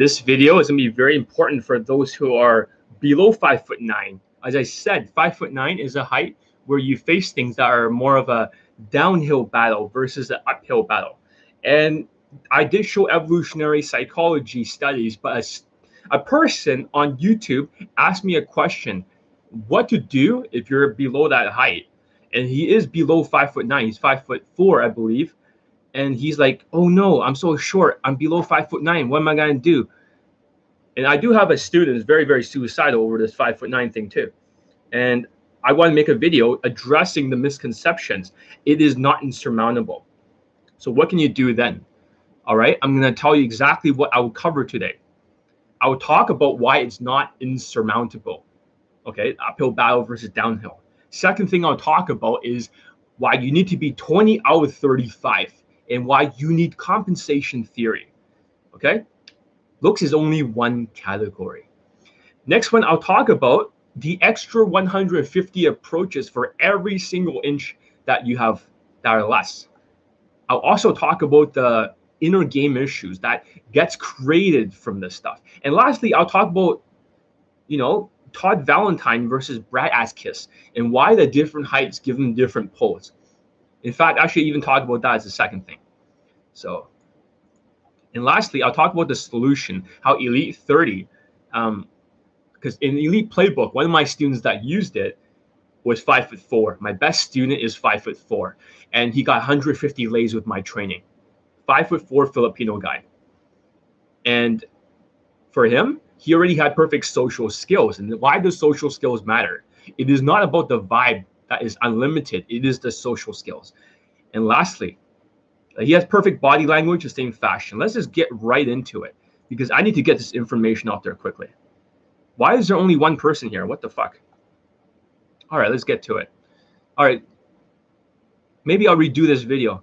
This video is going to be very important for those who are below five foot nine. As I said, five foot nine is a height where you face things that are more of a downhill battle versus an uphill battle. And I did show evolutionary psychology studies, but a, a person on YouTube asked me a question what to do if you're below that height. And he is below five foot nine. He's five foot four, I believe. And he's like, oh no, I'm so short. I'm below five foot nine. What am I to do? And I do have a student who's very, very suicidal over this five foot nine thing too. And I want to make a video addressing the misconceptions. It is not insurmountable. So what can you do then? All right, I'm to tell you exactly what I will cover today. I will talk about why it's not insurmountable. Okay, uphill battle versus downhill. Second thing I'll talk about is why you need to be 20 out of 35 and why you need compensation theory. Okay, looks is only one category. Next one, I'll talk about the extra 150 approaches for every single inch that you have that are less. I'll also talk about the inner game issues that gets created from this stuff. And lastly, I'll talk about, you know, Todd Valentine versus Brad Askiss and why the different heights give them different pulls. In fact, I should even talk about that as the second thing. So, and lastly, I'll talk about the solution, how Elite 30, um, because in Elite Playbook, one of my students that used it was five foot four. My best student is five foot four, and he got 150 lays with my training five foot four Filipino guy. And for him, he already had perfect social skills. And why do social skills matter? It is not about the vibe that is unlimited, it is the social skills. And lastly, he has perfect body language, the same fashion. Let's just get right into it because I need to get this information out there quickly. Why is there only one person here? What the fuck? All right, let's get to it. All right, maybe I'll redo this video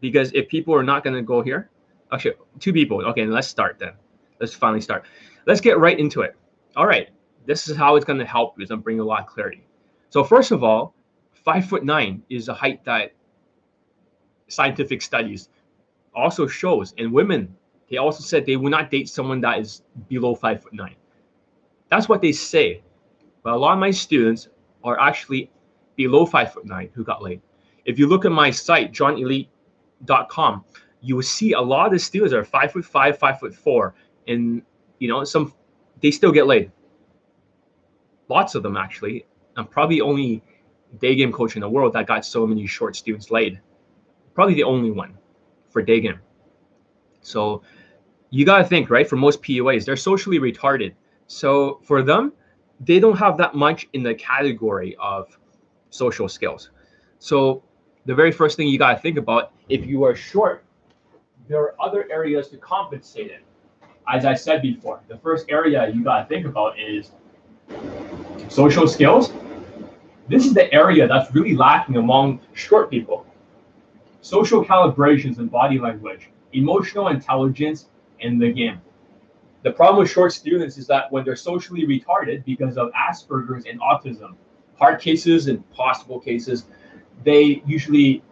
because if people are not going to go here, actually, two people. Okay, let's start then. Let's finally start. Let's get right into it. All right, this is how it's going to help. It's going to bring a lot of clarity. So first of all, five foot nine is a height that scientific studies also shows. And women, they also said they will not date someone that is below five foot nine. That's what they say. But a lot of my students are actually below five foot nine who got laid. If you look at my site, johnelite.com you will see a lot of the students are five foot five, five foot four, and you know some they still get laid. Lots of them actually. I'm probably only day game coach in the world that got so many short students laid. Probably the only one for day game. So you gotta think, right? For most PUAs, they're socially retarded. So for them, they don't have that much in the category of social skills. So the very first thing you got to think about if you are short, there are other areas to compensate in. As I said before, the first area you got to think about is social skills. This is the area that's really lacking among short people. Social calibrations and body language, emotional intelligence and the game. The problem with short students is that when they're socially retarded because of Asperger's and autism, hard cases and possible cases, they usually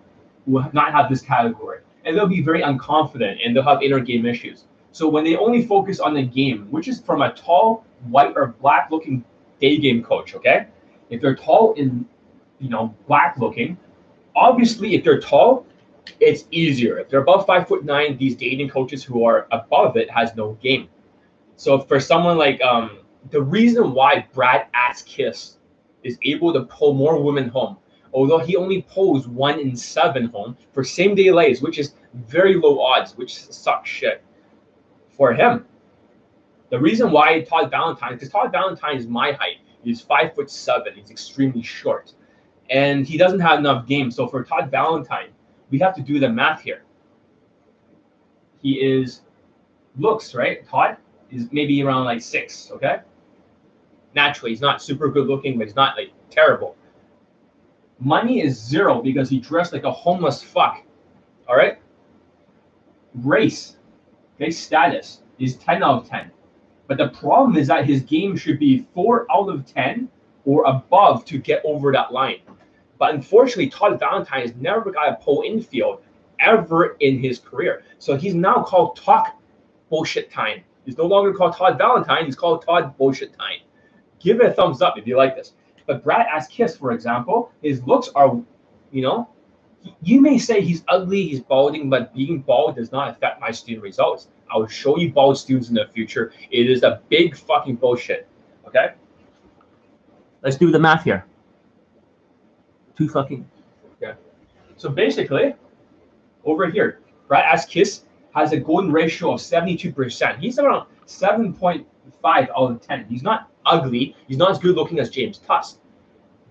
will not have this category. And they'll be very unconfident and they'll have inner game issues. So when they only focus on the game, which is from a tall, white or black looking day game coach, okay? If they're tall and you know black looking, obviously if they're tall, it's easier. If they're above five foot nine, these dating coaches who are above it has no game. So for someone like um, the reason why Brad Kiss is able to pull more women home although he only pulls one in seven home for same day lays, which is very low odds, which sucks shit for him. The reason why Todd Valentine, because Todd Valentine is my height, he's five foot seven, he's extremely short, and he doesn't have enough game. So for Todd Valentine, we have to do the math here. He is looks right. Todd is maybe around like six. Okay, naturally he's not super good looking, but he's not like terrible. Money is zero because he dressed like a homeless fuck. All right. Race, okay, status is 10 out of 10. But the problem is that his game should be 4 out of 10 or above to get over that line. But unfortunately, Todd Valentine has never got a pull infield ever in his career. So he's now called talk Bullshit Time. He's no longer called Todd Valentine. He's called Todd Bullshit Time. Give it a thumbs up if you like this. But Brad Ass Kiss, for example, his looks are, you know, you may say he's ugly, he's balding, but being bald does not affect my student results. I will show you bald students in the future. It is a big fucking bullshit. Okay? Let's do the math here. Two fucking. Yeah. So basically, over here, right as Kiss has a golden ratio of 72%. He's around 7.5 out of 10. He's not ugly. He's not as good looking as James Tusk.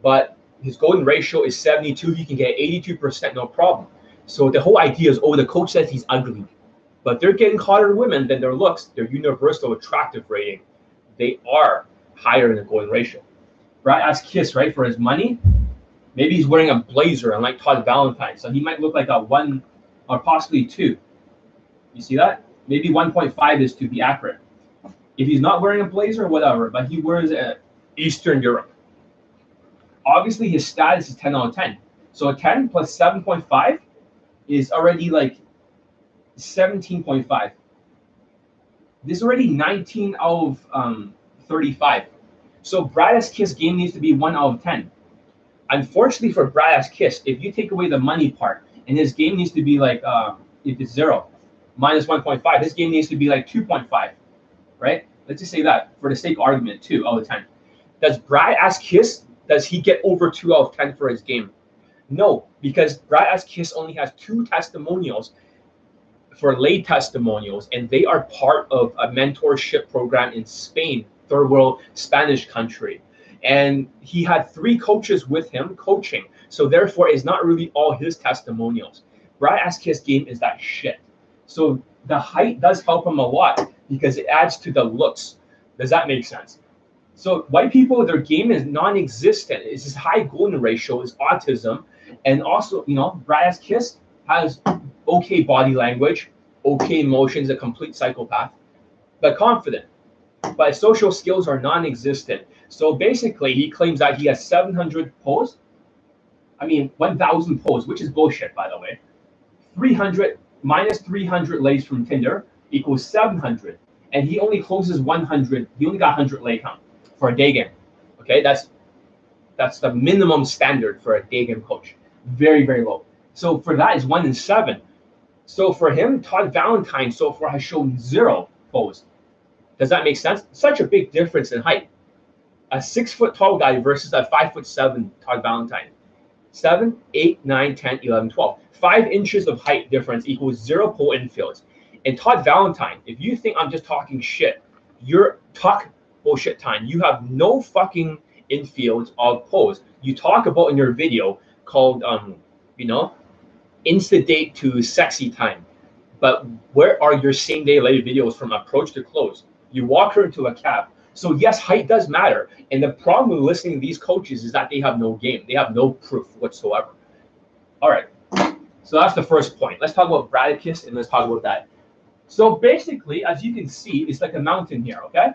But his golden ratio is 72. He can get 82%, no problem. So the whole idea is, oh, the coach says he's ugly. But they're getting hotter women than their looks, their universal attractive rating. They are higher in the golden ratio. Brad asked Kiss, right, for his money. Maybe he's wearing a blazer, unlike Todd Valentine. So he might look like a one or possibly two. You see that? Maybe 1.5 is to be accurate. If he's not wearing a blazer, or whatever, but he wears a Eastern Europe. Obviously, his status is 10 out of 10. So a 10 plus 7.5 is already like 17.5. This is already 19 out of um, 35. So Brad's Kiss game needs to be 1 out of 10. Unfortunately for Brad's Kiss, if you take away the money part, and his game needs to be like, uh, if it's zero, minus 1.5, his game needs to be like 2.5 right? Let's just say that for the sake argument, too all the time. Does Brad ask Kiss, does he get over two out of 10 for his game? No, because Brad ask Kiss only has two testimonials for lay testimonials, and they are part of a mentorship program in Spain, third world Spanish country. And he had three coaches with him coaching. So therefore, it's not really all his testimonials. Brad ask Kiss game is that shit. So the height does help him a lot because it adds to the looks. Does that make sense? So white people, their game is non-existent. It's this high golden ratio, is autism, and also, you know, Brad's Kiss has okay body language, okay emotions, a complete psychopath, but confident. But social skills are non-existent. So basically, he claims that he has 700 posts. I mean, 1,000 posts, which is bullshit, by the way. 300 minus 300 lays from Tinder equals 700. And he only closes 100. He only got 100 lay count for a day game. Okay, that's that's the minimum standard for a day game coach. Very, very low. So for that is one in seven. So for him, Todd Valentine so far has shown zero posts. Does that make sense? Such a big difference in height. A six foot tall guy versus a five foot seven Todd Valentine. Seven, eight, nine, 10, 11, 12. Five inches of height difference equals zero pull infields. And Todd Valentine, if you think I'm just talking shit, you're talk bullshit time. You have no fucking infields of pose. You talk about in your video called, um, you know, insta date to sexy time. But where are your same day late videos from approach to close? You walk her into a cab. So yes, height does matter. And the problem with listening to these coaches is that they have no game. They have no proof whatsoever. All right. So that's the first point. Let's talk about Bradicus and let's talk about that. So basically, as you can see, it's like a mountain here, okay?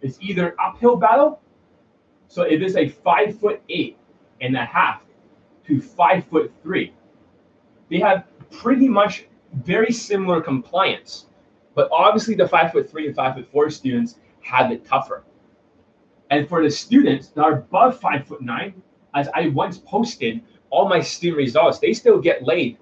It's either uphill battle. So it is a five foot eight and a half to five foot three. They have pretty much very similar compliance, but obviously the five foot three and five foot four students have it tougher. And for the students that are above five foot nine, as I once posted, all my student results, they still get laid,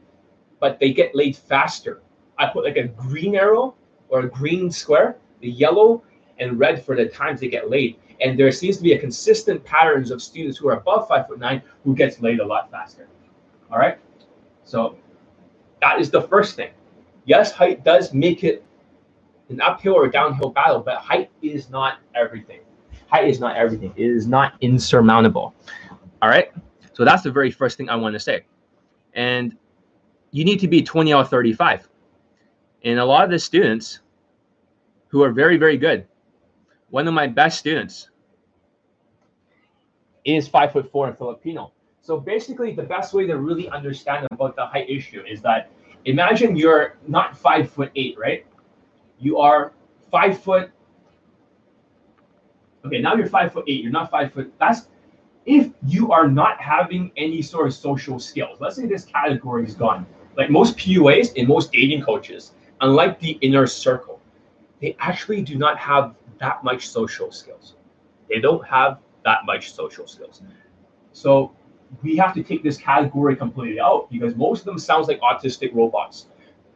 but they get laid faster. I put like a green arrow or a green square, the yellow and red for the times they get laid. And there seems to be a consistent patterns of students who are above five foot nine who gets laid a lot faster. All right. So that is the first thing. Yes, height does make it an uphill or downhill battle, but height is not everything. Height is not everything. It is not insurmountable. All right. So that's the very first thing I want to say. And you need to be 20 out of 35. And a lot of the students who are very, very good, one of my best students is five foot four and Filipino. So basically, the best way to really understand about the height issue is that imagine you're not five foot eight, right? You are five foot. Okay, now you're five foot eight. You're not five foot. That's if you are not having any sort of social skills, let's say this category is gone, like most PUAs and most dating coaches, unlike the inner circle, they actually do not have that much social skills. They don't have that much social skills. So we have to take this category completely out because most of them sounds like autistic robots.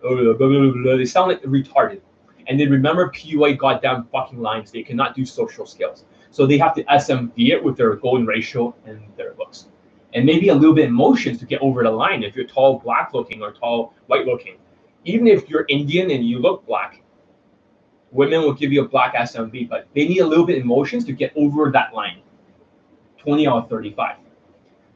They sound like retarded. And then remember PUA goddamn fucking lines. They cannot do social skills. So they have to SMV it with their golden ratio and their looks. And maybe a little bit emotions to get over the line if you're tall black looking or tall white looking. Even if you're Indian and you look black, women will give you a black SMV, but they need a little bit emotions to get over that line. 20 out of 35.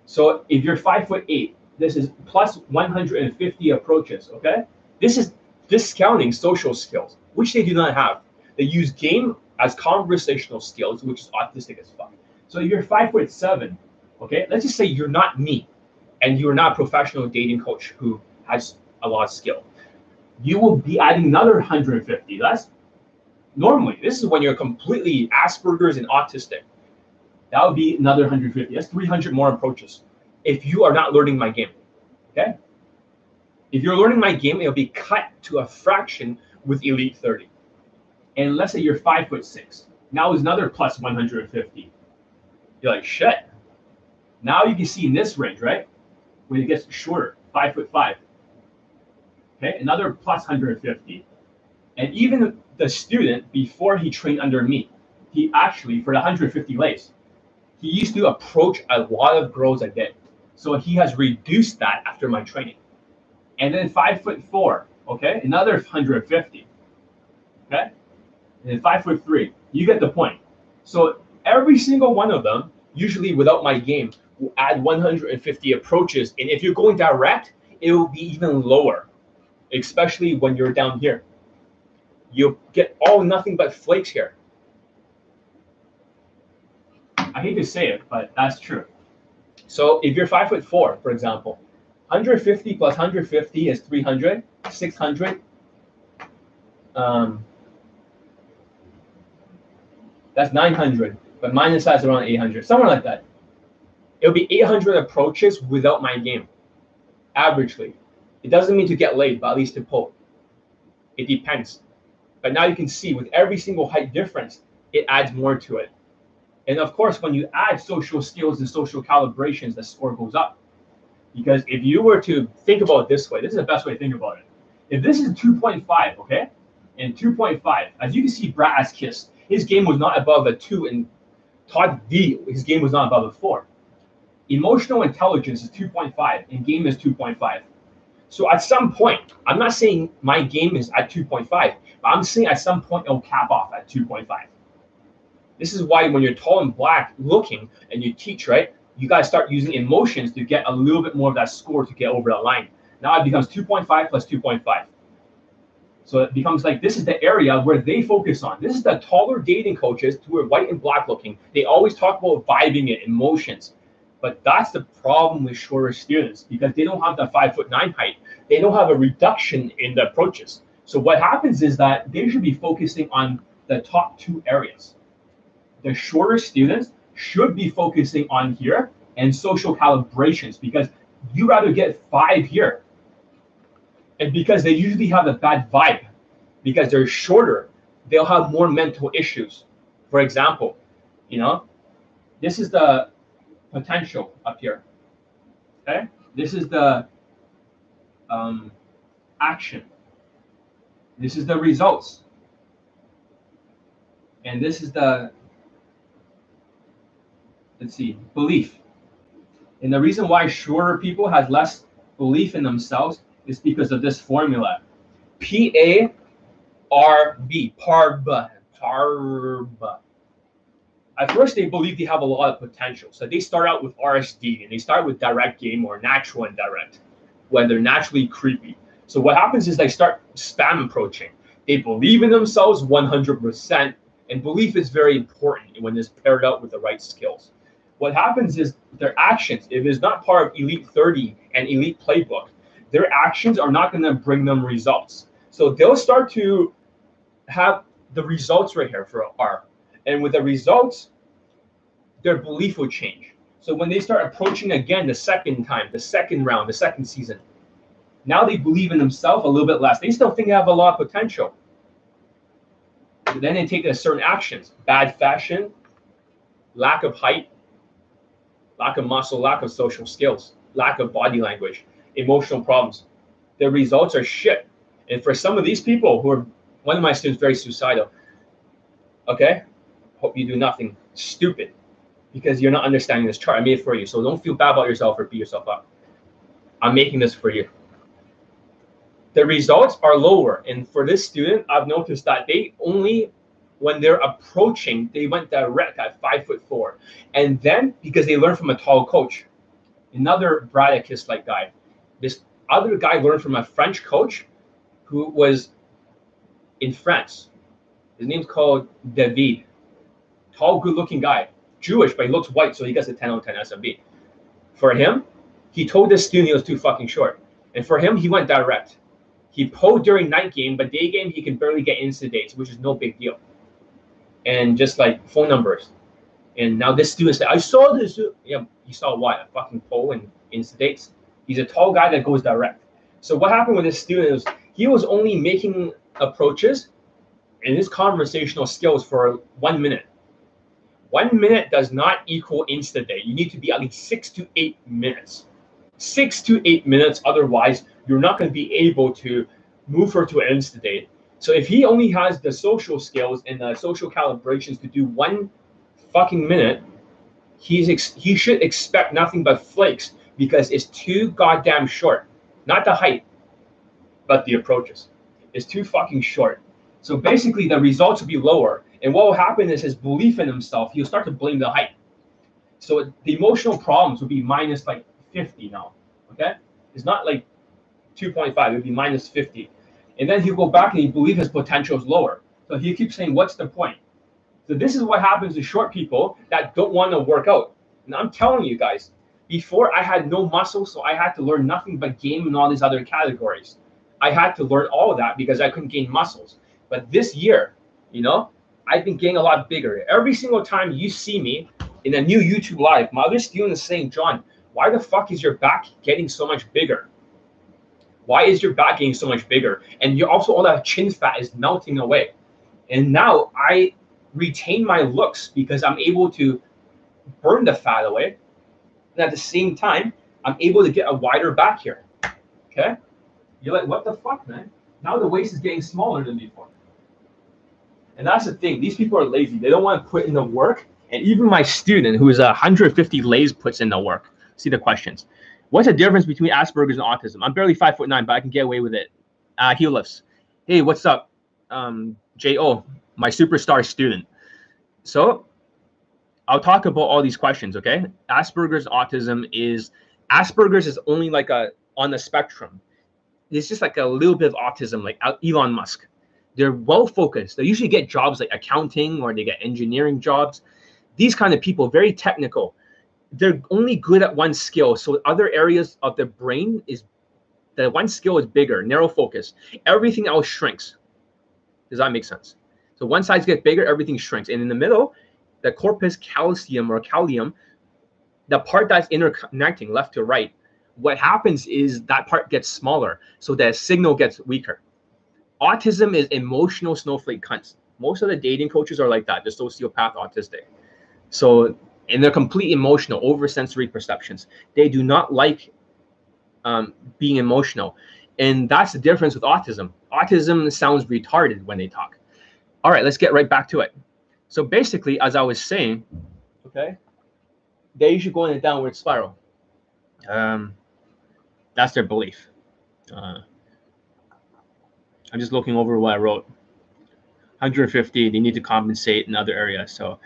So if you're five foot eight, this is plus 150 approaches. Okay, this is discounting social skills, which they do not have. They use game as conversational skills, which is autistic as fuck. So you're five foot seven. Okay, let's just say you're not me, and you're not a professional dating coach who has a lot of skill. You will be adding another 150. That's normally this is when you're completely Asperger's and autistic. That would be another 150. That's 300 more approaches if you are not learning my game. Okay? If you're learning my game, it'll be cut to a fraction with Elite 30. And let's say you're five foot six. Now is another plus 150. You're like, shit. Now you can see in this range, right? When it gets shorter, five foot five. Okay, another plus 150. And even the student, before he trained under me, he actually, for the 150 lays, he used to approach a lot of girls a day. So he has reduced that after my training. And then five foot four, okay, another 150. Okay? And then five foot three. You get the point. So every single one of them, usually without my game, will add 150 approaches. And if you're going direct, it will be even lower, especially when you're down here. You'll get all nothing but flakes here. I hate to say it, but that's true. So if you're five foot four, for example, 150 plus 150 is 300, 600. Um, that's 900, but minus size around 800, somewhere like that. It'll be 800 approaches without my game, averagely. It doesn't mean to get laid, but at least to pull. It depends. But now you can see with every single height difference, it adds more to it. And of course, when you add social skills and social calibrations, the score goes up. Because if you were to think about it this way, this is the best way to think about it. If this is 2.5, okay, and 2.5, as you can see, Brad has kissed. His game was not above a 2, and Todd D, his game was not above a 4. Emotional intelligence is 2.5, and game is 2.5. So at some point, I'm not saying my game is at 2.5, but I'm saying at some point it'll cap off at 2.5. This is why when you're tall and black looking and you teach, right, you to start using emotions to get a little bit more of that score to get over the line. Now it becomes 2.5 plus 2.5. So it becomes like this is the area where they focus on. This is the taller dating coaches who are white and black looking. They always talk about vibing it, emotions. But that's the problem with shorter students because they don't have the five foot nine height. They don't have a reduction in the approaches. So what happens is that they should be focusing on the top two areas the shorter students should be focusing on here and social calibrations because you rather get five here. And because they usually have a bad vibe, because they're shorter, they'll have more mental issues. For example, you know, this is the potential up here. Okay, this is the um, action. This is the results. And this is the let's see, belief. And the reason why shorter people has less belief in themselves is because of this formula. P A R B, PARB, PARB. At first, they believe they have a lot of potential. So they start out with RSD and they start with direct game or natural and direct when they're naturally creepy. So what happens is they start spam approaching. They believe in themselves 100%, and belief is very important when it's paired up with the right skills what happens is their actions, if it's not part of Elite 30 and Elite Playbook, their actions are not going to bring them results. So they'll start to have the results right here for R. And with the results, their belief will change. So when they start approaching again the second time, the second round, the second season, now they believe in themselves a little bit less. They still think they have a lot of potential. then they take certain actions bad fashion, lack of height, lack of muscle, lack of social skills, lack of body language, emotional problems. The results are shit. And for some of these people who are, one of my students, very suicidal, okay, hope you do nothing stupid because you're not understanding this chart. I made it for you. So don't feel bad about yourself or beat yourself up. I'm making this for you. The results are lower. And for this student, I've noticed that they only when they're approaching, they went direct at five foot four. And then because they learned from a tall coach, another Bradicus like guy, this other guy learned from a French coach who was in France. His name's called David. Tall, good looking guy. Jewish, but he looks white, so he gets a 10 out of 10 SMV. For him, he told this student he was too fucking short. And for him, he went direct. He pulled during night game, but day game, he can barely get into dates, which is no big deal and just like phone numbers. And now this student said, I saw this. Yeah, he saw what? A fucking pull and insta dates. He's a tall guy that goes direct. So what happened with this student is he was only making approaches and his conversational skills for one minute. One minute does not equal insta date. You need to be at least six to eight minutes. Six to eight minutes. Otherwise, you're not going to be able to move her to an insta date so if he only has the social skills and the social calibrations to do one fucking minute, he's ex- he should expect nothing but flakes because it's too goddamn short. Not the height, but the approaches. It's too fucking short. So basically, the results will be lower. And what will happen is his belief in himself, he'll start to blame the height. So the emotional problems will be minus like 50 now. Okay? It's not like 2.5, it would be minus 50. And then he'll go back and he believe his potential is lower. So he keeps saying, What's the point? So this is what happens to short people that don't want to work out. And I'm telling you guys, before I had no muscle, so I had to learn nothing but game and all these other categories. I had to learn all of that because I couldn't gain muscles. But this year, you know, I've been getting a lot bigger. Every single time you see me in a new YouTube live, my other student is saying, John, why the fuck is your back getting so much bigger? Why is your back getting so much bigger? And you also all that chin fat is melting away. And now I retain my looks because I'm able to burn the fat away. And at the same time, I'm able to get a wider back here. Okay? You're like, what the fuck, man? Now the waist is getting smaller than before. And that's the thing. These people are lazy. They don't want to put in the work. And even my student, who is 150 lays, puts in the work. See the questions. What's the difference between Asperger's and autism? I'm barely five foot nine, but I can get away with it. Uh, heel lifts. Hey, what's up? Um, J.O., my superstar student. So I'll talk about all these questions, okay? Asperger's autism is Asperger's is only like a on the spectrum. It's just like a little bit of autism, like Elon Musk. They're well focused. They usually get jobs like accounting or they get engineering jobs. These kind of people, very technical they're only good at one skill. So other areas of the brain is the one skill is bigger, narrow focus. Everything else shrinks. Does that make sense? So one side gets bigger, everything shrinks. And in the middle, the corpus callosum or callium, the part that's interconnecting left to right, what happens is that part gets smaller. So the signal gets weaker. Autism is emotional snowflake cunts. Most of the dating coaches are like that, the sociopath autistic. So and they're completely emotional over sensory perceptions. They do not like um, being emotional. And that's the difference with autism. Autism sounds retarded when they talk. All right, let's get right back to it. So basically, as I was saying, okay, they usually go in a downward spiral. Um, that's their belief. Uh, I'm just looking over what I wrote. 150, they need to compensate in other areas. So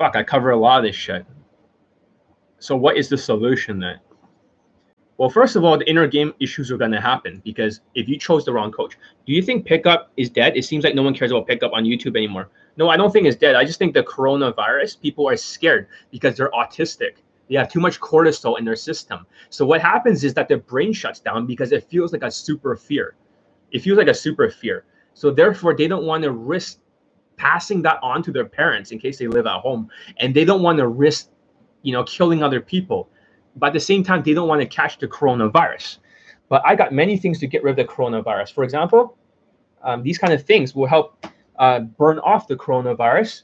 fuck, I cover a lot of this shit. So what is the solution then? Well, first of all, the inner game issues are going to happen because if you chose the wrong coach, do you think pickup is dead? It seems like no one cares about pickup on YouTube anymore. No, I don't think it's dead. I just think the coronavirus, people are scared because they're autistic. They have too much cortisol in their system. So what happens is that their brain shuts down because it feels like a super fear. It feels like a super fear. So therefore, they don't want to risk passing that on to their parents in case they live at home and they don't want to risk you know killing other people but at the same time they don't want to catch the coronavirus but i got many things to get rid of the coronavirus for example um, these kind of things will help uh, burn off the coronavirus.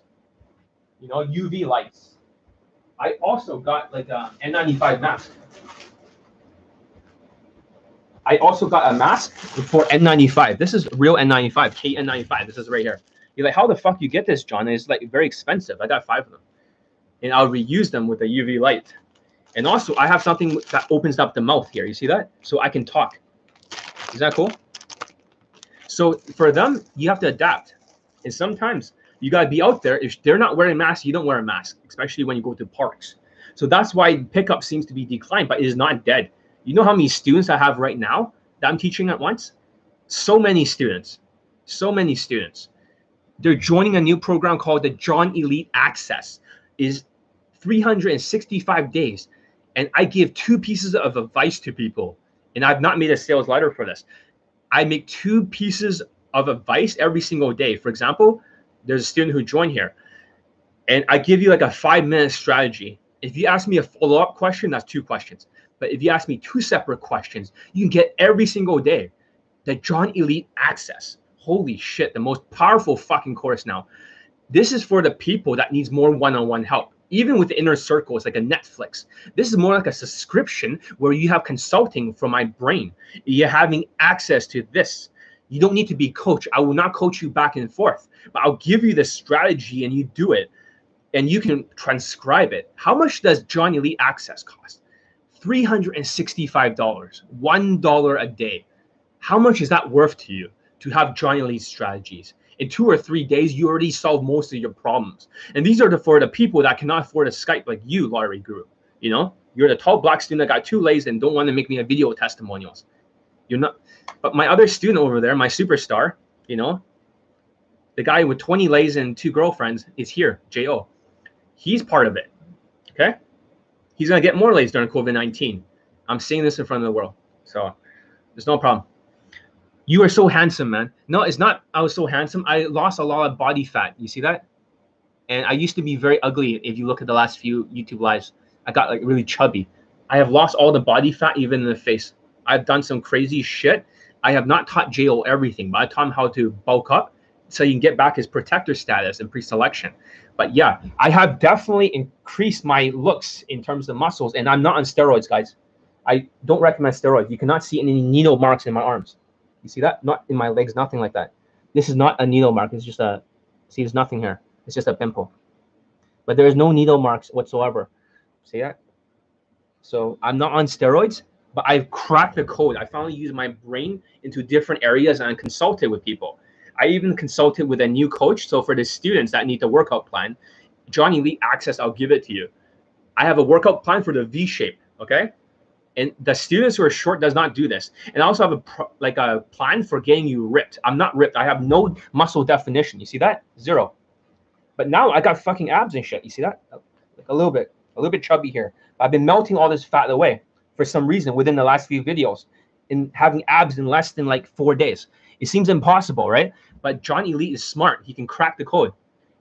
You know, UV lights. I also got like a N95 mask. I also got a mask for N95. This is real N95, KN95. This is right here. You're like, how the fuck you get this, John? And it's like very expensive. I got five of them, and I'll reuse them with a UV light. And also, I have something that opens up the mouth here. You see that? So I can talk. Is that cool? So for them, you have to adapt. And sometimes you gotta be out there. If they're not wearing masks, you don't wear a mask, especially when you go to parks. So that's why pickup seems to be declined, but it is not dead. You know how many students I have right now that I'm teaching at once? So many students. So many students. They're joining a new program called the John Elite Access. Is 365 days. And I give two pieces of advice to people. And I've not made a sales letter for this. I make two pieces of advice every single day. For example, there's a student who joined here, and I give you like a five minute strategy. If you ask me a follow up question, that's two questions. But if you ask me two separate questions, you can get every single day the John Elite Access. Holy shit, the most powerful fucking course now. This is for the people that needs more one on one help even with the inner circle, it's like a Netflix. This is more like a subscription where you have consulting from my brain. You're having access to this. You don't need to be coach. I will not coach you back and forth, but I'll give you the strategy and you do it and you can transcribe it. How much does John Elite Access cost? $365, $1 a day. How much is that worth to you to have John Elite strategies? in two or three days, you already solve most of your problems. And these are the, for the people that cannot afford a Skype like you, Laurie Guru. You know, you're the tall black student that got two lays and don't want to make me a video testimonials. You're not, but my other student over there, my superstar, you know, the guy with 20 lays and two girlfriends is here, Jo. He's part of it. Okay. He's going to get more lays during COVID 19. I'm saying this in front of the world. So there's no problem. You are so handsome, man. No, it's not. I was so handsome. I lost a lot of body fat. You see that? And I used to be very ugly. If you look at the last few YouTube lives, I got like really chubby. I have lost all the body fat, even in the face. I've done some crazy shit. I have not taught Jo everything, but I taught him how to bulk up so you can get back his protector status and pre-selection. But yeah, I have definitely increased my looks in terms of muscles, and I'm not on steroids, guys. I don't recommend steroids. You cannot see any needle marks in my arms. You see that? Not in my legs, nothing like that. This is not a needle mark. It's just a, see, there's nothing here. It's just a pimple. But there is no needle marks whatsoever. See that? So I'm not on steroids, but I've cracked the code. I finally used my brain into different areas and consulted with people. I even consulted with a new coach. So for the students that need the workout plan, John Elite Access, I'll give it to you. I have a workout plan for the V shape. Okay and the students who are short does not do this. And i also have a pro, like a plan for getting you ripped. I'm not ripped. I have no muscle definition. You see that? Zero. But now i got fucking abs and shit. You see that? Like a little bit a little bit chubby here. I've been melting all this fat away for some reason within the last few videos and having abs in less than like four days. It seems impossible right? But john elite is smart. He can crack the code.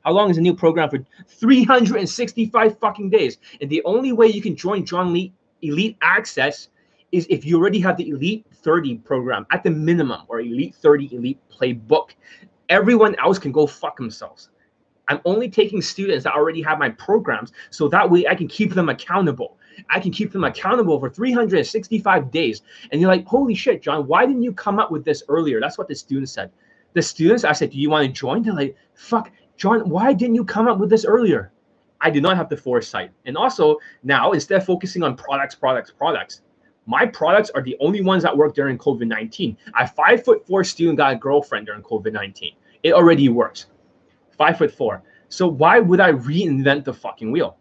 How long is a new program for 365 fucking days? And the only way you can join john elite elite access is if you already have the elite 30 program at the minimum or elite 30 elite playbook everyone else can go fuck themselves. I'm only taking students that already have my programs so that way i can keep them accountable. I can keep them accountable for 365 days. And you're like holy shit john why didn't you come up with this earlier? That's what the students said. The students i said do you want to join? They're like fuck john why didn't you come up with this earlier I do not have the foresight. And also now, instead of focusing on products, products, products, my products are the only ones that work during COVID 19. I five foot four student got a girlfriend during COVID 19. It already works. Five foot four. So why would I reinvent the fucking wheel?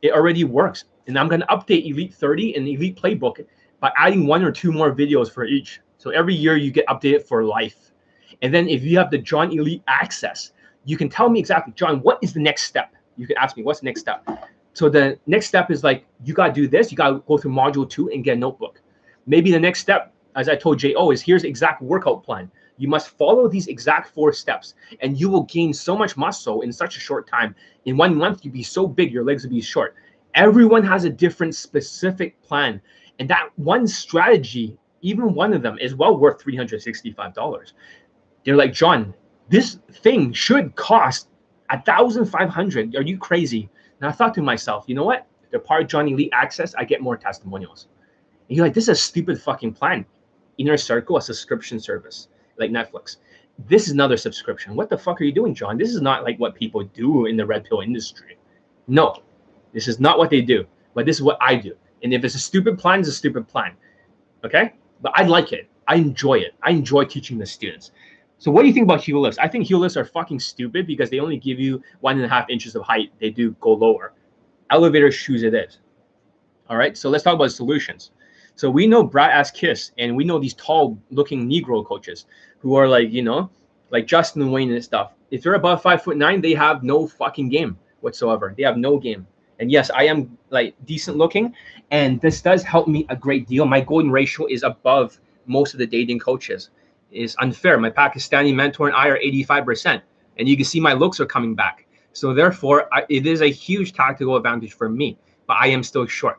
It already works. And I'm going to update Elite 30 and Elite Playbook by adding one or two more videos for each. So every year you get updated for life. And then if you have the John Elite access, you can tell me exactly, John, what is the next step? You could ask me what's the next step. So the next step is like you gotta do this. You gotta go through module two and get a notebook. Maybe the next step, as I told Jo, is here's exact workout plan. You must follow these exact four steps, and you will gain so much muscle in such a short time. In one month, you'll be so big, your legs will be short. Everyone has a different specific plan, and that one strategy, even one of them, is well worth three hundred sixty-five dollars. They're like, John, this thing should cost a thousand five hundred. Are you crazy? And I thought to myself, you know what? They're part of John Elite Access, I get more testimonials. And you're like, this is a stupid fucking plan. Inner Circle, a subscription service like Netflix. This is another subscription. What the fuck are you doing, John? This is not like what people do in the red pill industry. No, this is not what they do. But this is what I do. And if it's a stupid plan, it's a stupid plan. Okay? But I like it. I enjoy it. I enjoy teaching the students. So what do you think about heel lifts? I think heel lifts are fucking stupid because they only give you one and a half inches of height. They do go lower. Elevator shoes it is. All right. So let's talk about solutions. So we know Brad Ass Kiss and we know these tall looking Negro coaches who are like, you know, like Justin Wayne and stuff. If they're above five foot nine, they have no fucking game whatsoever. They have no game. And yes, I am like decent looking, and this does help me a great deal. My golden ratio is above most of the dating coaches. Is unfair. My Pakistani mentor and I are 85%, and you can see my looks are coming back. So therefore, I, it is a huge tactical advantage for me. But I am still short,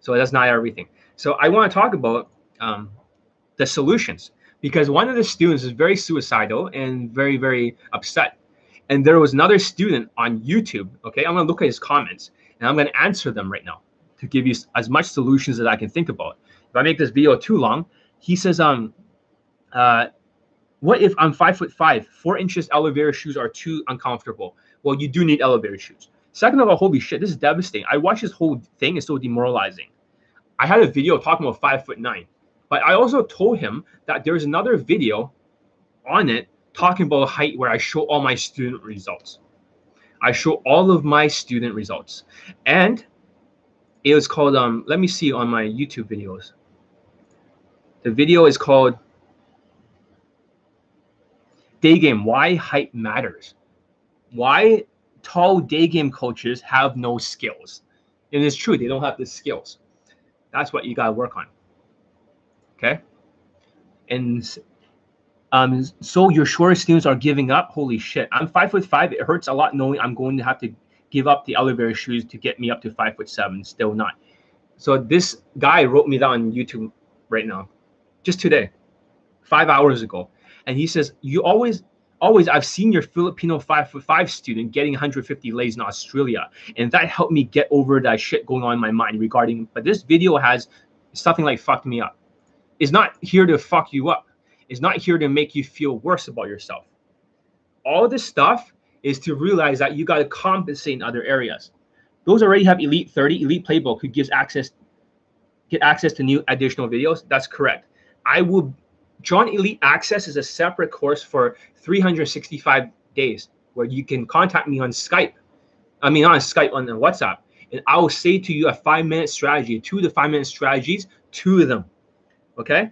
so that's not everything. So I want to talk about um, the solutions because one of the students is very suicidal and very very upset. And there was another student on YouTube. Okay, I'm gonna look at his comments and I'm gonna answer them right now to give you as much solutions as I can think about. If I make this video too long, he says, um, uh, what if I'm five foot five, four inches elevator shoes are too uncomfortable? Well, you do need elevator shoes. Second of all, holy shit, this is devastating. I watched this whole thing; it's so demoralizing. I had a video talking about five foot nine, but I also told him that there's another video on it talking about height where I show all my student results. I show all of my student results, and it was called um. Let me see on my YouTube videos. The video is called Day Game Why Height Matters. Why tall day game coaches have no skills. And it's true, they don't have the skills. That's what you got to work on. Okay. And um, so your shorter students are giving up. Holy shit! I'm five foot five. It hurts a lot knowing I'm going to have to give up the elevator shoes to get me up to five foot seven. Still not. So this guy wrote me that on YouTube right now just today, five hours ago. And he says, You always, always, I've seen your Filipino five foot five student getting 150 lays in Australia. And that helped me get over that shit going on in my mind regarding, but this video has something like fucked me up. It's not here to fuck you up. It's not here to make you feel worse about yourself. All this stuff is to realize that you got to compensate in other areas. Those already have Elite 30, Elite Playbook, who gives access, get access to new additional videos. That's correct. I will John Elite Access is a separate course for 365 days where you can contact me on Skype. I mean, on Skype, on WhatsApp. And I will say to you a five minute strategy, two to five minute strategies, two of them. Okay.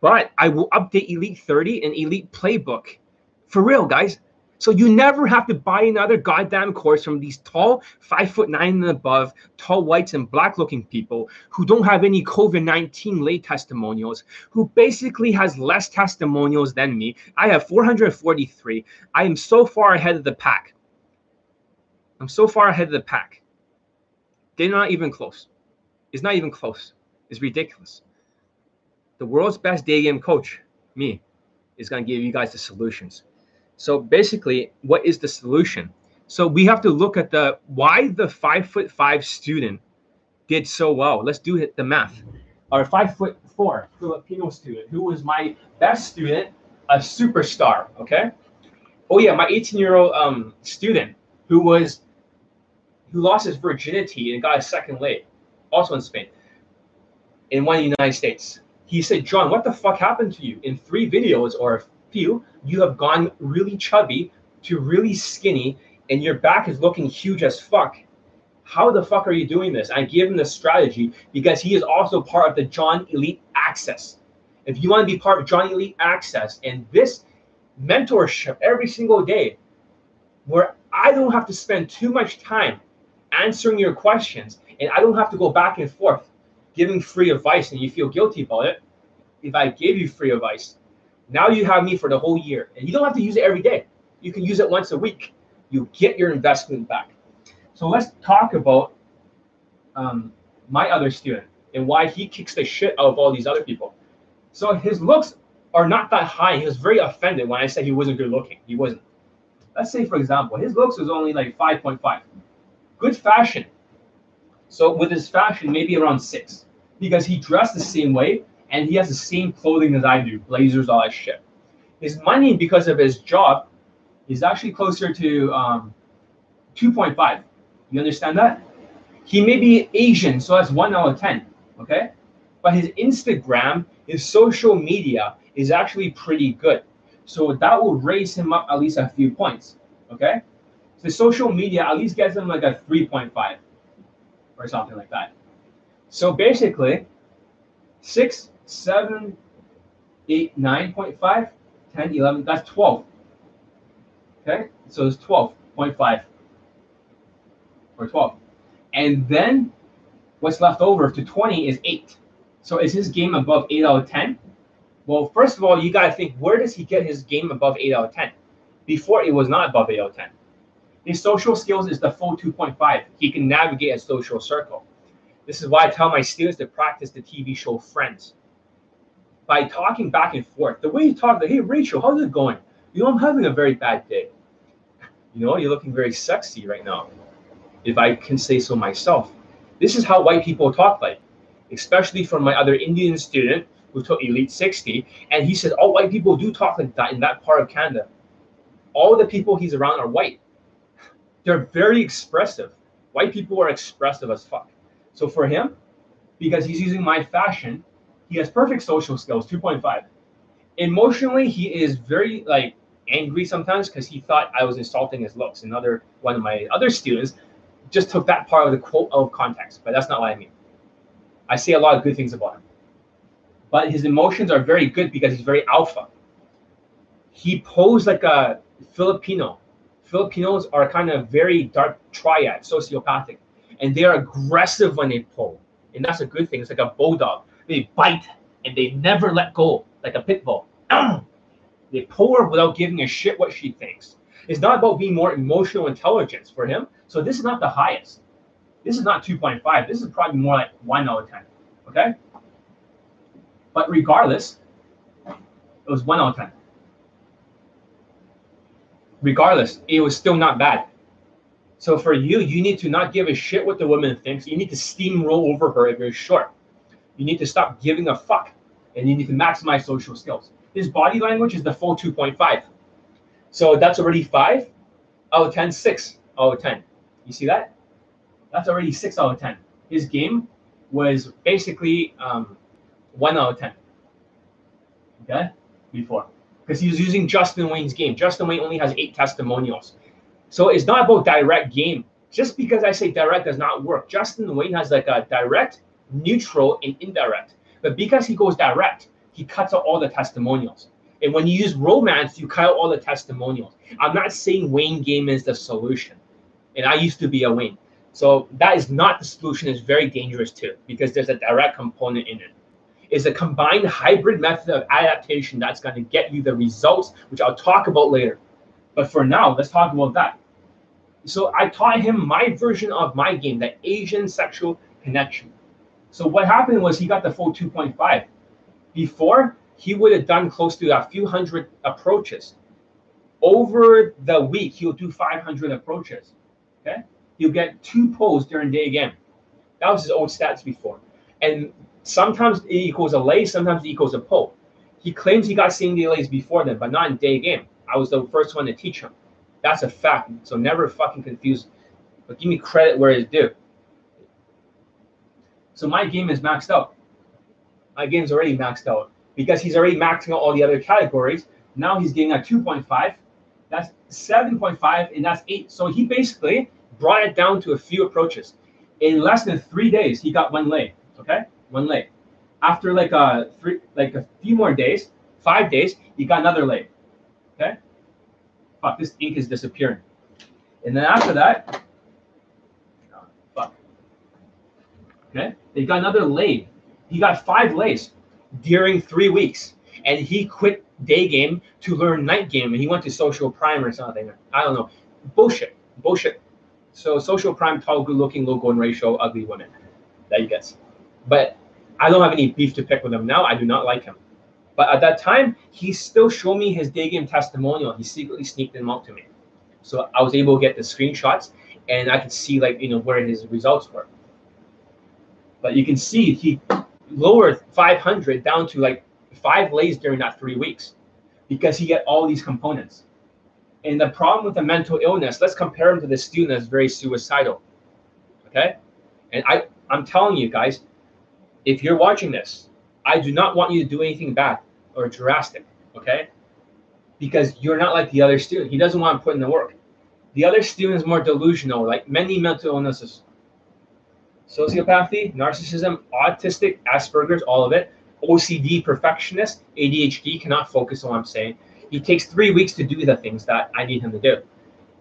But I will update Elite 30 and Elite Playbook. For real, guys. So you never have to buy another goddamn course from these tall, five foot nine and above, tall whites and black looking people who don't have any COVID 19 lay testimonials, who basically has less testimonials than me. I have 443. I am so far ahead of the pack. I'm so far ahead of the pack. They're not even close. It's not even close. It's ridiculous. The world's best day game coach, me, is going to give you guys the solutions. So basically, what is the solution? So we have to look at the why the five foot five student did so well. Let's do the math. Our five foot four Filipino student, who was my best student, a superstar. Okay. Oh yeah, my 18 year old um, student who was who lost his virginity and got a second leg, also in Spain, in one of the United States. He said, John, what the fuck happened to you? In three videos or few, you have gone really chubby to really skinny and your back is looking huge as fuck. How the fuck are you doing this? I give him the strategy because he is also part of the John Elite Access. If you want to be part of John Elite Access and this mentorship every single day, where I don't have to spend too much time answering your questions and I don't have to go back and forth giving free advice and you feel guilty about it. If I gave you free advice, now you have me for the whole year, and you don't have to use it every day. You can use it once a week. You get your investment back. So let's talk about um, my other student and why he kicks the shit out of all these other people. So his looks are not that high. He was very offended when I said he wasn't good looking. He wasn't. Let's say, for example, his looks was only like 5.5. Good fashion. So with his fashion, maybe around six, because he dressed the same way and he has the same clothing as I do, blazers, all that shit. His money, because of his job, is actually closer to um, 2.5. You understand that? He may be Asian, so that's one out of 10. Okay? But his Instagram, his social media is actually pretty good. So that will raise him up at least a few points. Okay? So social media at least gets him like a 3.5 or something like that. So basically, 6, 7, 8, 9.5, 10, 11, that's 12. Okay? So it's 12.5 or 12. And then what's left over to 20 is 8. So is his game above 8 out of 10? Well, first of all, you got to think where does he get his game above 8 out of 10? Before it was not above 8 out of 10. His social skills is the full 2.5. He can navigate a social circle. This is why I tell my students to practice the TV show Friends. By talking back and forth, the way you talk, like, hey, Rachel, how's it going? You know, I'm having a very bad day. You know, you're looking very sexy right now, if I can say so myself. This is how white people talk like, especially from my other Indian student who took Elite 60. And he said, all white people do talk like that in that part of Canada. All the people he's around are white. They're very expressive. White people are expressive as fuck. So for him, because he's using my fashion, he has perfect social skills, 2.5. Emotionally, he is very like angry sometimes because he thought I was insulting his looks. Another one of my other students just took that part of the quote out of context, but that's not what I mean. I say a lot of good things about him. But his emotions are very good because he's very alpha. He posed like a Filipino. Filipinos are kind of very dark triad, sociopathic, and they are aggressive when they pull. And that's a good thing. It's like a bulldog. They bite and they never let go, like a pit bull. they her without giving a shit what she thinks. It's not about being more emotional intelligence for him. So this is not the highest. This is not 2.5. This is probably more like 1 out of 10. Okay? But regardless, it was 1 out of 10. Regardless, it was still not bad. So for you, you need to not give a shit what the woman thinks. You need to steamroll over her if you're short. You need to stop giving a fuck. And you need to maximize social skills. His body language is the full 2.5. So that's already 5 out of 10, 6 out of 10. You see that? That's already 6 out of 10. His game was basically um, 1 out of 10. Okay? Before. Because he was using Justin Wayne's game. Justin Wayne only has 8 testimonials. So it's not about direct game. Just because I say direct does not work. Justin Wayne has like a direct, neutral, and indirect. But because he goes direct, he cuts out all the testimonials. And when you use romance, you cut out all the testimonials. I'm not saying Wayne game is the solution. And I used to be a Wayne. So that is not the solution. It's very dangerous too, because there's a direct component in it. It's a combined hybrid method of adaptation that's going to get you the results, which I'll talk about later. But for now, let's talk about that. So I taught him my version of my game, the Asian sexual connection. So what happened was he got the full 2.5. Before, he would have done close to a few hundred approaches. Over the week, he'll do 500 approaches. Okay, he'll get two pulls during day game. That was his old stats before, and sometimes it equals a lay, sometimes it equals a pull. He claims he got day lays before then, but not in day game. I was the first one to teach him. That's a fact. So never fucking confuse. But give me credit where it's due. So my game is maxed out. My game's already maxed out because he's already maxing out all the other categories. Now he's getting a 2.5. That's 7.5, and that's 8. So he basically brought it down to a few approaches. In less than three days, he got one lay. Okay, one lay. After like a three, like a few more days, five days, he got another lay. Okay. Fuck, this ink is disappearing. And then after that, oh, fuck. Okay, they got another lay. He got five lays during three weeks, and he quit day game to learn night game, and he went to social prime or something. I don't know. Bullshit. Bullshit. So social prime, tall, good-looking, low golden ratio, ugly women. That you guess. But I don't have any beef to pick with him now. I do not like him. But at that time, he still showed me his day game testimonial. He secretly sneaked them out to me. So I was able to get the screenshots and I could see like you know where his results were. But you can see he lowered 500 down to like five lays during that three weeks because he had all these components. And the problem with the mental illness, let's compare him to the student that's very suicidal. Okay? And I, I'm telling you guys, if you're watching this, I do not want you to do anything bad or drastic. Okay? Because you're not like the other student. He doesn't want to put in the work. The other student is more delusional, like many mental illnesses. Sociopathy, narcissism, autistic, Asperger's, all of it. OCD, perfectionist, ADHD, cannot focus on what I'm saying. He takes three weeks to do the things that I need him to do.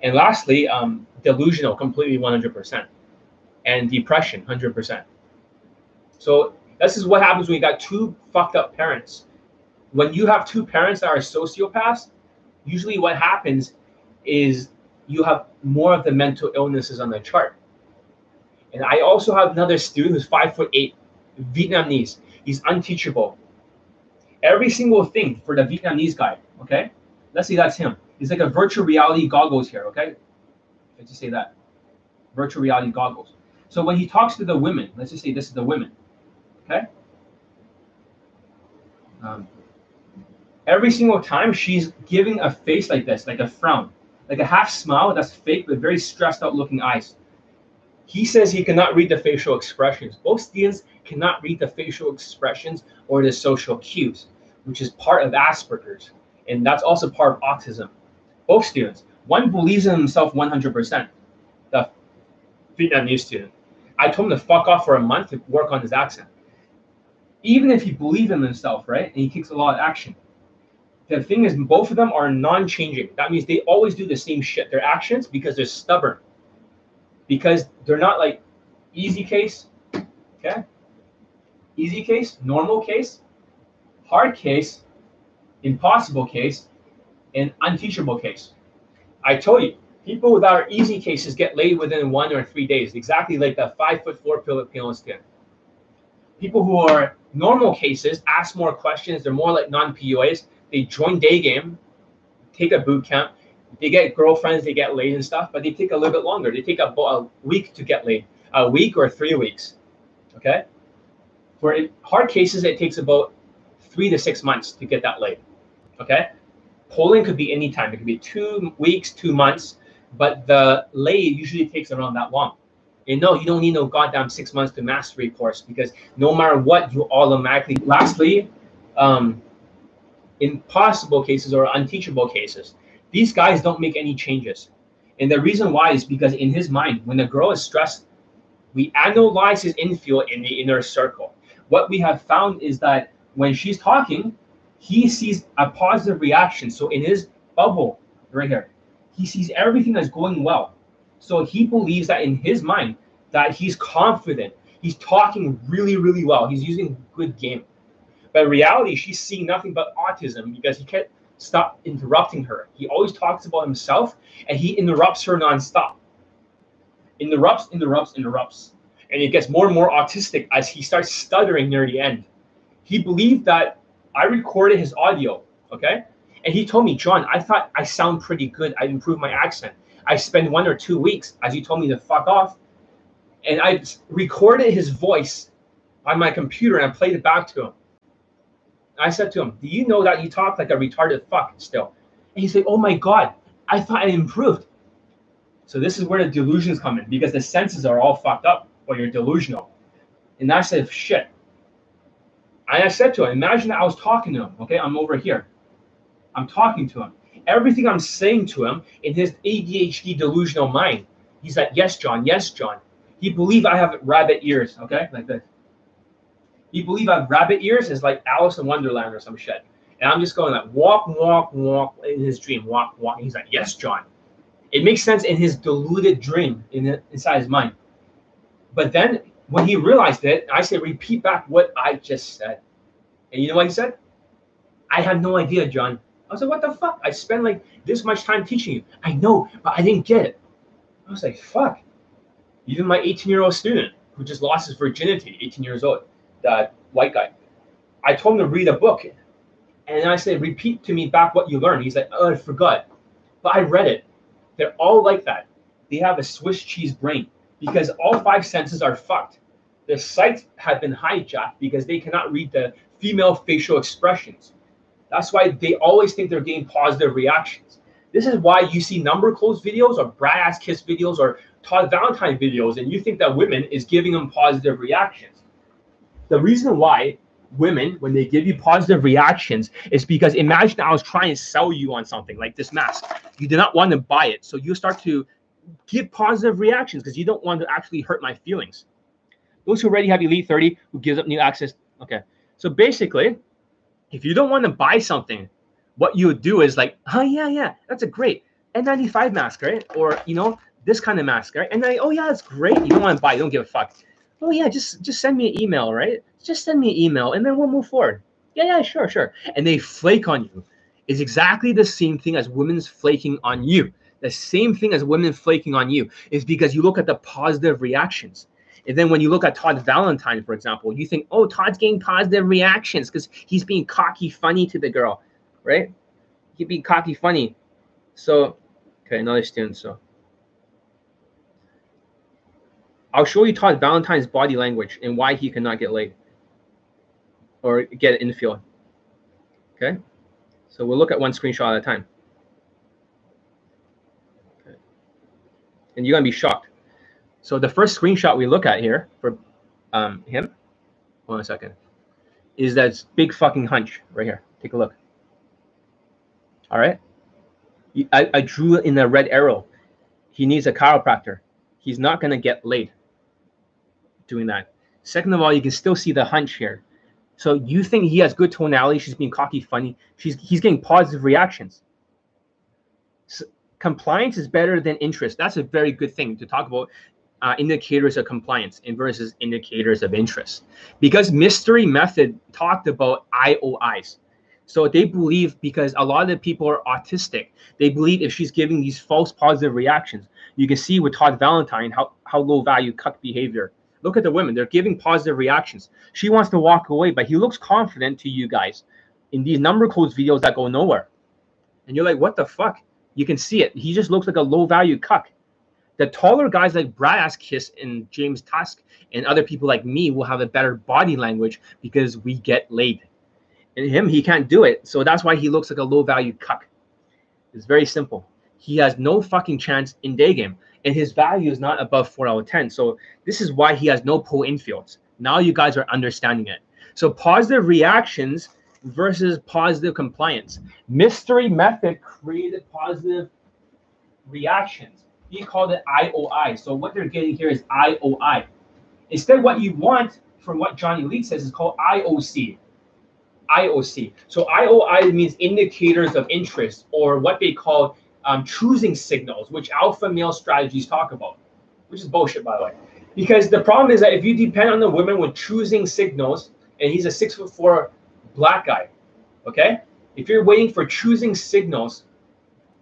And lastly, um, delusional, completely 100%. And depression, 100%. So this is what happens when you got two fucked up parents. When you have two parents that are sociopaths, usually what happens is you have more of the mental illnesses on the chart. And I also have another student who's five foot eight, Vietnamese. He's unteachable. Every single thing for the Vietnamese guy, okay? Let's say that's him. He's like a virtual reality goggles here, okay? Let's just say that. Virtual reality goggles. So when he talks to the women, let's just say this is the women, okay? Um, every single time she's giving a face like this, like a frown like a half smile that's fake with very stressed out looking eyes. He says he cannot read the facial expressions. Both students cannot read the facial expressions or the social cues, which is part of Asperger's. And that's also part of autism. Both students. One believes in himself 100%, the Vietnamese student. I told him to fuck off for a month to work on his accent. Even if he believes in himself, right, and he takes a lot of action, the thing is, both of them are non-changing. That means they always do the same shit. Their actions because they're stubborn. Because they're not like easy case, okay? Easy case, normal case, hard case, impossible case, and unteachable case. I told you, people that are easy cases get laid within one or three days, exactly like the five foot four Filipino skin. People who are normal cases ask more questions. They're more like non-PUAs they join day game, take a boot camp, they get girlfriends, they get laid and stuff, but they take a little bit longer. They take about a week to get laid, a week or three weeks. Okay. For hard cases, it takes about three to six months to get that laid. Okay. Pulling could be any time. It could be two weeks, two months, but the lay usually takes around that long. And no, you don't need no goddamn six months to mastery course because no matter what, you automatically. Lastly, um, impossible cases or unteachable cases. These guys don't make any changes. And the reason why is because in his mind, when the girl is stressed, we analyze his infield in the inner circle. What we have found is that when she's talking, he sees a positive reaction. So in his bubble right here, he sees everything that's going well. So he believes that in his mind that he's confident. He's talking really, really well. He's using good game. But in reality, she's seeing nothing but autism because he can't stop interrupting her. He always talks about himself and he interrupts her nonstop. Interrupts, interrupts, interrupts. And it gets more and more autistic as he starts stuttering near the end. He believed that I recorded his audio, okay? And he told me, John, I thought I sound pretty good. I improved my accent. I spent one or two weeks, as he told me to fuck off. And I recorded his voice on my computer and I played it back to him. I said to him, Do you know that you talk like a retarded fuck still? And he said, Oh my God, I thought I improved. So this is where the delusions come in because the senses are all fucked up or you're delusional. And I said, Shit. And I said to him, Imagine that I was talking to him. Okay, I'm over here. I'm talking to him. Everything I'm saying to him in his ADHD delusional mind, he's like, Yes, John, yes, John. He believed I have rabbit ears, okay, like this. You believe I have rabbit ears is like Alice in Wonderland or some shit. And I'm just going like walk, walk, walk in his dream, walk, walk. He's like, yes, John. It makes sense in his deluded dream in inside his mind. But then when he realized it, I said, repeat back what I just said. And you know what he said? I had no idea, John. I was like, what the fuck? I spent like this much time teaching you. I know, but I didn't get it. I was like, fuck. Even my 18 year old student who just lost his virginity, 18 years old, that white guy. I told him to read a book, And I say, repeat to me back what you learned. He's like, oh, I forgot. But I read it. They're all like that. They have a Swiss cheese brain because all five senses are fucked. Their sights have been hijacked because they cannot read the female facial expressions. That's why they always think they're getting positive reactions. This is why you see number close videos or Brad ass kiss videos or Todd Valentine videos, and you think that women is giving them positive reactions. The reason why women, when they give you positive reactions, is because imagine I was trying to sell you on something like this mask. You did not want to buy it. So you start to give positive reactions because you don't want to actually hurt my feelings. Those who already have Elite 30 who gives up new access. Okay. So basically, if you don't want to buy something, what you would do is like, oh yeah, yeah, that's a great N95 mask, right? Or you know, this kind of mask, right? And then, oh yeah, that's great. You don't want to buy, you don't give a fuck. Oh yeah, just just send me an email, right? Just send me an email, and then we'll move forward. Yeah, yeah, sure, sure. And they flake on you. Is exactly the same thing as women's flaking on you. The same thing as women flaking on you is because you look at the positive reactions. And then when you look at Todd Valentine, for example, you think, oh, Todd's getting positive reactions because he's being cocky, funny to the girl, right? He'd be cocky, funny. So, okay, another student. So, I'll show you Todd Valentine's body language and why he cannot get laid or get in the field. Okay, so we'll look at one screenshot at a time. Okay. And you're gonna be shocked. So the first screenshot we look at here for um, him, second, is that big fucking hunch right here. Take a look. All right. I, I drew in a red arrow. He needs a chiropractor. He's not going to get laid doing that. Second of all, you can still see the hunch here. So you think he has good tonality? She's being cocky, funny. She's he's getting positive reactions. So compliance is better than interest. That's a very good thing to talk about. Uh, indicators of compliance versus indicators of interest, because mystery method talked about IOIs. So they believe because a lot of the people are autistic, they believe if she's giving these false positive reactions, you can see with Todd Valentine how how low value cuck behavior Look at the women; they're giving positive reactions. She wants to walk away, but he looks confident to you guys in these number close videos that go nowhere. And you're like, what the fuck? You can see it. He just looks like a low value cuck. The taller guys like Brad Kiss and James Tusk and other people like me will have a better body language because we get laid. And him, he can't do it. So that's why he looks like a low value cuck. It's very simple. He has no fucking chance in day game and his value is not above 4 out of 10. So this is why he has no pull infields. Now you guys are understanding it. So positive reactions versus positive compliance. Mystery method created positive reactions. He called it IOI. So what they're getting here is IOI. Instead, what you want from what Johnny Lee says is called IOC. IOC. So IOI means indicators of interest or what they call um, choosing signals, which alpha male strategies talk about, which is bullshit, by the way. Because the problem is that if you depend on the women with choosing signals, and he's a six foot four black guy, okay? If you're waiting for choosing signals,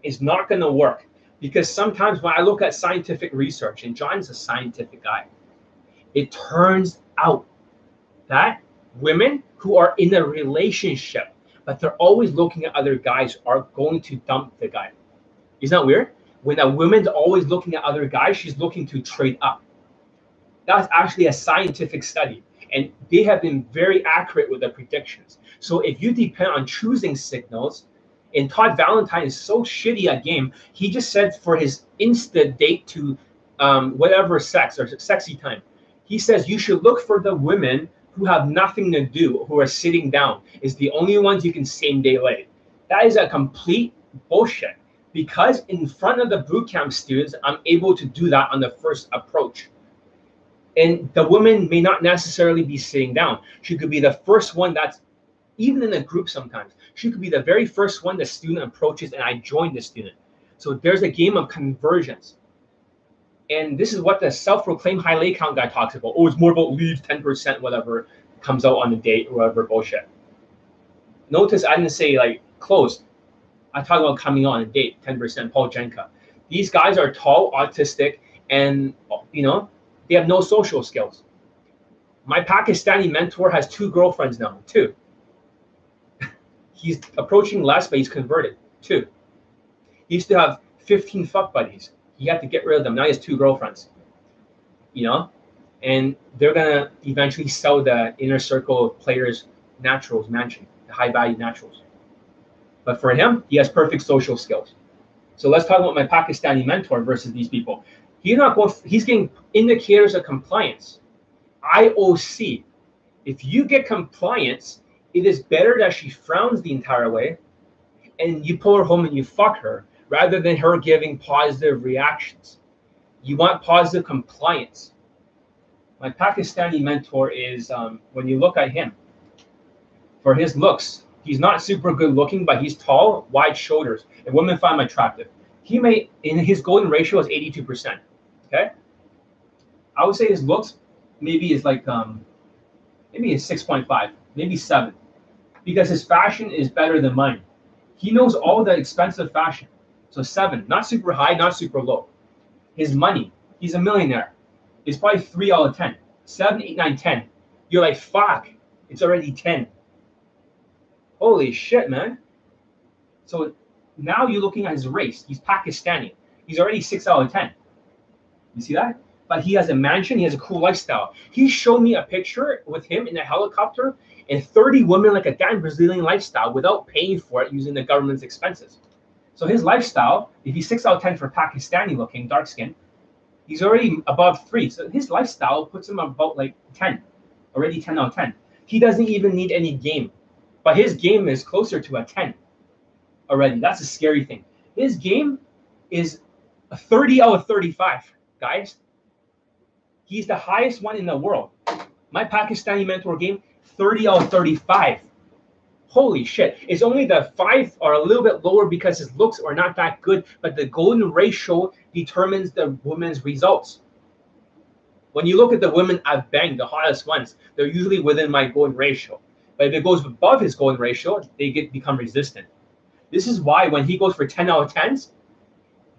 it's not going to work. Because sometimes when I look at scientific research, and John's a scientific guy, it turns out that women who are in a relationship, but they're always looking at other guys, are going to dump the guy. Isn't that weird? When a woman's always looking at other guys, she's looking to trade up. That's actually a scientific study, and they have been very accurate with their predictions. So if you depend on choosing signals, and Todd Valentine is so shitty at game, he just said for his insta date to um, whatever sex or sexy time, he says you should look for the women who have nothing to do, who are sitting down, is the only ones you can same day lay. That is a complete bullshit because in front of the bootcamp students, I'm able to do that on the first approach. And the woman may not necessarily be sitting down. She could be the first one that's even in a group sometimes. She could be the very first one the student approaches and I join the student. So there's a game of conversions. And this is what the self-proclaimed high lay count guy talks about. Oh, it's more about leads, 10%, whatever comes out on the date, whatever bullshit. Notice I didn't say like closed. I talk about coming on a date, 10%, Paul Janka. These guys are tall, autistic, and you know, they have no social skills. My Pakistani mentor has two girlfriends now, two. He's approaching less, but he's converted two. He used to have 15 fuck buddies. He had to get rid of them. Now he has two girlfriends. You know? And they're gonna eventually sell the inner circle of players naturals mansion, the high value naturals. But for him, he has perfect social skills. So let's talk about my Pakistani mentor versus these people. He's not going. He's getting indicators of compliance. IOC. If you get compliance, it is better that she frowns the entire way, and you pull her home and you fuck her, rather than her giving positive reactions. You want positive compliance. My Pakistani mentor is um, when you look at him, for his looks, he's not super good looking, but he's tall, wide shoulders, and women find him attractive. He may, in his golden ratio is 82%. Okay. I would say his looks maybe is like, um, maybe it's 6.5, maybe seven, because his fashion is better than mine. He knows all the expensive fashion. So seven, not super high, not super low. His money, he's a millionaire. It's probably three out of 10. Seven, eight, nine, 10. You're like, fuck, it's already 10. Holy shit, man. So now you're looking at his race. He's Pakistani. He's already six out of 10. You see that? But he has a mansion. He has a cool lifestyle. He showed me a picture with him in a helicopter and 30 women like a damn Brazilian lifestyle without paying for it using the government's expenses. So his lifestyle, if he's six out of 10 for Pakistani looking, dark skin, he's already above three. So his lifestyle puts him about like 10, already 10 out of 10. He doesn't even need any game, but his game is closer to a 10 already. That's a scary thing. His game is a 30 out of 35, guys. He's the highest one in the world. My Pakistani mentor game, 30 out of 35. Holy shit. It's only the five are a little bit lower because his looks are not that good, but the golden ratio determines the woman's results. When you look at the women I've banged, the hottest ones, they're usually within my golden ratio. But if it goes above his golden ratio, they get become resistant. This is why when he goes for 10 out of 10s,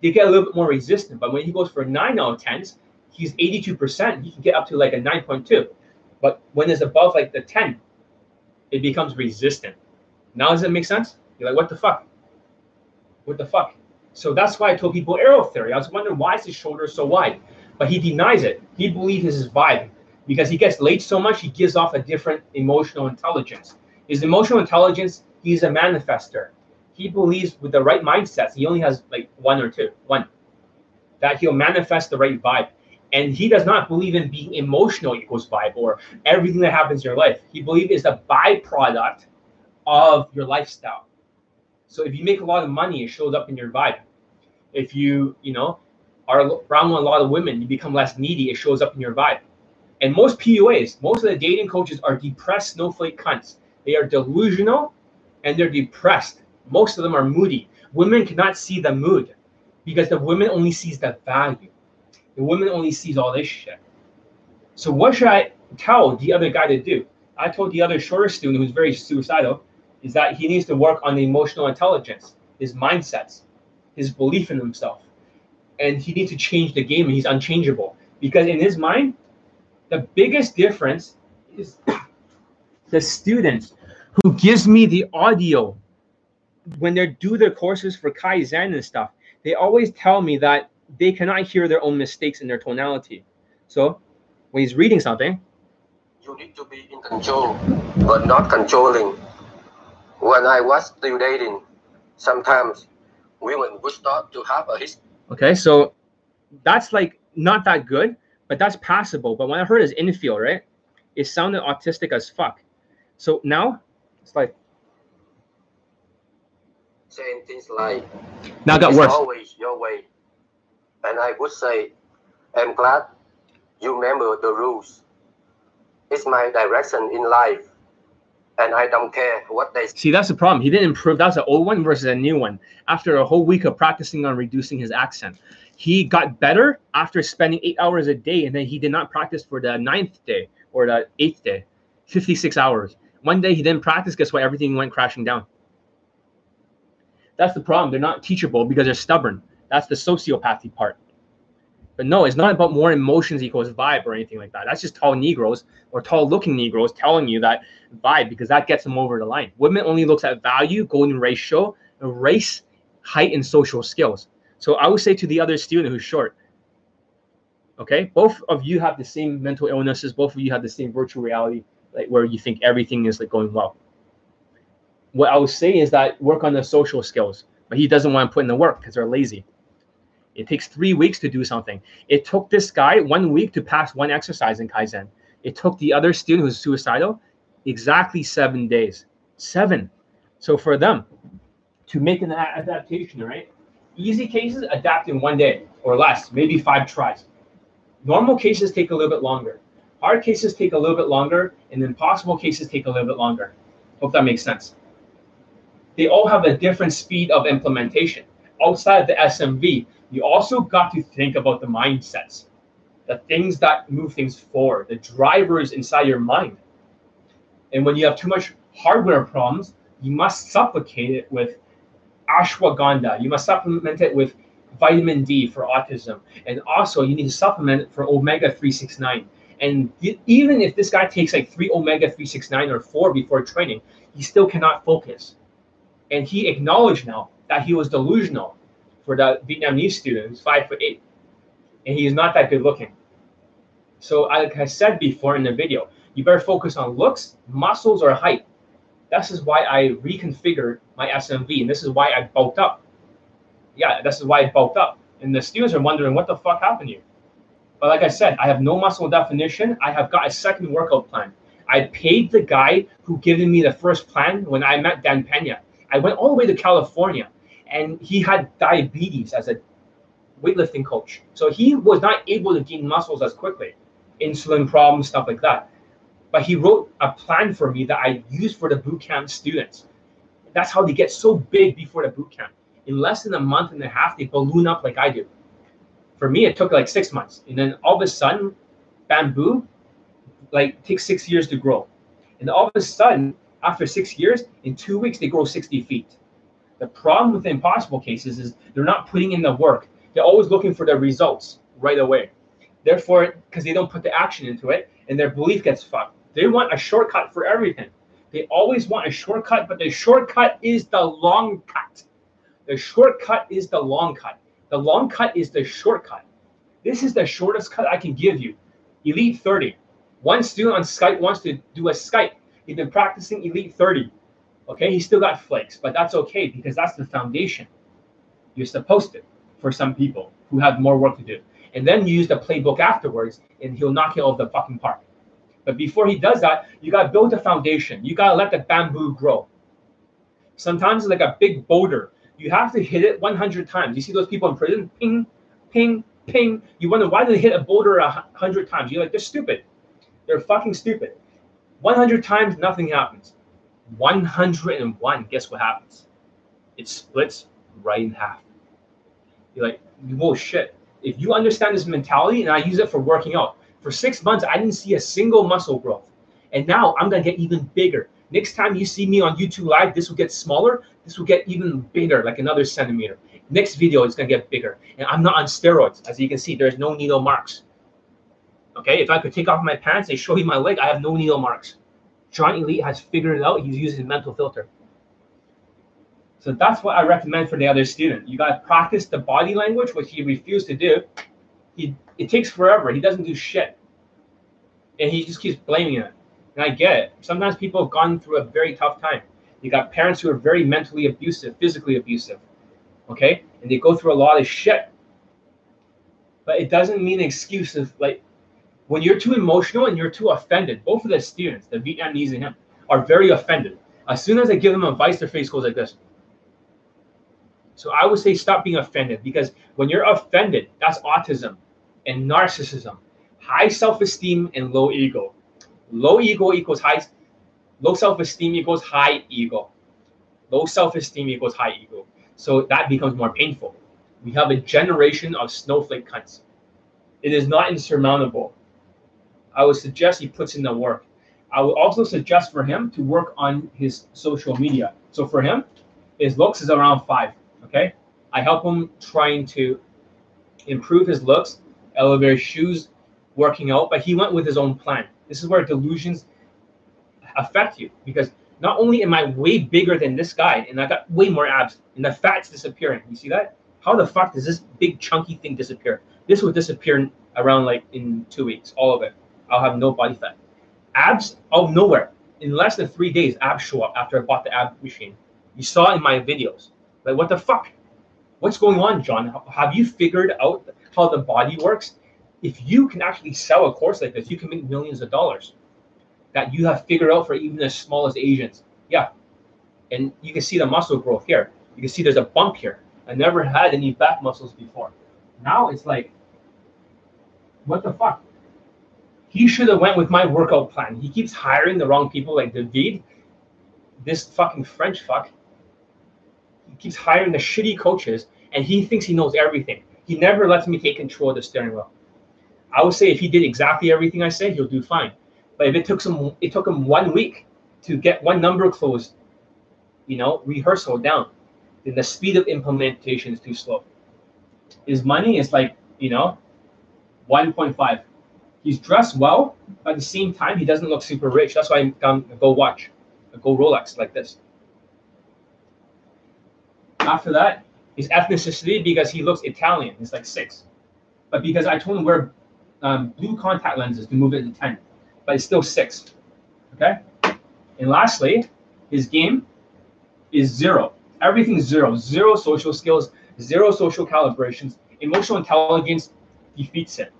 they get a little bit more resistant. But when he goes for 9 out of 10s, he's 82%. He can get up to like a 9.2. But when it's above like the 10, it becomes resistant. Now does it make sense? You're like, what the fuck? What the fuck? So that's why I told people arrow theory. I was wondering why is his shoulder so wide? But he denies it. He believes his vibe. Because he gets laid so much, he gives off a different emotional intelligence. His emotional intelligence, he's a manifester. He believes with the right mindsets, he only has like one or two, one, that he'll manifest the right vibe. And he does not believe in being emotional equals vibe or everything that happens in your life. He believes it's a byproduct of your lifestyle. So if you make a lot of money, it shows up in your vibe. If you, you know, are around a lot of women, you become less needy, it shows up in your vibe. And most PUAs, most of the dating coaches are depressed snowflake cunts. They are delusional and they're depressed. Most of them are moody. Women cannot see the mood because the woman only sees the value. The woman only sees all this shit. So what should I tell the other guy to do? I told the other shorter student who's very suicidal, is that he needs to work on the emotional intelligence, his mindsets, his belief in himself. And he needs to change the game and he's unchangeable. Because in his mind, the biggest difference is the students who gives me the audio when they do their courses for Kaizen and stuff, they always tell me that they cannot hear their own mistakes in their tonality. So when he's reading something, you need to be in control, but not controlling when I was still dating, sometimes women would start to have a history. Okay, so that's like not that good, but that's passable. But when I heard his infield, right, it sounded autistic as fuck. So now it's like saying things like now it got worse. always your way. And I would say, I'm glad you remember the rules. It's my direction in life and I don't care what they See, that's the problem. He didn't improve. That's an old one versus a new one. After a whole week of practicing on reducing his accent, he got better after spending eight hours a day, and then he did not practice for the ninth day or the eighth day, 56 hours. One day he didn't practice. Guess what? Everything went crashing down. That's the problem. They're not teachable because they're stubborn. That's the sociopathy part. But no, it's not about more emotions equals vibe or anything like that. That's just tall Negroes or tall looking Negroes telling you that vibe because that gets them over the line. Women only looks at value, golden ratio, race, height, and social skills. So I would say to the other student who's short, okay, both of you have the same mental illnesses, both of you have the same virtual reality, like where you think everything is like going well. What I would say is that work on the social skills, but he doesn't want to put in the work because they're lazy. It takes three weeks to do something. It took this guy one week to pass one exercise in Kaizen. It took the other student who's suicidal exactly seven days. Seven. So for them to make an adaptation, right? Easy cases adapt in one day or less, maybe five tries. Normal cases take a little bit longer. Hard cases take a little bit longer, and impossible cases take a little bit longer. Hope that makes sense. They all have a different speed of implementation. Outside the SMV, you also got to think about the mindsets, the things that move things forward, the drivers inside your mind. And when you have too much hardware problems, you must supplicate it with ashwagandha. You must supplement it with vitamin D for autism. And also, you need to supplement it for omega 369. And even if this guy takes like three omega 369 or four before training, he still cannot focus. And he acknowledged now that he was delusional for the Vietnamese student five foot eight. And he is not that good looking. So, like I said before in the video, you better focus on looks, muscles, or height. This is why I reconfigured my SMV, and this is why I bulked up. Yeah, this is why I bulked up. And the students are wondering what the fuck happened you. But like I said, I have no muscle definition. I have got a second workout plan. I paid the guy who given me the first plan when I met Dan Pena. I went all the way to California, and he had diabetes as a weightlifting coach. So he was not able to gain muscles as quickly, insulin problems, stuff like that but he wrote a plan for me that I use for the boot camp students. That's how they get so big before the boot camp. In less than a month and a half, they balloon up like I do. For me, it took like six months, and then all of a sudden, bamboo, like takes six years to grow, and all of a sudden, after six years, in two weeks they grow 60 feet. The problem with the impossible cases is they're not putting in the work. They're always looking for the results right away. Therefore, because they don't put the action into it, and their belief gets fucked. They want a shortcut for everything. They always want a shortcut, but the shortcut is the long cut. The shortcut is the long cut. The long cut is the shortcut. This is the shortest cut I can give you. Elite 30. One student on Skype wants to do a Skype. He's been practicing Elite 30. Okay, he still got flakes, but that's okay because that's the foundation. You're supposed to for some people who have more work to do. And then use the playbook afterwards, and he'll knock it off the fucking park. But before he does that, you got to build a foundation. You got to let the bamboo grow. Sometimes it's like a big boulder. You have to hit it 100 times. You see those people in prison? Ping, ping, ping. You wonder why they hit a boulder 100 times. You're like, they're stupid. They're fucking stupid. 100 times, nothing happens. 101, guess what happens? It splits right in half. You're like, whoa, shit. If you understand this mentality, and I use it for working out, for six months, I didn't see a single muscle growth. And now I'm going to get even bigger. Next time you see me on YouTube Live, this will get smaller. This will get even bigger, like another centimeter. Next video is going to get bigger. And I'm not on steroids. As you can see, there's no needle marks. Okay, if I could take off my pants and show you my leg, I have no needle marks. John Elite has figured it out. He's using mental filter. So that's what I recommend for the other student. You got to practice the body language, which he refused to do. He it takes forever. He doesn't do shit, and he just keeps blaming it. And I get it. Sometimes people have gone through a very tough time. You got parents who are very mentally abusive, physically abusive, okay, and they go through a lot of shit. But it doesn't mean excuses. Like when you're too emotional and you're too offended, both of the students, the Vietnamese and him, are very offended. As soon as I give them advice, their face goes like this. So I would say stop being offended because when you're offended, that's autism and narcissism, high self-esteem and low ego. Low ego equals high, low self-esteem equals high ego. Low self-esteem equals high ego. So that becomes more painful. We have a generation of snowflake cunts. It is not insurmountable. I would suggest he puts in the work. I would also suggest for him to work on his social media. So for him, his looks is around five. Okay, I help him trying to improve his looks elevator shoes, working out, but he went with his own plan. This is where delusions affect you because not only am I way bigger than this guy and I got way more abs and the fat's disappearing. You see that? How the fuck does this big chunky thing disappear? This will disappear around like in two weeks, all of it. I'll have no body fat. Abs out of nowhere. In less than three days, abs show up after I bought the ab machine. You saw in my videos. Like, what the fuck? What's going on, John? Have you figured out how the body works? If you can actually sell a course like this, you can make millions of dollars that you have figured out for even as small as Asians. Yeah. And you can see the muscle growth here. You can see there's a bump here. I never had any back muscles before. Now it's like, what the fuck? He should have went with my workout plan. He keeps hiring the wrong people like David, this fucking French fuck. He keeps hiring the shitty coaches and he thinks he knows everything. He never lets me take control of the steering wheel. I would say if he did exactly everything I said, he'll do fine. But if it took some, it took him one week to get one number closed, you know, rehearsal down, then the speed of implementation is too slow. His money is like, you know, 1.5. He's dressed well, but at the same time, he doesn't look super rich. That's why I come go watch, go Rolex like this. After that, his ethnicity because he looks Italian. He's like six, but because I told him wear um, blue contact lenses to move it to ten, but it's still six. Okay, and lastly, his game is zero. Everything's zero. Zero social skills. Zero social calibrations. Emotional intelligence defeats it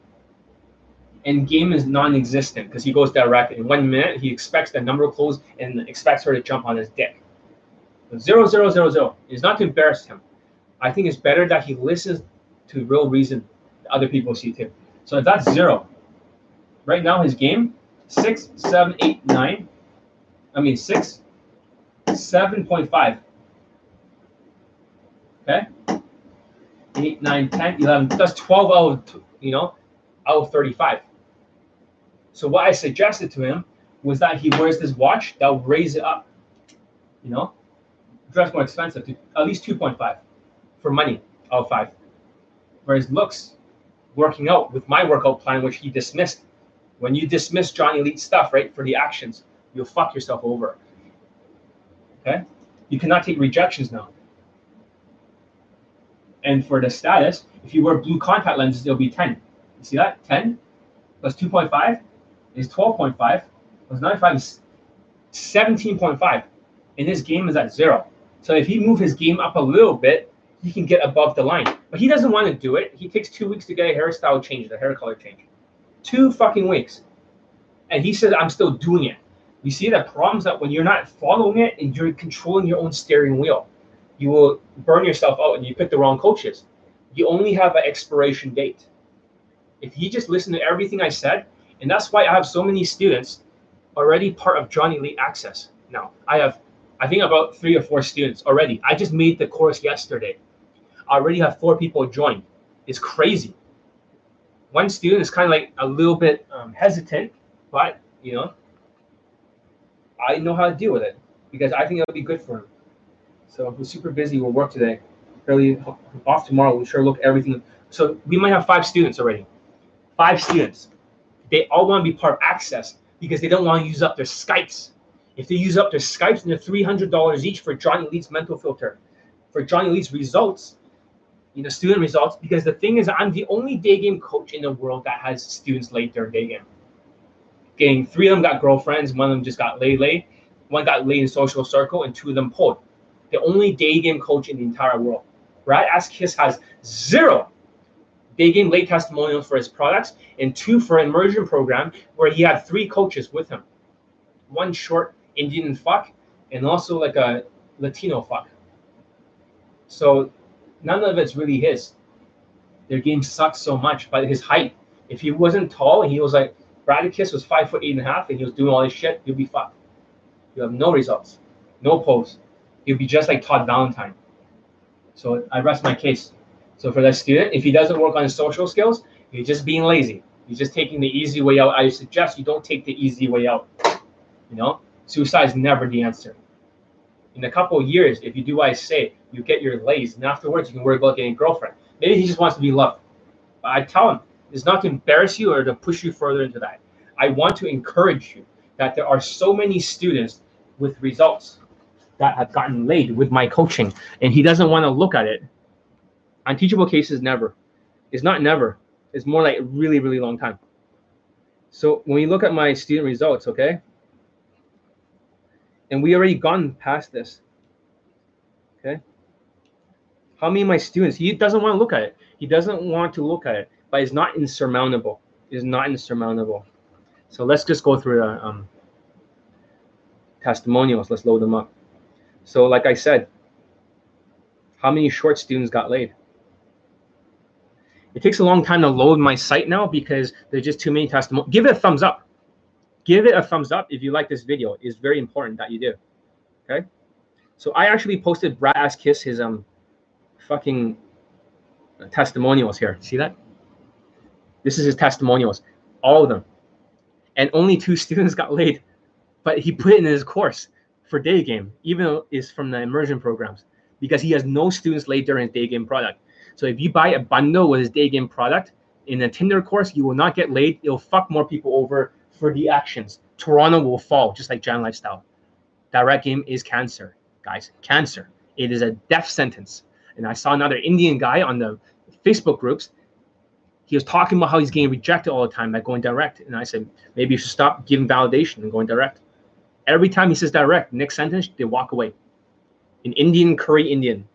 and game is non-existent because he goes direct. In one minute, he expects the number close and expects her to jump on his dick. Zero, zero, zero, zero. It's not to embarrass him. I think it's better that he listens to real reason other people see too. So that's zero. Right now, his game six, seven, eight, nine. I mean six, seven point five. Okay. Eight, nine, ten, eleven. That's 12 out of, you know, out of 35. So what I suggested to him was that he wears this watch that will raise it up. You know, dress more expensive to at least 2.5 for money of five. Whereas looks, working out with my workout plan, which he dismissed. When you dismiss Johnny Elite stuff, right, for the actions, you'll fuck yourself over. Okay? You cannot take rejections now. And for the status, if you wear blue contact lenses, it'll be 10. You see that? 10 plus 2.5 is 12.5 plus 95 is 17.5 and his game is at zero so if he move his game up a little bit he can get above the line. But he doesn't want to do it. He takes two weeks to get a hairstyle change the hair color change. Two fucking weeks. And he says i'm still doing it. You see the problems that when you're not following it and you're controlling your own steering wheel you will burn yourself out and you pick the wrong coaches. You only have an expiration date. If you just listen to everything i said and that's why I have so many students already part of Johnny Elite Access. Now, I have, I think about three or four students already. I just made the course yesterday. Already have four people join. It's crazy. One student is kind of like a little bit um, hesitant, but, you know, I know how to deal with it because I think it'll be good for him. So we're super busy. We'll work today. Early off tomorrow. We sure look everything. So we might have five students already. Five students they all want to be part of Access because they don't want to use up their Skypes. If they use up their Skypes, and they're three hundred dollars each for Johnny Lee's mental filter, for Johnny Lee's results, you know, student results. Because the thing is, I'm the only day game coach in the world that has students late their day game. Getting three of them got girlfriends, one of them just got lay lay, one got laid in social circle, and two of them pulled. The only day game coach in the entire world. Brad Askiss has zero they gave late testimonials for his products and two for an immersion program where he had three coaches with him. One short Indian fuck and also like a Latino fuck. So none of it's really his. Their game sucks so much, but his height. If he wasn't tall and he was like Kiss was five foot eight and a half and he was doing all this shit, you'll be fucked. You have no results, no pose. You'll be just like Todd Valentine. So I rest my case. So for that student, if he doesn't work on his social skills, he's just being lazy. He's just taking the easy way out. I suggest you don't take the easy way out. You know, suicide is never the answer. In a couple of years, if you do what I say, you get your lays, and afterwards you can worry about getting a girlfriend. Maybe he just wants to be loved. But I tell him, It's not to embarrass you or to push you further into that. I want to encourage you that there are so many students with results that have gotten laid with my coaching, and he doesn't want to look at it. Unteachable cases never. It's not never. It's more like really, really long time. So when we look at my student results, okay, and we already gone past this. Okay. How many of my students? He doesn't want to look at it. He doesn't want to look at it, but it's not insurmountable. It's not insurmountable. So let's just go through the um, testimonials. Let's load them up. So, like I said, how many short students got laid? It takes a long time to load my site now because there's just too many testimonials. Give it a thumbs up. Give it a thumbs up if you like this video. It's very important that you do. Okay. So I actually posted Brad Ass Kiss his um fucking uh, testimonials here. See that? This is his testimonials, all of them. And only two students got laid, but he put it in his course for day game, even though it's from the immersion programs, because he has no students laid during his day game product. So if you buy a bundle with his day game product in a Tinder course, you will not get laid. It'll fuck more people over for the actions. Toronto will fall, just like Jan Lifestyle. Direct game is cancer, guys. Cancer. It is a death sentence. And I saw another Indian guy on the Facebook groups. He was talking about how he's getting rejected all the time by going direct. And I said, maybe you should stop giving validation and going direct. Every time he says direct, next sentence, they walk away. An Indian, curry Indian.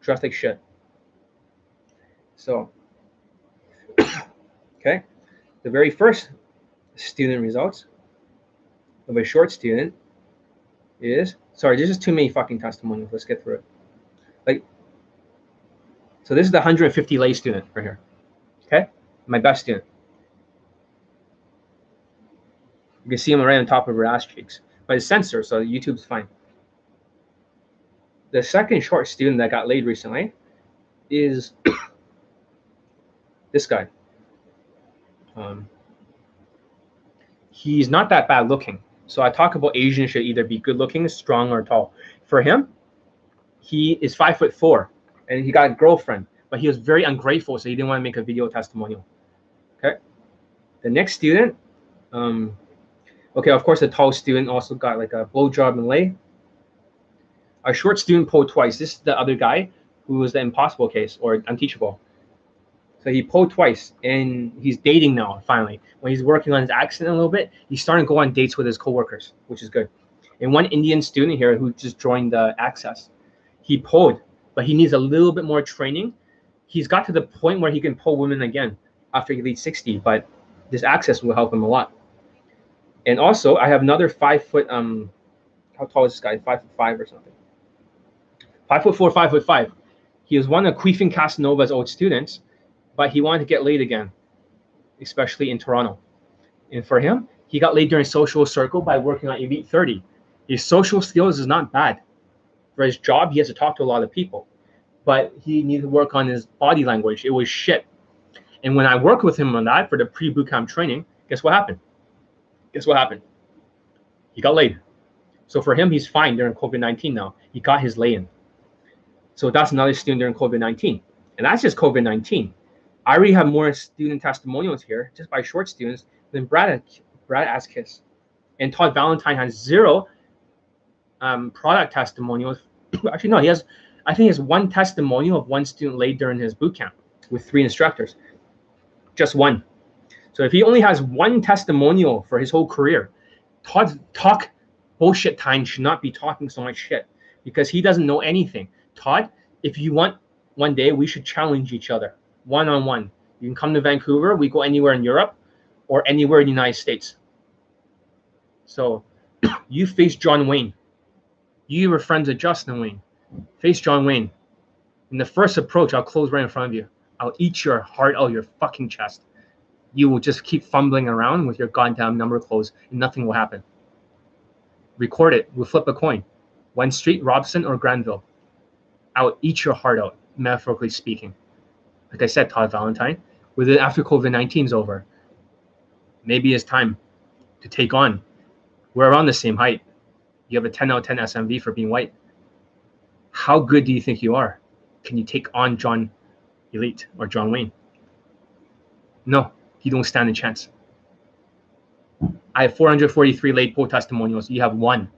Dressed like shit. So, okay. The very first student results of a short student is sorry, this is too many fucking testimonials. Let's get through it. Like, so this is the 150 lay student right here. Okay, my best student. You can see him right on top of her ass cheeks, but it's censored, so YouTube's fine. The second short student that got laid recently is this guy. Um, he's not that bad looking. So I talk about Asians should either be good looking, strong, or tall. For him, he is five foot four, and he got a girlfriend, but he was very ungrateful, so he didn't want to make a video testimonial. Okay. The next student, um, okay, of course, the tall student also got like a blowjob and lay. A short student pulled twice. This is the other guy who was the impossible case or unteachable. So he pulled twice, and he's dating now. Finally, when he's working on his accent a little bit, he's starting to go on dates with his coworkers, which is good. And one Indian student here who just joined the access, he pulled, but he needs a little bit more training. He's got to the point where he can pull women again after he leads 60, but this access will help him a lot. And also, I have another five foot. Um, how tall is this guy? Five foot five or something. Five foot four, five foot five. He was one of Queefing Casanova's old students but he wanted to get laid again, especially in Toronto. And for him, he got laid during social circle by working on Elite 30. His social skills is not bad. For his job, he has to talk to a lot of people, but he needed to work on his body language. It was shit. And when I worked with him on that for the pre bootcamp training, guess what happened? Guess what happened? He got laid. So for him, he's fine during COVID 19 now. He got his lay in. So that's another student during COVID 19. And that's just COVID 19. I already have more student testimonials here just by short students than Brad Brad Askis. And Todd Valentine has zero um, product testimonials. Actually, no, he has I think he has one testimonial of one student laid during his boot camp with three instructors. Just one. So if he only has one testimonial for his whole career, Todd talk bullshit time should not be talking so much shit because he doesn't know anything. Todd, if you want one day, we should challenge each other one on one. You can come to Vancouver. We go anywhere in Europe or anywhere in the United States. So you face John Wayne. You were friends with Justin Wayne. Face John Wayne. In the first approach, I'll close right in front of you. I'll eat your heart out your fucking chest. You will just keep fumbling around with your goddamn number closed and nothing will happen. Record it. We'll flip a coin. One Street, Robson, or Granville. I'll eat your heart out, metaphorically speaking like I said, Todd Valentine, within after COVID 19 is over, maybe it's time to take on. We're around the same height. You have a 10 out of 10 SMV for being white. How good do you think you are? Can you take on John Elite or John Wayne? No, you don't stand a chance. I have 443 late poll testimonials. You have one.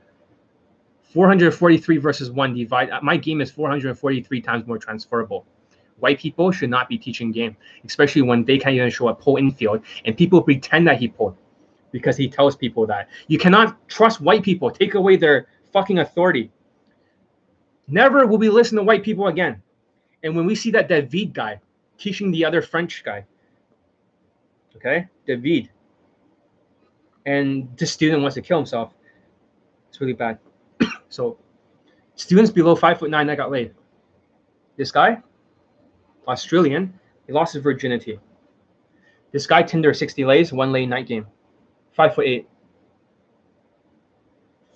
443 versus one divide. Uh, my game is 443 times more transferable. White people should not be teaching game, especially when they can't even show a pull infield and people pretend that he pulled because he tells people that. You cannot trust white people. Take away their fucking authority. Never will we listen to white people again. And when we see that David guy teaching the other French guy, okay, David, and this student wants to kill himself, it's really bad. so, students below five foot nine that got laid. This guy, Australian, he lost his virginity. This guy Tinder 60 lays, one lay night game. Five foot eight.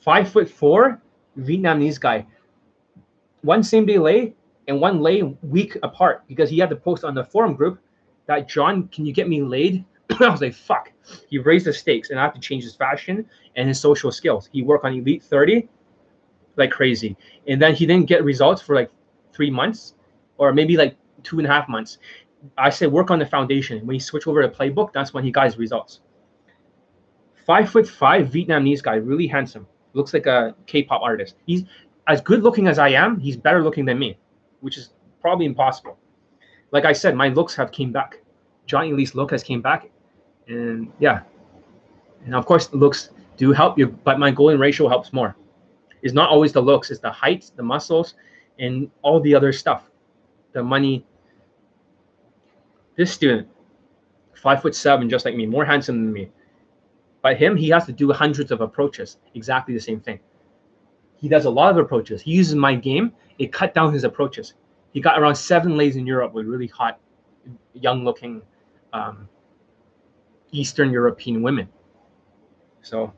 Five foot four, Vietnamese guy. One same day lay and one lay week apart because he had to post on the forum group that John, can you get me laid? I was like, fuck. He raised the stakes and I have to change his fashion and his social skills. He worked on Elite 30 like crazy. And then he didn't get results for like three months or maybe like two and a half months. I said work on the foundation. When he switched over to playbook, that's when he got his results. Five foot five Vietnamese guy, really handsome. Looks like a K-pop artist. He's as good looking as I am. He's better looking than me, which is probably impossible. Like I said, my looks have came back. John Elite's look has came back, and yeah, and of course looks do help you, but my golden ratio helps more. It's not always the looks; it's the height, the muscles, and all the other stuff, the money. This student, five foot seven, just like me, more handsome than me. But him, he has to do hundreds of approaches, exactly the same thing. He does a lot of approaches. He uses my game. It cut down his approaches. He got around seven lays in Europe with really hot, young-looking um, Eastern European women. So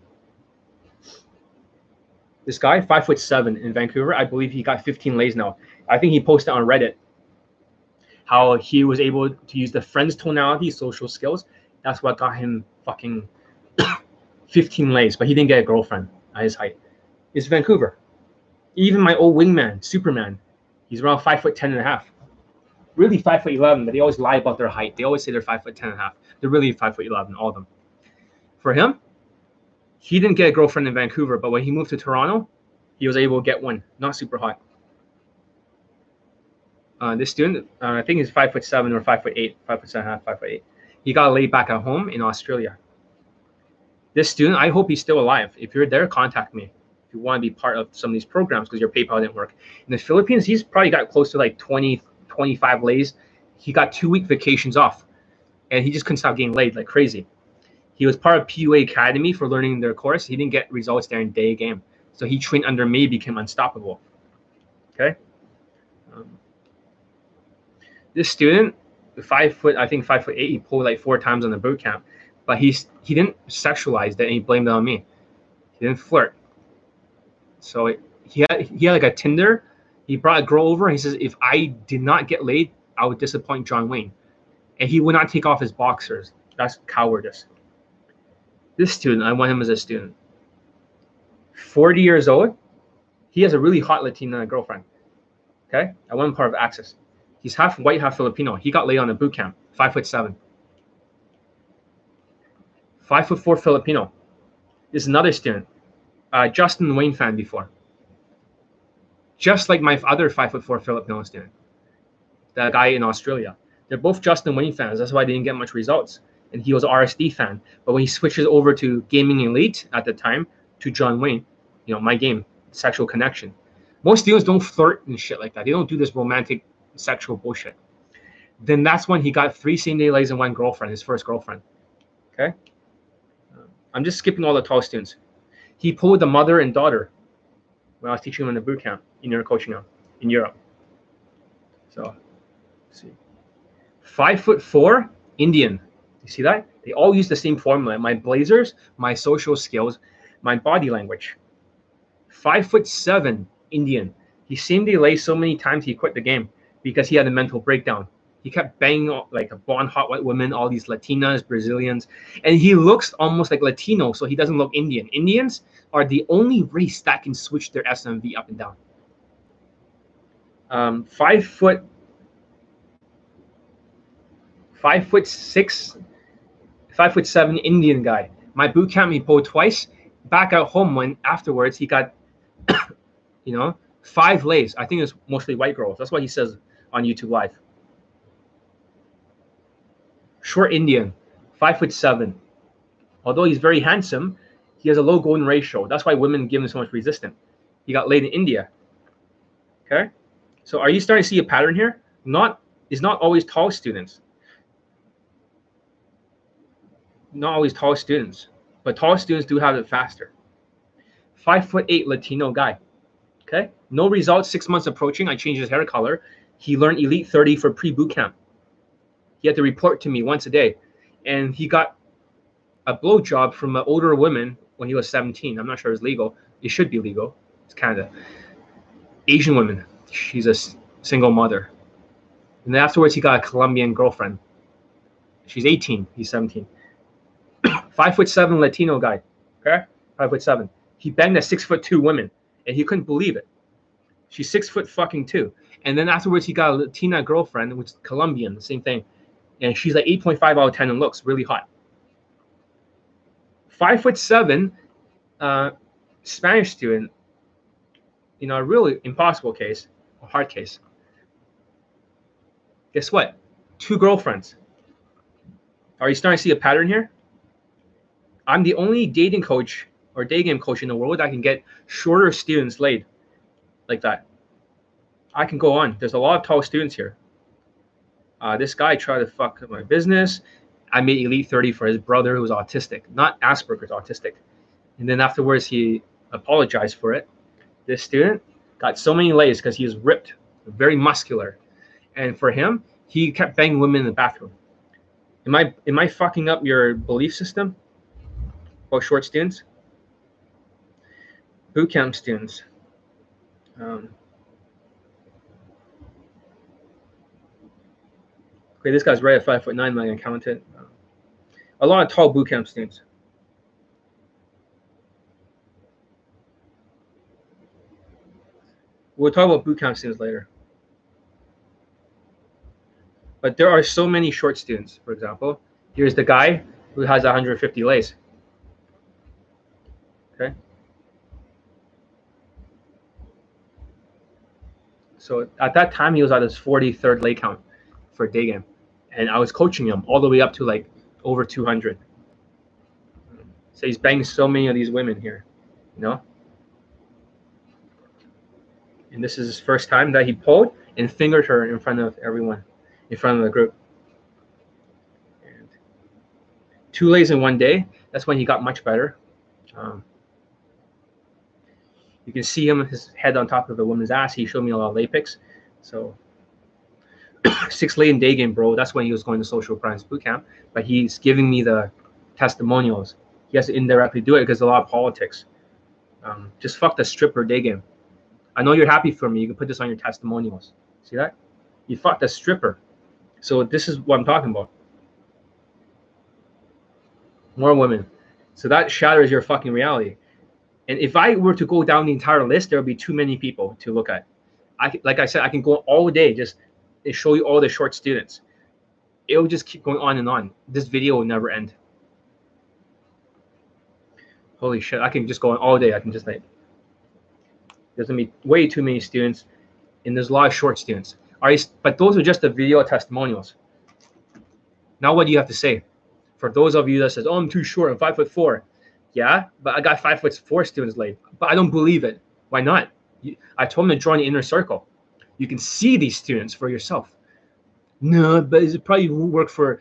this guy, five foot seven in Vancouver, I believe he got 15 lays now. I think he posted on Reddit how he was able to use the friends tonality, social skills. That's what got him fucking 15 lays, but he didn't get a girlfriend at his height. It's Vancouver. Even my old wingman, Superman, he's around five foot ten and a half. Really five foot eleven, but they always lie about their height. They always say they're five foot ten and a half. They're really five foot eleven, all of them. For him, he didn't get a girlfriend in Vancouver, but when he moved to Toronto, he was able to get one. Not super hot. Uh, this student, uh, I think he's five foot seven or five foot eight, five foot seven and a half, five foot eight. He got laid back at home in Australia. This student, I hope he's still alive. If you're there, contact me. If you want to be part of some of these programs because your PayPal didn't work. In the Philippines, he's probably got close to like 20, 25 lays. He got two week vacations off and he just couldn't stop getting laid like crazy. He was part of PUA Academy for learning their course. He didn't get results there in day game. So he trained under me, became unstoppable. Okay. Um, this student, five foot, I think five foot eight, he pulled like four times on the boot camp, but he's he didn't sexualize that and he blamed it on me. He didn't flirt. So he had he had like a Tinder. He brought a girl over and he says, if I did not get laid, I would disappoint John Wayne. And he would not take off his boxers. That's cowardice. This student, I want him as a student. 40 years old. He has a really hot Latina girlfriend. Okay. I want him part of Access. He's half white, half Filipino. He got laid on a boot camp, five foot seven. Five foot four Filipino. Is another student. Uh, Justin Wayne fan before. Just like my other five foot four Filipino student. That guy in Australia. They're both Justin Wayne fans. That's why they didn't get much results. And he was RSD fan. But when he switches over to Gaming Elite at the time to John Wayne, you know, my game, sexual connection. Most students don't flirt and shit like that. They don't do this romantic sexual bullshit. Then that's when he got three same day lays and one girlfriend, his first girlfriend. Okay. I'm just skipping all the tall students. He pulled the mother and daughter when I was teaching him in the boot camp in your coaching him in Europe. So, see. Five foot four, Indian. You see that? They all use the same formula. My blazers, my social skills, my body language. Five foot seven, Indian. He seemed lay so many times he quit the game because he had a mental breakdown. He kept banging like a blonde hot white women, all these Latinas, Brazilians, and he looks almost like Latino, so he doesn't look Indian. Indians are the only race that can switch their SMV up and down. Um, five foot, five foot six Five foot seven Indian guy. My boot camp he pulled twice. Back at home when afterwards he got, you know, five lays. I think it's mostly white girls. That's what he says on YouTube Live. Short Indian, five foot seven. Although he's very handsome, he has a low golden ratio. That's why women give him so much resistance. He got laid in India. Okay, so are you starting to see a pattern here? Not is not always tall students. Not always tall students, but tall students do have it faster. Five foot eight Latino guy. Okay, no results. Six months approaching. I changed his hair color. He learned Elite 30 for pre boot camp. He had to report to me once a day, and he got a blow job from an older woman when he was 17. I'm not sure it's legal. It should be legal. It's Canada. Asian woman. She's a single mother. And then afterwards, he got a Colombian girlfriend. She's 18. He's 17. Five foot seven Latino guy. Okay, five foot seven. He banged a six foot two woman, and he couldn't believe it. She's six foot fucking two. And then afterwards, he got a Latina girlfriend, which Colombian, the same thing. And she's like 8.5 out of 10 and looks really hot. Five foot seven, uh, Spanish student, you know, a really impossible case, a hard case. Guess what? Two girlfriends. Are you starting to see a pattern here? I'm the only dating coach or day game coach in the world that can get shorter students laid like that. I can go on. There's a lot of tall students here. Uh, this guy tried to fuck my business. I made Elite 30 for his brother who was autistic, not Asperger's, autistic. And then afterwards, he apologized for it. This student got so many lays because he was ripped, very muscular. And for him, he kept banging women in the bathroom. Am I am I fucking up your belief system about short students? Boot camp students. Um, okay, this guy's right at five foot nine. My accountant. A lot of tall boot camp students. We'll talk about boot camp students later. But there are so many short students. For example, here's the guy who has 150 lays. Okay. So at that time, he was at his 43rd lay count for day game. And I was coaching him all the way up to like over 200. So he's banging so many of these women here, you know? And this is his first time that he pulled and fingered her in front of everyone, in front of the group. And two lays in one day, that's when he got much better. Um, you can see him, his head on top of the woman's ass. He showed me a lot of lay pics. So six in day game, bro. That's when he was going to social crimes boot camp. But he's giving me the testimonials. He has to indirectly do it because a lot of politics. Um, just fuck the stripper day game. I know you're happy for me. You can put this on your testimonials. See that? You fucked a stripper. So this is what I'm talking about. More women. So that shatters your fucking reality. And if I were to go down the entire list, there would be too many people to look at. I like I said, I can go all day just show you all the short students. It will just keep going on and on. This video will never end. Holy shit! I can just go on all day. I can just like there's gonna be way too many students, and there's a lot of short students. All right, but those are just the video testimonials. Now, what do you have to say? For those of you that says, "Oh, I'm too short. I'm five foot four. Yeah, but I got five foot four students late. But I don't believe it. Why not? I told them to join the inner circle. You can see these students for yourself. No, but it probably won't work for.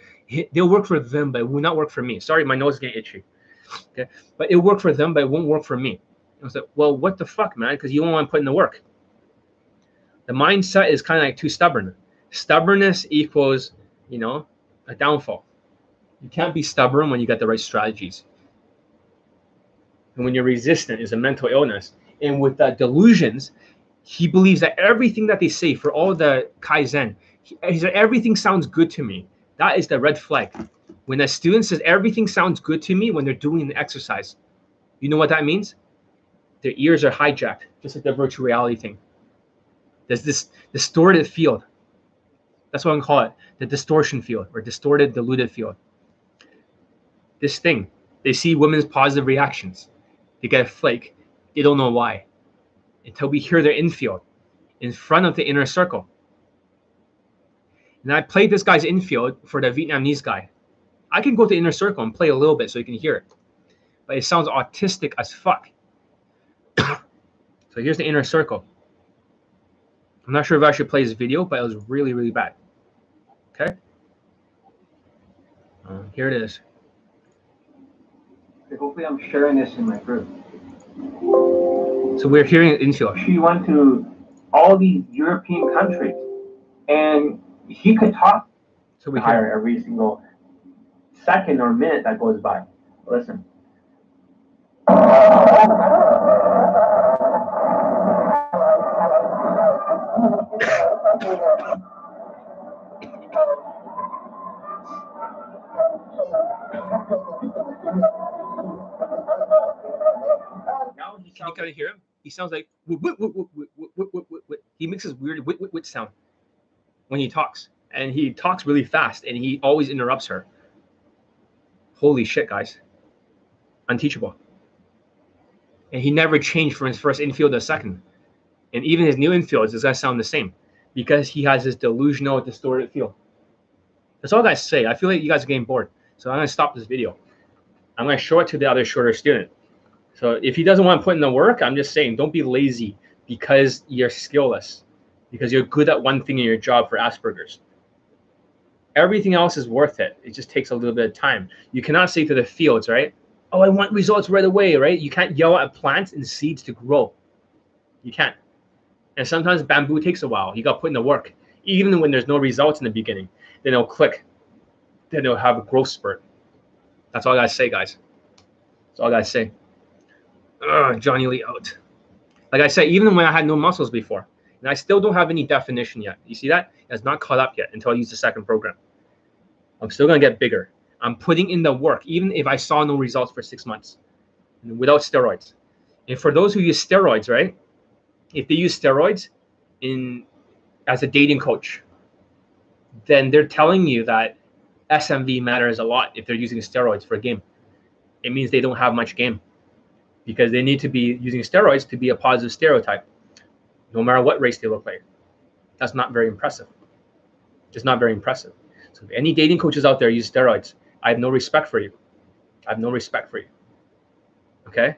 They'll work for them, but it will not work for me. Sorry, my nose is getting itchy. Okay, but it worked for them, but it won't work for me. I was like, well, what the fuck, man? Because you don't want to put in the work. The mindset is kind of like too stubborn. Stubbornness equals, you know, a downfall. You can't be stubborn when you got the right strategies and when you're resistant is a mental illness. And with the delusions, he believes that everything that they say for all the kaizen, he, said everything sounds good to me. That is the red flag. When a student says everything sounds good to me when they're doing the exercise, you know what that means? Their ears are hijacked, just like the virtual reality thing. There's this distorted field. That's what I'm call it, the distortion field or distorted, diluted field. this thing. They see women's positive reactions. They get a flake. They don't know why. Until we hear their infield in front of the inner circle. And I played this guy's infield for the Vietnamese guy. I can go to the inner circle and play a little bit so you can hear it. But it sounds autistic as fuck. so here's the inner circle. I'm not sure if I should play this video, but it was really, really bad. Okay. Uh, here it is. Hopefully, I'm sharing this in my group. So we're hearing it in infield. She went to all these European countries, and he could talk So to we hear. her every single second or minute that goes by. Listen. can you kind of hear him? He sounds like wit, wit, wit, he makes this weird wit wit wit sound when he talks, and he talks really fast, and he always interrupts her. Holy shit, guys! Unteachable. And he never changed from his first infield to second, and even his new infields, this guy sound the same, because he has this delusional, distorted feel. That's all I guys say. I feel like you guys are getting bored, so I'm gonna stop this video. I'm gonna show it to the other shorter student so if he doesn't want to put in the work, I'm just saying don't be lazy because you're skillless, because you're good at one thing in your job for Asperger's. Everything else is worth it. It just takes a little bit of time. You cannot say to the fields, right? Oh, I want results right away, right? You can't yell at plants and seeds to grow. You can't. And sometimes bamboo takes a while. You got to put in the work, even when there's no results in the beginning. Then it'll click. Then it'll have a growth spurt. That's all I gotta say, guys. That's all I gotta say. Ugh, John Elite out. Like I said, even when I had no muscles before, and I still don't have any definition yet. You see that? It's not caught up yet until I use the second program. I'm still gonna get bigger. I'm putting in the work, even if I saw no results for six months, without steroids. And for those who use steroids, right? If they use steroids in as a dating coach, then they're telling you that SMV matters a lot if they're using steroids for a game. It means they don't have much game because they need to be using steroids to be a positive stereotype, no matter what race they look like. That's not very impressive. Just not very impressive. So if any dating coaches out there use steroids, I have no respect for you. I have no respect for you. Okay?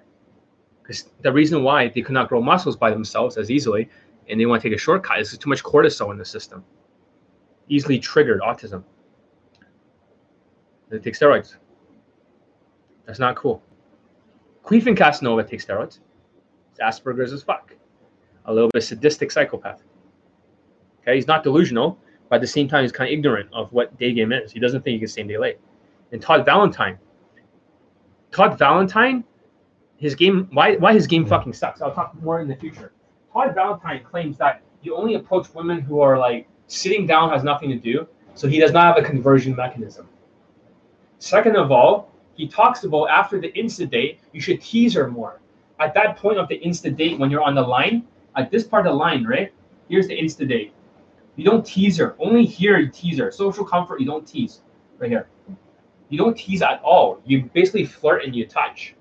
Because the reason why they could not grow muscles by themselves as easily and they want to take a shortcut is too much cortisol in the system. Easily triggered autism. They take steroids. That's not cool. Cleveland Casanova takes steroids. It's Asperger's as fuck. A little bit sadistic psychopath. Okay, he's not delusional, but at the same time, he's kind of ignorant of what day game is. He doesn't think he can same day late. And Todd Valentine. Todd Valentine, his game, why, why his game fucking sucks. I'll talk more in the future. Todd Valentine claims that you only approach women who are like sitting down has nothing to do, so he does not have a conversion mechanism. Second of all, he talks about after the insta date, you should tease her more. At that point of the insta date, when you're on the line, at this part of the line, right? Here's the insta date. You don't tease her. Only here you tease her. Social comfort, you don't tease. Right here. You don't tease at all. You basically flirt and you touch.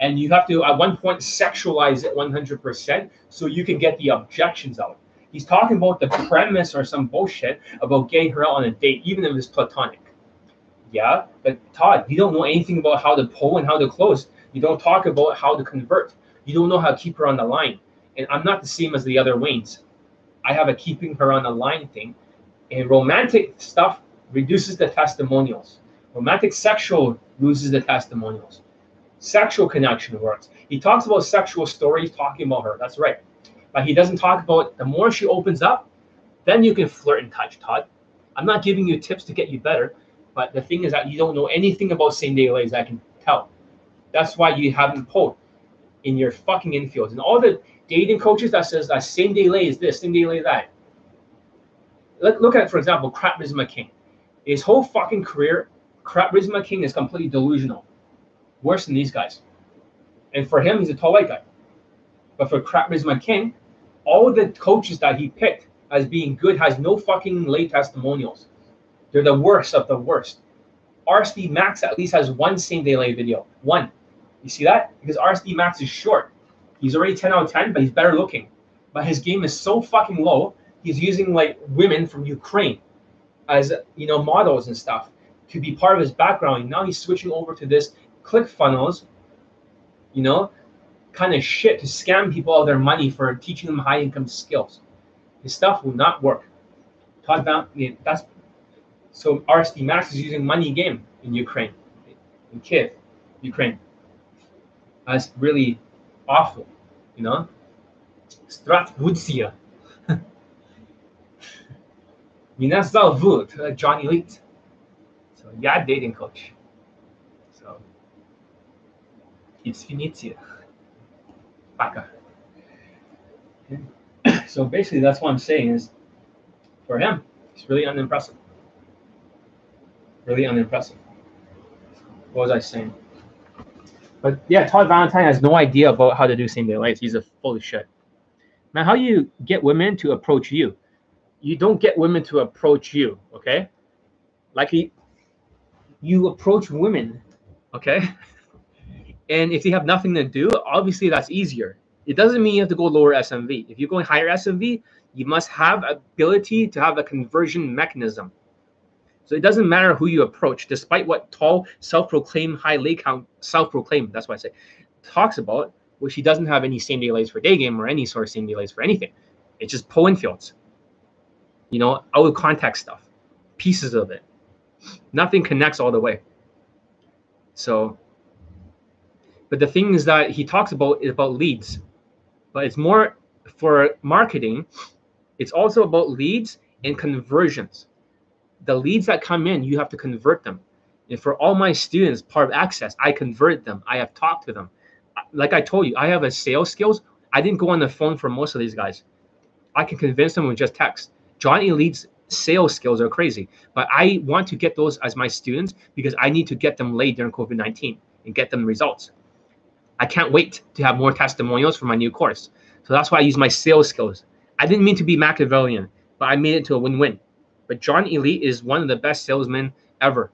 And you have to, at one point, sexualize it 100% so you can get the objections out. He's talking about the premise or some bullshit about getting her out on a date, even if it's platonic. Yeah, but Todd, you don't know anything about how to pull and how to close. You don't talk about how to convert. You don't know how to keep her on the line. And I'm not the same as the other Waynes. I have a keeping her on the line thing. And romantic stuff reduces the testimonials. Romantic sexual loses the testimonials. Sexual connection works. He talks about sexual stories talking about her. That's right. But he doesn't talk about the more she opens up, then you can flirt and touch, Todd. I'm not giving you tips to get you better. But the thing is that you don't know anything about same day. I can tell. That's why you haven't pulled in your fucking infields. And all the dating coaches that says that same day lay is this, same day lay that. Look, look at, for example, Crap Rizma King. His whole fucking career, Crap Rizma King is completely delusional. Worse than these guys. And for him, he's a tall white guy. But for Crap Rizma King, all the coaches that he picked as being good has no fucking lay testimonials. They're the worst of the worst. RSD Max at least has one same day late video. One. You see that? Because RSD Max is short. He's already 10 out of 10, but he's better looking. But his game is so fucking low. He's using like women from Ukraine as you know models and stuff to be part of his background. Now he's switching over to this click funnels, you know, kind of shit to scam people of their money for teaching them high income skills. His stuff will not work. Todd Van, that's so RSD Max is using Money Game in Ukraine, in Kiev, Ukraine. That's really awful, you know? Stratvudzia. Minazal Vud, John Elite. So, yeah, dating coach. So, it's Finitia. Baka. So, basically, that's what I'm saying is for him, it's really unimpressive. Really unimpressive. What was I saying? But yeah, Todd Valentine has no idea about how to do same day lights. He's a full of shit. Man, how do you get women to approach you? You don't get women to approach you, okay? Like he, you approach women, okay? And if they have nothing to do, obviously that's easier. It doesn't mean you have to go lower SMV. If you're going higher SMV, you must have ability to have a conversion mechanism. So it doesn't matter who you approach, despite what tall self-proclaimed high lay count, self-proclaimed, that's what I say, talks about, which he doesn't have any same day lays for day game or any sort of same day lays for anything. It's just pull fields. You know, out of context stuff, pieces of it. Nothing connects all the way. So, but the thing is that he talks about is about leads, but it's more for marketing. It's also about leads and conversions the leads that come in, you have to convert them. And for all my students, part of access, I convert them. I have talked to them. Like I told you, I have a sales skills. I didn't go on the phone for most of these guys. I can convince them with just text. John Elite's sales skills are crazy, but I want to get those as my students because I need to get them laid during COVID 19 and get them results. I can't wait to have more testimonials for my new course. So that's why I use my sales skills. I didn't mean to be Machiavellian, but I made it to a win win. But John Elite is one of the best salesmen ever.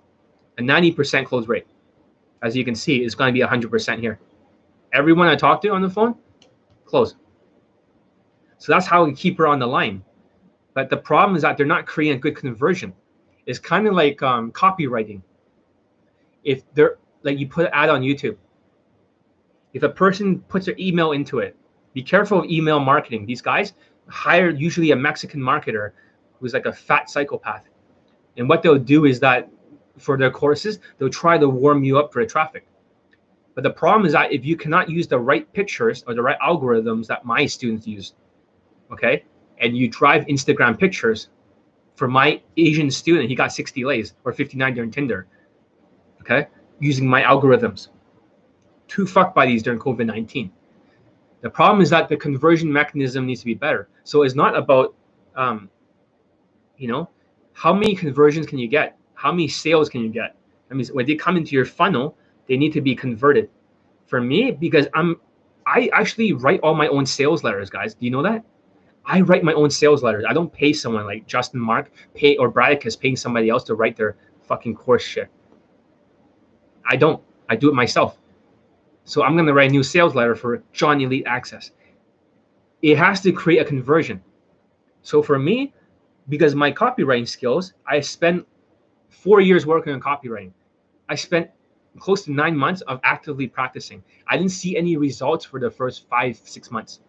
A 90% close rate. As you can see, it's going to be 100% here. Everyone I talk to on the phone, close. So that's how we keep her on the line. But the problem is that they're not creating a good conversion. It's kind of like um, copywriting. If they're like you put an ad on YouTube, if a person puts their email into it, be careful of email marketing. These guys hire usually a Mexican marketer who's like a fat psychopath. And what they'll do is that for their courses, they'll try to warm you up for the traffic. But the problem is that if you cannot use the right pictures or the right algorithms that my students use, okay, and you drive Instagram pictures, for my Asian student, he got 60 lays or 59 during Tinder, okay, using my algorithms. Too fucked by these during COVID 19. The problem is that the conversion mechanism needs to be better. So it's not about um, you know? How many conversions can you get? How many sales can you get? I mean when they come into your funnel they need to be converted. For me because i'm i actually write all my own sales letters guys. Do you know that? I write my own sales letters. I don't pay someone like justin mark pay or bradicus paying somebody else to write their fucking course shit. I don't. I do it myself. So i'm to write a new sales letter for john elite access. It has to create a conversion. So for me because my copywriting skills, I spent four years working on copywriting. I spent close to nine months of actively practicing. I didn't see any results for the first five, six months,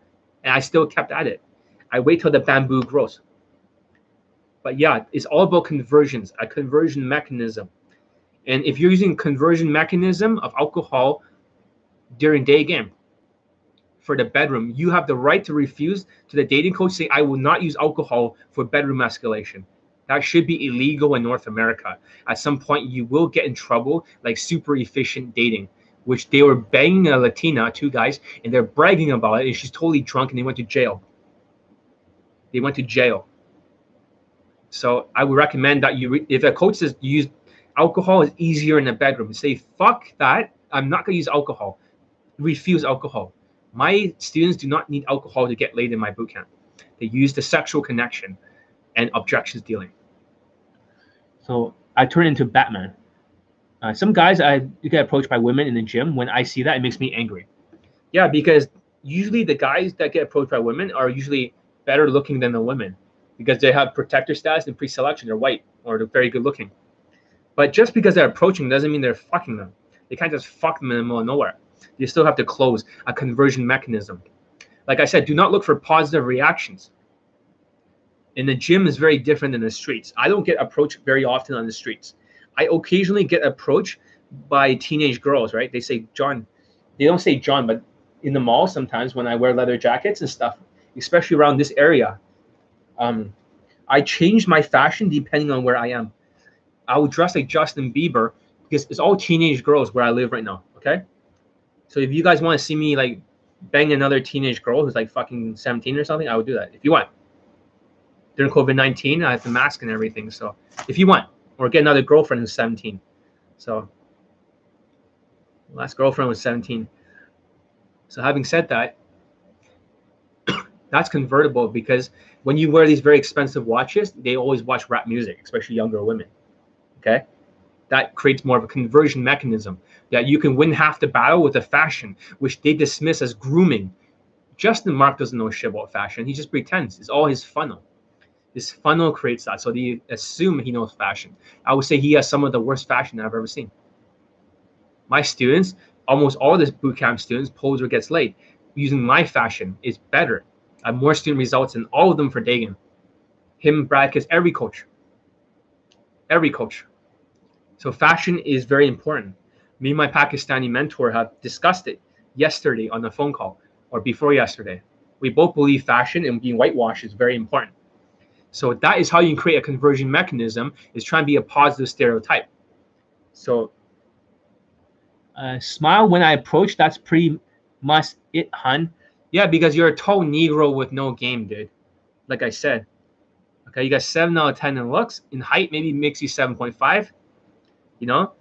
and I still kept at it. I wait till the bamboo grows. But yeah, it's all about conversions, a conversion mechanism. And if you're using conversion mechanism of alcohol during day game, for the bedroom, you have the right to refuse to the dating coach say, I will not use alcohol for bedroom escalation. That should be illegal in North America. At some point, you will get in trouble, like super efficient dating, which they were banging a Latina, two guys, and they're bragging about it, and she's totally drunk, and they went to jail. They went to jail. So I would recommend that you, if a coach says use alcohol is easier in the bedroom, say fuck that. I'm not gonna use alcohol. Refuse alcohol. My students do not need alcohol to get laid in my bootcamp. They use the sexual connection and objections dealing. So I turn into Batman. Uh, some guys I get approached by women in the gym. When I see that, it makes me angry. Yeah, because usually the guys that get approached by women are usually better looking than the women because they have protector status and pre-selection. They're white or they're very good looking. But just because they're approaching doesn't mean they're fucking them. They can't just fuck them in the middle of nowhere. You still have to close a conversion mechanism. Like I said, do not look for positive reactions. In the gym is very different than the streets. I don't get approached very often on the streets. I occasionally get approached by teenage girls, right? They say, John, they don't say John, but in the mall sometimes when I wear leather jackets and stuff, especially around this area, um, I change my fashion depending on where I am. I would dress like Justin Bieber because it's all teenage girls where I live right now. Okay. So if you guys want to see me like bang another teenage girl who's like fucking 17 or something, I would do that if you want. During COVID 19, I have the mask and everything. So if you want, or get another girlfriend who's 17. So last girlfriend was 17. So having said that, that's convertible because when you wear these very expensive watches, they always watch rap music, especially younger women. Okay. That creates more of a conversion mechanism that you can win half the battle with a fashion, which they dismiss as grooming. Justin Mark doesn't know shit about fashion. He just pretends. It's all his funnel. His funnel creates that. So they assume he knows fashion. I would say he has some of the worst fashion I've ever seen. My students, almost all the bootcamp students, pose or gets laid. Using my fashion is better. I have more student results than all of them for Dagan. Him, Brad, because every coach. Every coach. So fashion is very important. Me and my Pakistani mentor have discussed it yesterday on the phone call or before yesterday. We both believe fashion and being whitewashed is very important. So that is how you create a conversion mechanism is trying to be a positive stereotype. So uh, smile when I approach, that's pretty much it, hun. Yeah, because you're a tall Negro with no game, dude. Like I said. Okay, you got 7 out of 10 in looks. In height, maybe makes you 7.5. You know,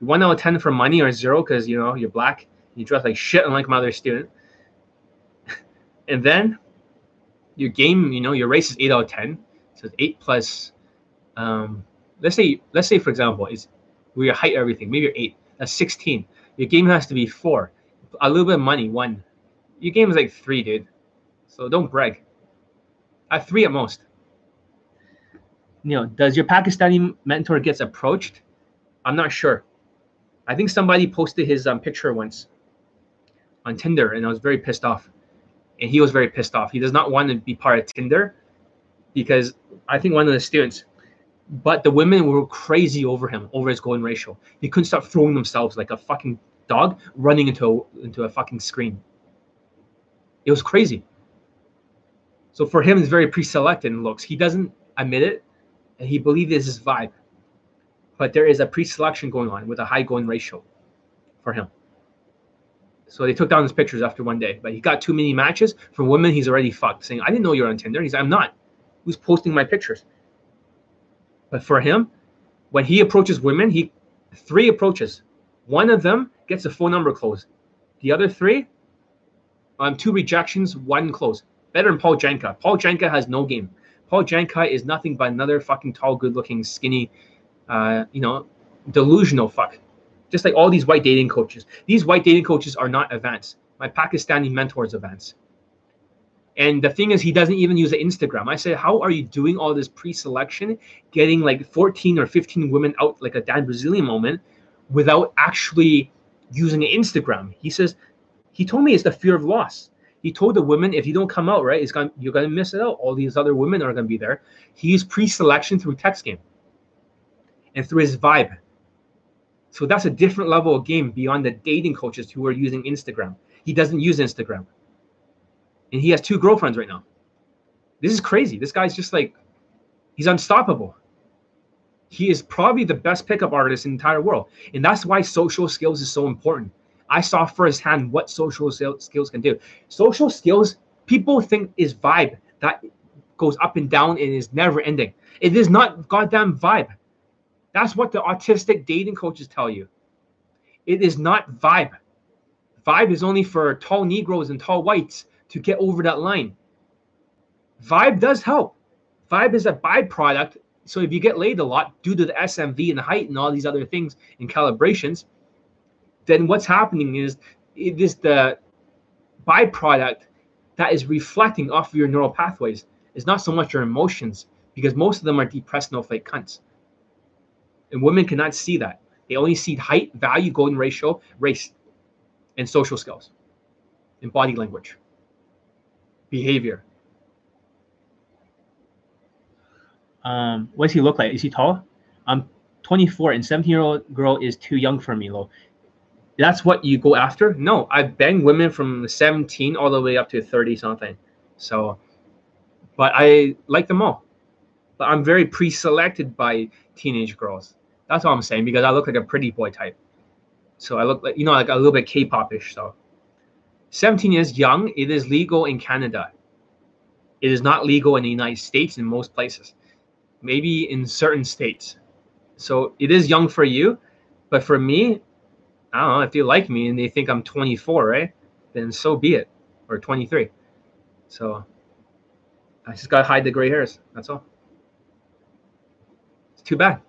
one out of ten for money or zero because you know you're black. You dress like shit, unlike my other student. and then your game, you know, your race is eight out of ten. So it's eight plus. Um, let's say, let's say for example, is where your height, everything. Maybe you're eight. That's sixteen. Your game has to be four. A little bit of money, one. Your game is like three, dude. So don't brag. At three at most. You know, does your Pakistani mentor gets approached? I'm not sure. I think somebody posted his um, picture once on Tinder, and I was very pissed off. And he was very pissed off. He does not want to be part of Tinder because I think one of the students, but the women were crazy over him, over his golden ratio. He couldn't stop throwing themselves like a fucking dog running into a, into a fucking screen. It was crazy. So for him, it's very pre-selected in looks. He doesn't admit it, and he believes this is vibe but there is a pre-selection going on with a high golden ratio for him. So they took down his pictures after one day, but he got too many matches. For women, he's already fucked, saying, I didn't know you're on Tinder. He's like, I'm not. Who's posting my pictures? But for him, when he approaches women, he three approaches. One of them gets a phone number closed. The other three, um, two rejections, one close. Better than Paul Janka. Paul Janka has no game. Paul Janka is nothing but another fucking tall, good-looking, skinny uh, you know, delusional fuck. Just like all these white dating coaches. These white dating coaches are not advanced. My Pakistani mentors advanced. And the thing is, he doesn't even use Instagram. I said, How are you doing all this pre selection, getting like 14 or 15 women out like a Dan Bilzerian moment without actually using Instagram? He says, He told me it's the fear of loss. He told the women, if you don't come out, right, it's gonna, you're gonna miss it out. All these other women are gonna be there. He used pre-selection through text game and through his vibe. So that's a different level of game beyond the dating coaches who are using Instagram. He doesn't use Instagram. And he has two girlfriends right now. This is crazy. This guy's just like, he's unstoppable. He is probably the best pickup artist in the entire world. And that's why social skills is so important. I saw firsthand what social skills can do. Social skills, people think is vibe that goes up and down and is never ending. It is not goddamn vibe. That's what the autistic dating coaches tell you. It is not vibe. Vibe is only for tall Negroes and tall whites to get over that line. Vibe does help. Vibe is a byproduct So if you get laid a lot due to the SMV and the height and all these other things and calibrations, then what's happening is it is the byproduct that is reflecting off of your neural pathways. It's not so much your emotions because most of them are depressed no fake cunts. And women cannot see that. They only see height, value, golden ratio, race, and social skills, and body language, behavior. Um, what does he look like? Is he tall? I'm 24, and 17 year old girl is too young for me, Lo. That's what you go after? No, I've banged women from 17 all the way up to 30 something. So, but I like them all. I'm very pre selected by teenage girls. That's all I'm saying because I look like a pretty boy type. So I look like, you know, like a little bit K pop ish. So 17 is young. It is legal in Canada. It is not legal in the United States in most places, maybe in certain states. So it is young for you. But for me, I don't know if they like me and they think I'm 24, right? Then so be it, or 23. So I just gotta hide the gray hairs. That's all. Too bad.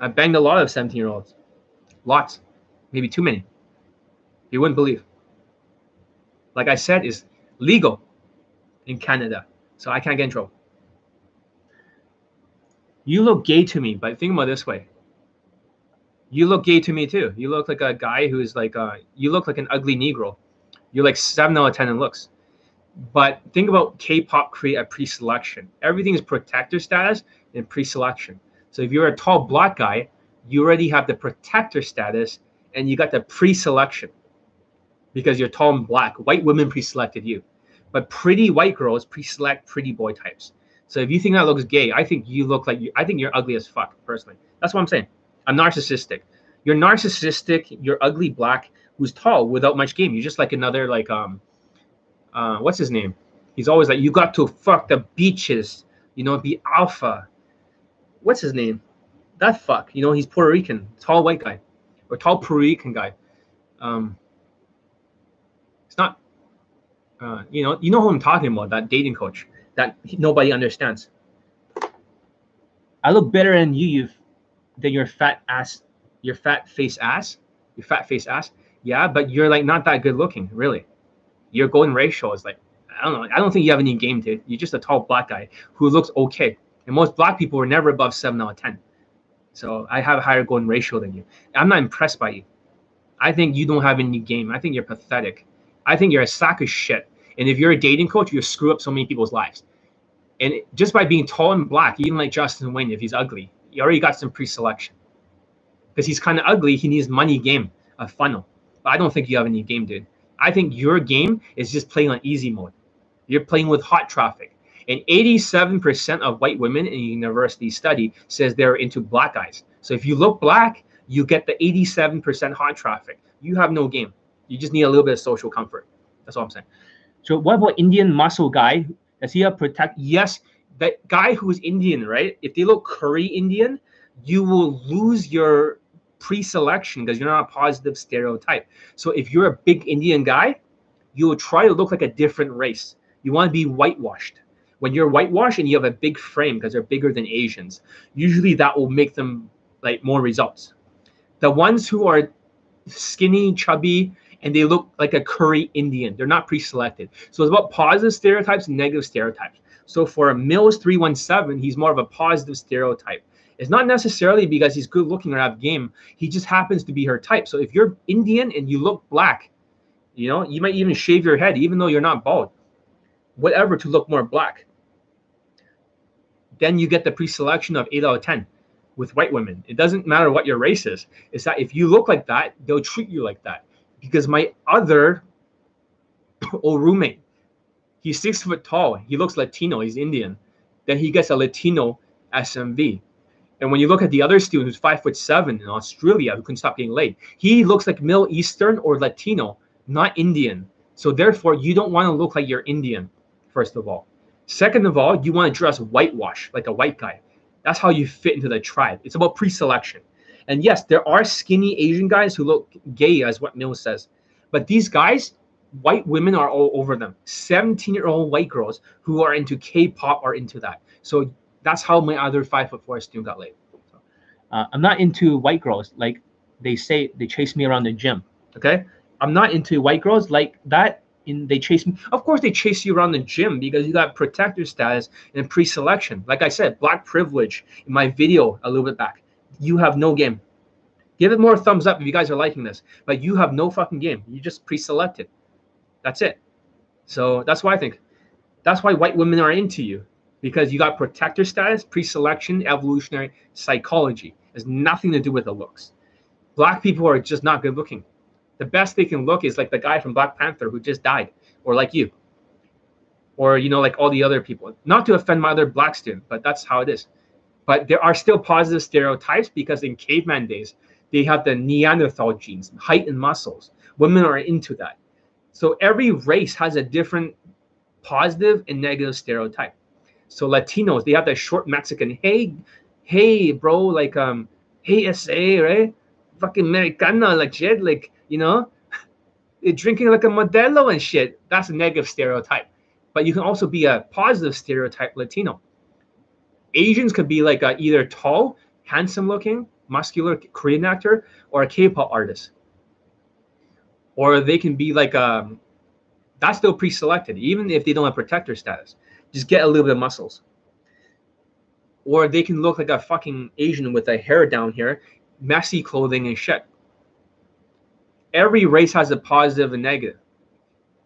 I banged a lot of 17 year olds, lots, maybe too many. You wouldn't believe. Like I said, is legal in Canada, so I can't get in trouble. You look gay to me, but think about this way you look gay to me too. You look like a guy who's like uh you look like an ugly Negro. You're like seven out of ten in looks. But think about K-pop create a pre-selection. Everything is protector status and pre-selection. So if you're a tall black guy, you already have the protector status and you got the pre-selection because you're tall and black. White women pre-selected you, but pretty white girls pre-select pretty boy types. So if you think that looks gay, I think you look like you. I think you're ugly as fuck. Personally, that's what I'm saying. I'm narcissistic. You're narcissistic. You're ugly black who's tall without much game. You're just like another like um, uh, what's his name? He's always like, you got to fuck the beaches, you know, be alpha. What's his name? That fuck. You know, he's Puerto Rican, tall white guy, or tall Puerto Rican guy. Um, it's not. Uh, you know, you know who I'm talking about. That dating coach that nobody understands. I look better than you, you than your fat ass, your fat face ass, your fat face ass. Yeah, but you're like not that good looking, really. Your golden ratio is like, I don't know. I don't think you have any game, dude. You're just a tall black guy who looks okay. And most black people were never above seven out of ten. So I have a higher golden ratio than you. I'm not impressed by you. I think you don't have any game. I think you're pathetic. I think you're a sack of shit. And if you're a dating coach, you screw up so many people's lives. And just by being tall and black, even like Justin Wayne, if he's ugly, he already got some pre-selection. Because he's kind of ugly, he needs money game, a funnel. But I don't think you have any game, dude. I think your game is just playing on easy mode. You're playing with hot traffic. And 87% of white women in a university study says they're into black guys. So if you look black, you get the 87% hot traffic. You have no game. You just need a little bit of social comfort. That's all I'm saying. So what about Indian muscle guy? Does he have protect? Yes, that guy who's Indian, right? If they look curry Indian, you will lose your pre-selection because you're not a positive stereotype. So if you're a big Indian guy, you will try to look like a different race. You want to be whitewashed. When you're whitewashed and you have a big frame because they're bigger than Asians, usually that will make them like more results. The ones who are skinny, chubby, and they look like a curry Indian, they're not pre-selected. So it's about positive stereotypes and negative stereotypes. So for a Mills 317, he's more of a positive stereotype. It's not necessarily because he's good looking or have game. He just happens to be her type. So if you're Indian and you look black, you know, you might even shave your head, even though you're not bald, whatever to look more black. Then you get the pre-selection of eight out of 10 with white women. It doesn't matter what your race is. It's that if you look like that, they'll treat you like that. Because my other old roommate, He's six foot tall. He looks Latino. He's Indian. Then he gets a Latino SMV. And when you look at the other student who's five foot seven in Australia who couldn't stop getting laid, he looks like Middle Eastern or Latino, not Indian. So therefore, you don't want to look like you're Indian, first of all. Second of all, you want to dress whitewash like a white guy. That's how you fit into the tribe. It's about pre-selection. And yes, there are skinny Asian guys who look gay, as what Mills says. But these guys, white women are all over them. 17 year old white girls who are into K pop are into that. So That's how my other five foot four student got laid. So, uh, I'm not into white girls like they say they chase me around the gym. Okay, I'm not into white girls like that. In they chase me. Of course, they chase you around the gym because you got protector status and pre-selection. Like I said, black privilege in my video a little bit back. You have no game. Give it more thumbs up if you guys are liking this. But you have no fucking game. You just pre-selected. That's it. So that's why I think. That's why white women are into you because you got protector status, pre-selection, evolutionary psychology. It has nothing to do with the looks. Black people are just not good looking. The best they can look is like the guy from Black Panther who just died, or like you, or you know, like all the other people. Not to offend my other black student, but that's how it is. But there are still positive stereotypes because in caveman days, they have the Neanderthal genes, height and muscles. Women are into that. So every race has a different positive and negative stereotype. So Latinos, they have that short Mexican, hey, hey, bro, like um, hey SA, right? Fucking Americana, like like, you know, you're drinking like a Modelo and shit. That's a negative stereotype. But you can also be a positive stereotype Latino. Asians could be like a, either tall, handsome looking, muscular Korean actor or a K-pop artist. Or they can be like um that's still pre-selected, even if they don't have protector status. Just get a little bit of muscles. Or they can look like a fucking Asian with a hair down here, messy clothing and shit. Every race has a positive and negative.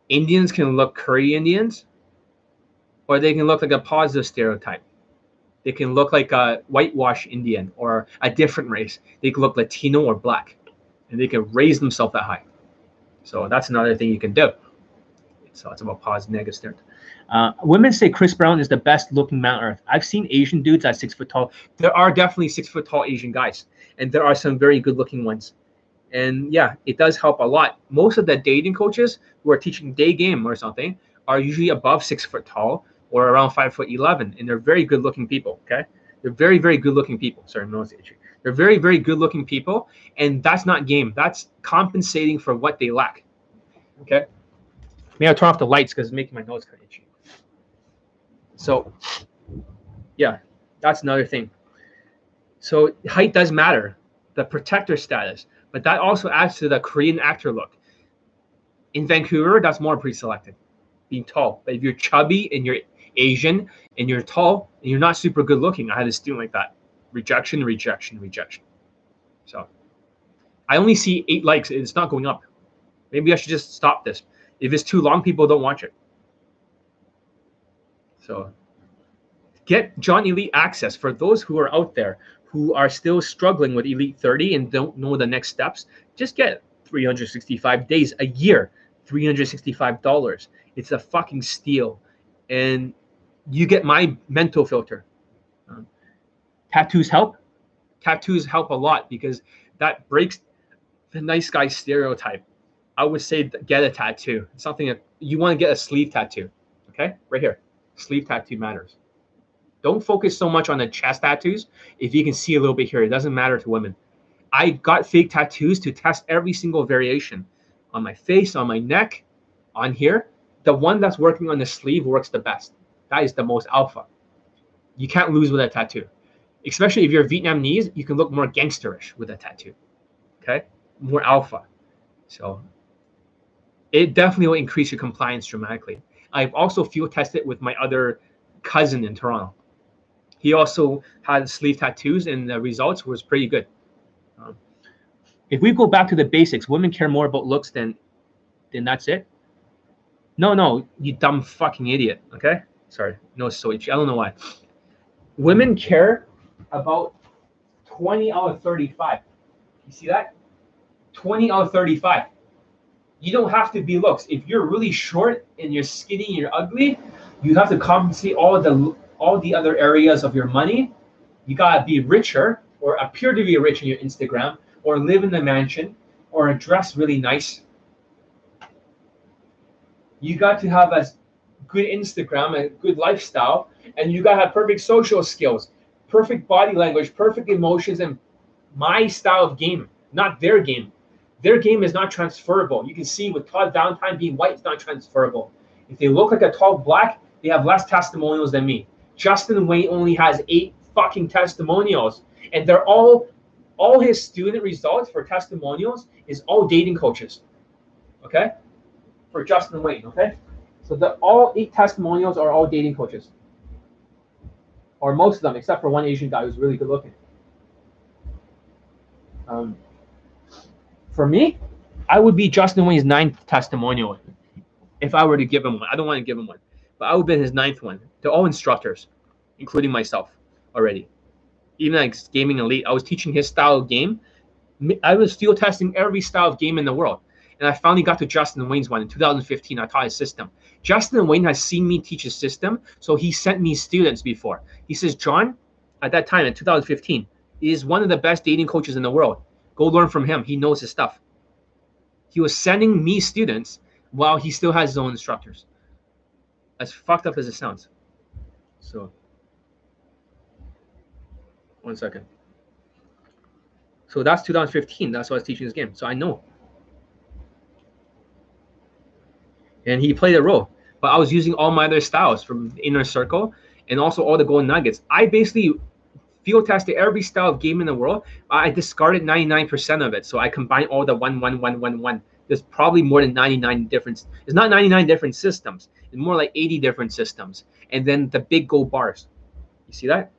Indians can look curry Indians, or they can look like a positive stereotype. They can look like a whitewash Indian or a different race. They can look Latino or black, and they can raise themselves that high. So that's another thing you can do. So it's about positive, negative stereotype. Uh, women say Chris Brown is the best looking man on earth. I've seen Asian dudes at six foot tall. There are definitely six foot tall Asian guys, and there are some very good looking ones. And yeah, it does help a lot. Most of the dating coaches who are teaching day game or something are usually above six foot tall or around five foot eleven, and they're very good looking people. Okay, they're very very good looking people. Sorry, no They're very very good looking people, and that's not game. That's compensating for what they lack. Okay, May I'll turn off the lights because it's making my nose kind of itchy. So, yeah, that's another thing. So height does matter, the protector status, but that also adds to the Korean actor look. In Vancouver, that's more pre-selected, being tall. But if you're chubby and you're Asian and you're tall and you're not super good looking, I had a student like that. Rejection, rejection, rejection. So I only see eight likes. It's not going up. Maybe I should just stop this. If it's too long, people don't watch it. So get John Elite access for those who are out there who are still struggling with Elite 30 and don't know the next steps. Just get 365 days a year, $365. It's a fucking steal. And you get my mental filter. Um, tattoos help. Tattoos help a lot because that breaks the nice guy stereotype. I would say get a tattoo. Something that you want to get a sleeve tattoo. Okay, right here. Sleeve tattoo matters. Don't focus so much on the chest tattoos. If you can see a little bit here, it doesn't matter to women. I got fake tattoos to test every single variation on my face, on my neck, on here. The one that's working on the sleeve works the best. That is the most alpha. You can't lose with a tattoo. Especially if you're Vietnamese, you can look more gangsterish with a tattoo. Okay? More alpha. So it definitely will increase your compliance dramatically. I've also field tested with my other cousin in Toronto. He also had sleeve tattoos, and the results was pretty good. Um, if we go back to the basics, women care more about looks than, then that's it. No, no, you dumb fucking idiot. Okay, sorry, no, so I don't know why. Women care about 20 out of 35. You see that? 20 out of 35 you don't have to be looks. If you're really short and you're skinny and you're ugly, you have to compensate all the all the other areas of your money. You gotta be richer or appear to be rich in your Instagram or live in the mansion or dress really nice. You got to have a good Instagram, a good lifestyle, and you gotta have perfect social skills, perfect body language, perfect emotions, and my style of game, not their game. Their game is not transferable. You can see with Todd Valentine being white, it's not transferable. If they look like a tall black, they have less testimonials than me. Justin Wayne only has eight fucking testimonials, and they're all all his student results for testimonials is all dating coaches. Okay, for Justin Wayne. Okay, so the all eight testimonials are all dating coaches, or most of them, except for one Asian guy who's really good looking. Um, for me, I would be Justin Wayne's ninth testimonial if I were to give him one. I don't want to give him one, but I would be his ninth one. They're all instructors, including myself already. Even like gaming elite, I was teaching his style of game. I was field testing every style of game in the world. And I finally got to Justin Wayne's one in 2015. I taught his system. Justin Wayne has seen me teach his system, so he sent me students before. He says, John, at that time in 2015, is one of the best dating coaches in the world. Go learn from him. He knows his stuff. He was sending me students while he still has his own instructors. As fucked up as it sounds. So, one second. So that's 2015. That's why I was teaching this game. So I know. And he played a role. But I was using all my other styles from inner circle and also all the golden nuggets. I basically field tested every style of game in the world. I discarded 99% of it. So I combined all the one, one, one, one, one. There's probably more than 99 different. It's not 99 different systems. It's more like 80 different systems. And then the big gold bars. You see that?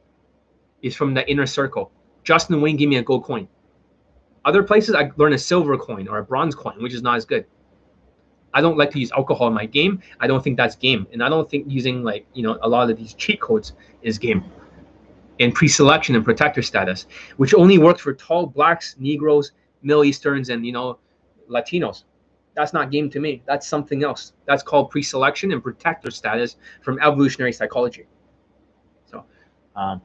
Is from the inner circle. Justin Wayne gave me a gold coin. Other places I learned a silver coin or a bronze coin, which is not as good. I don't like to use alcohol in my game. I don't think that's game, and I don't think using like you know a lot of these cheat codes is game. And pre-selection and protector status, which only works for tall blacks, Negroes, Middle Easterns, and you know Latinos. That's not game to me. That's something else. That's called pre-selection and protector status from evolutionary psychology. So, um,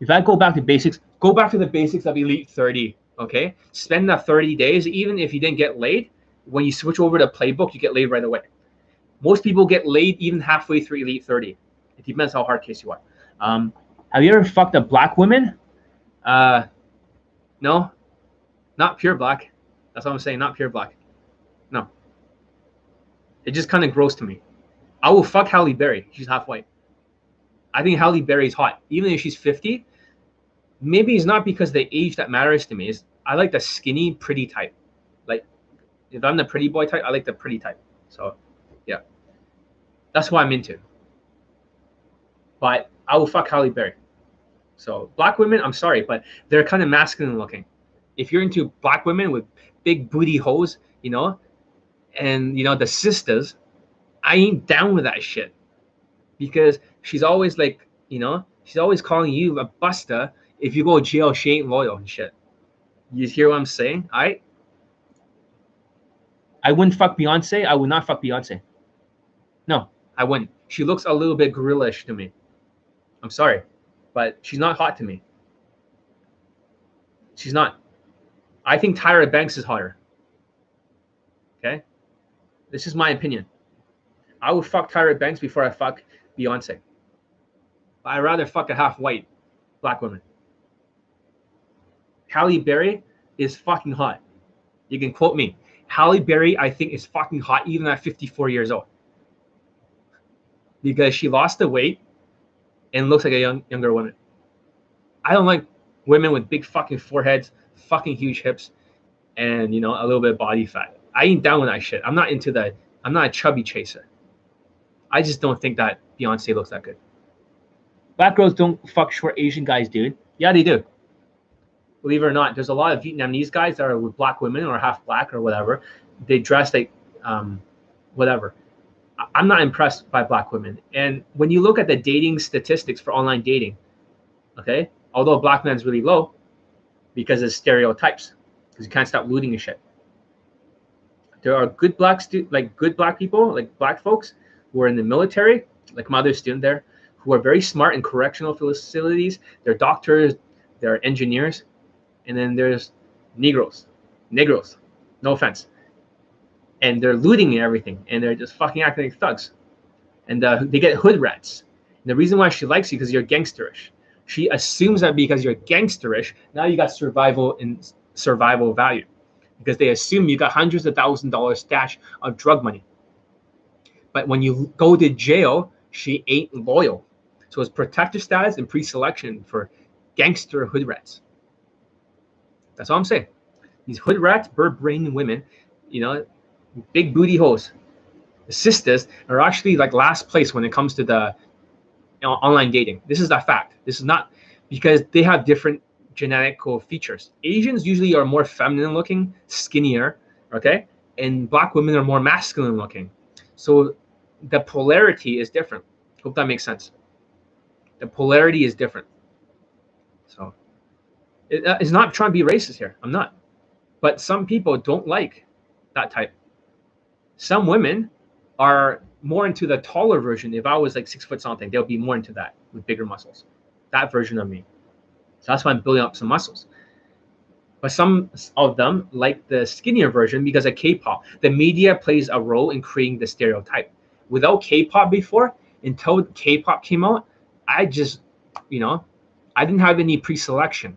if I go back to basics, go back to the basics of Elite 30. Okay, spend the 30 days, even if you didn't get laid. When you switch over to playbook, you get laid right away. Most people get laid even halfway through Elite 30. It depends how hard case you are. Um, have you ever fucked a black woman? Uh, no, not pure black. That's what I'm saying. Not pure black. No. It just kind of gross to me. I will fuck Halle Berry. She's half white. I think Halle Berry's hot, even if she's 50. Maybe it's not because the age that matters to me. Is I like the skinny, pretty type. Like, if I'm the pretty boy type, I like the pretty type. So, yeah, that's what I'm into. But I will fuck Halle Berry. So, black women, I'm sorry, but they're kind of masculine looking. If you're into black women with big booty hoes, you know, and you know the sisters, I ain't down with that shit because she's always like, you know, she's always calling you a buster. If you go to jail, she ain't loyal and shit. You hear what I'm saying? I I wouldn't fuck Beyonce. I would not fuck Beyonce. No, I wouldn't. She looks a little bit gorillish to me. I'm sorry, but she's not hot to me. She's not. I think Tyra Banks is hotter. Okay? This is my opinion. I would fuck Tyra Banks before I fuck Beyonce. But I'd rather fuck a half white black woman. Halle Berry is fucking hot. You can quote me. Halle Berry, I think, is fucking hot even at 54 years old. Because she lost the weight and looks like a young younger woman. I don't like women with big fucking foreheads fucking huge hips, and you know a little bit of body fat. I ain't down with that shit. I'm not into that. I'm not a chubby chaser. I just don't think that Beyonce looks that good. Black girls don't fuck short Asian guys, dude. Yeah, they do. Believe it or not, there's a lot of Vietnamese guys that are with black women or half black or whatever. They dress like um, whatever. I'm not impressed by black women. And when you look at the dating statistics for online dating, okay, although black men's really low, because of stereotypes because you can't stop looting your shit. There are good black stu- like good black people, like black folks who are in the military, like my other student there, who are very smart in correctional facilities. They're doctors, they're engineers, and then there's Negroes, Negroes, no offense, and they're looting and everything, and they're just fucking acting like thugs, and uh, they get hood rats. And the reason why she likes you because you're gangsterish. She assumes that because you're gangsterish, now you got survival and survival value because they assume you got hundreds of thousand dollars stash of drug money. But when you go to jail, she ain't loyal. So it's protective status and pre-selection for gangster hood rats. That's all I'm saying. These hood rats, bird brain women, you know, big booty hoes, the sisters are actually like last place when it comes to the online dating. This is a fact. This is not because they have different genetic features. Asians usually are more feminine looking, skinnier, okay? And black women are more masculine looking. So the polarity is different. Hope that makes sense. The polarity is different. So it, uh, it's not trying to be racist here. I'm not. But some people don't like that type. Some women are more into the taller version. If I was like six foot something, they'll be more into that with bigger muscles. That version of me. So that's why I'm building up some muscles. But some of them like the skinnier version because of K-pop. The media plays a role in creating the stereotype. Without K-pop before, until K-pop came out, I just, you know, I didn't have any pre-selection.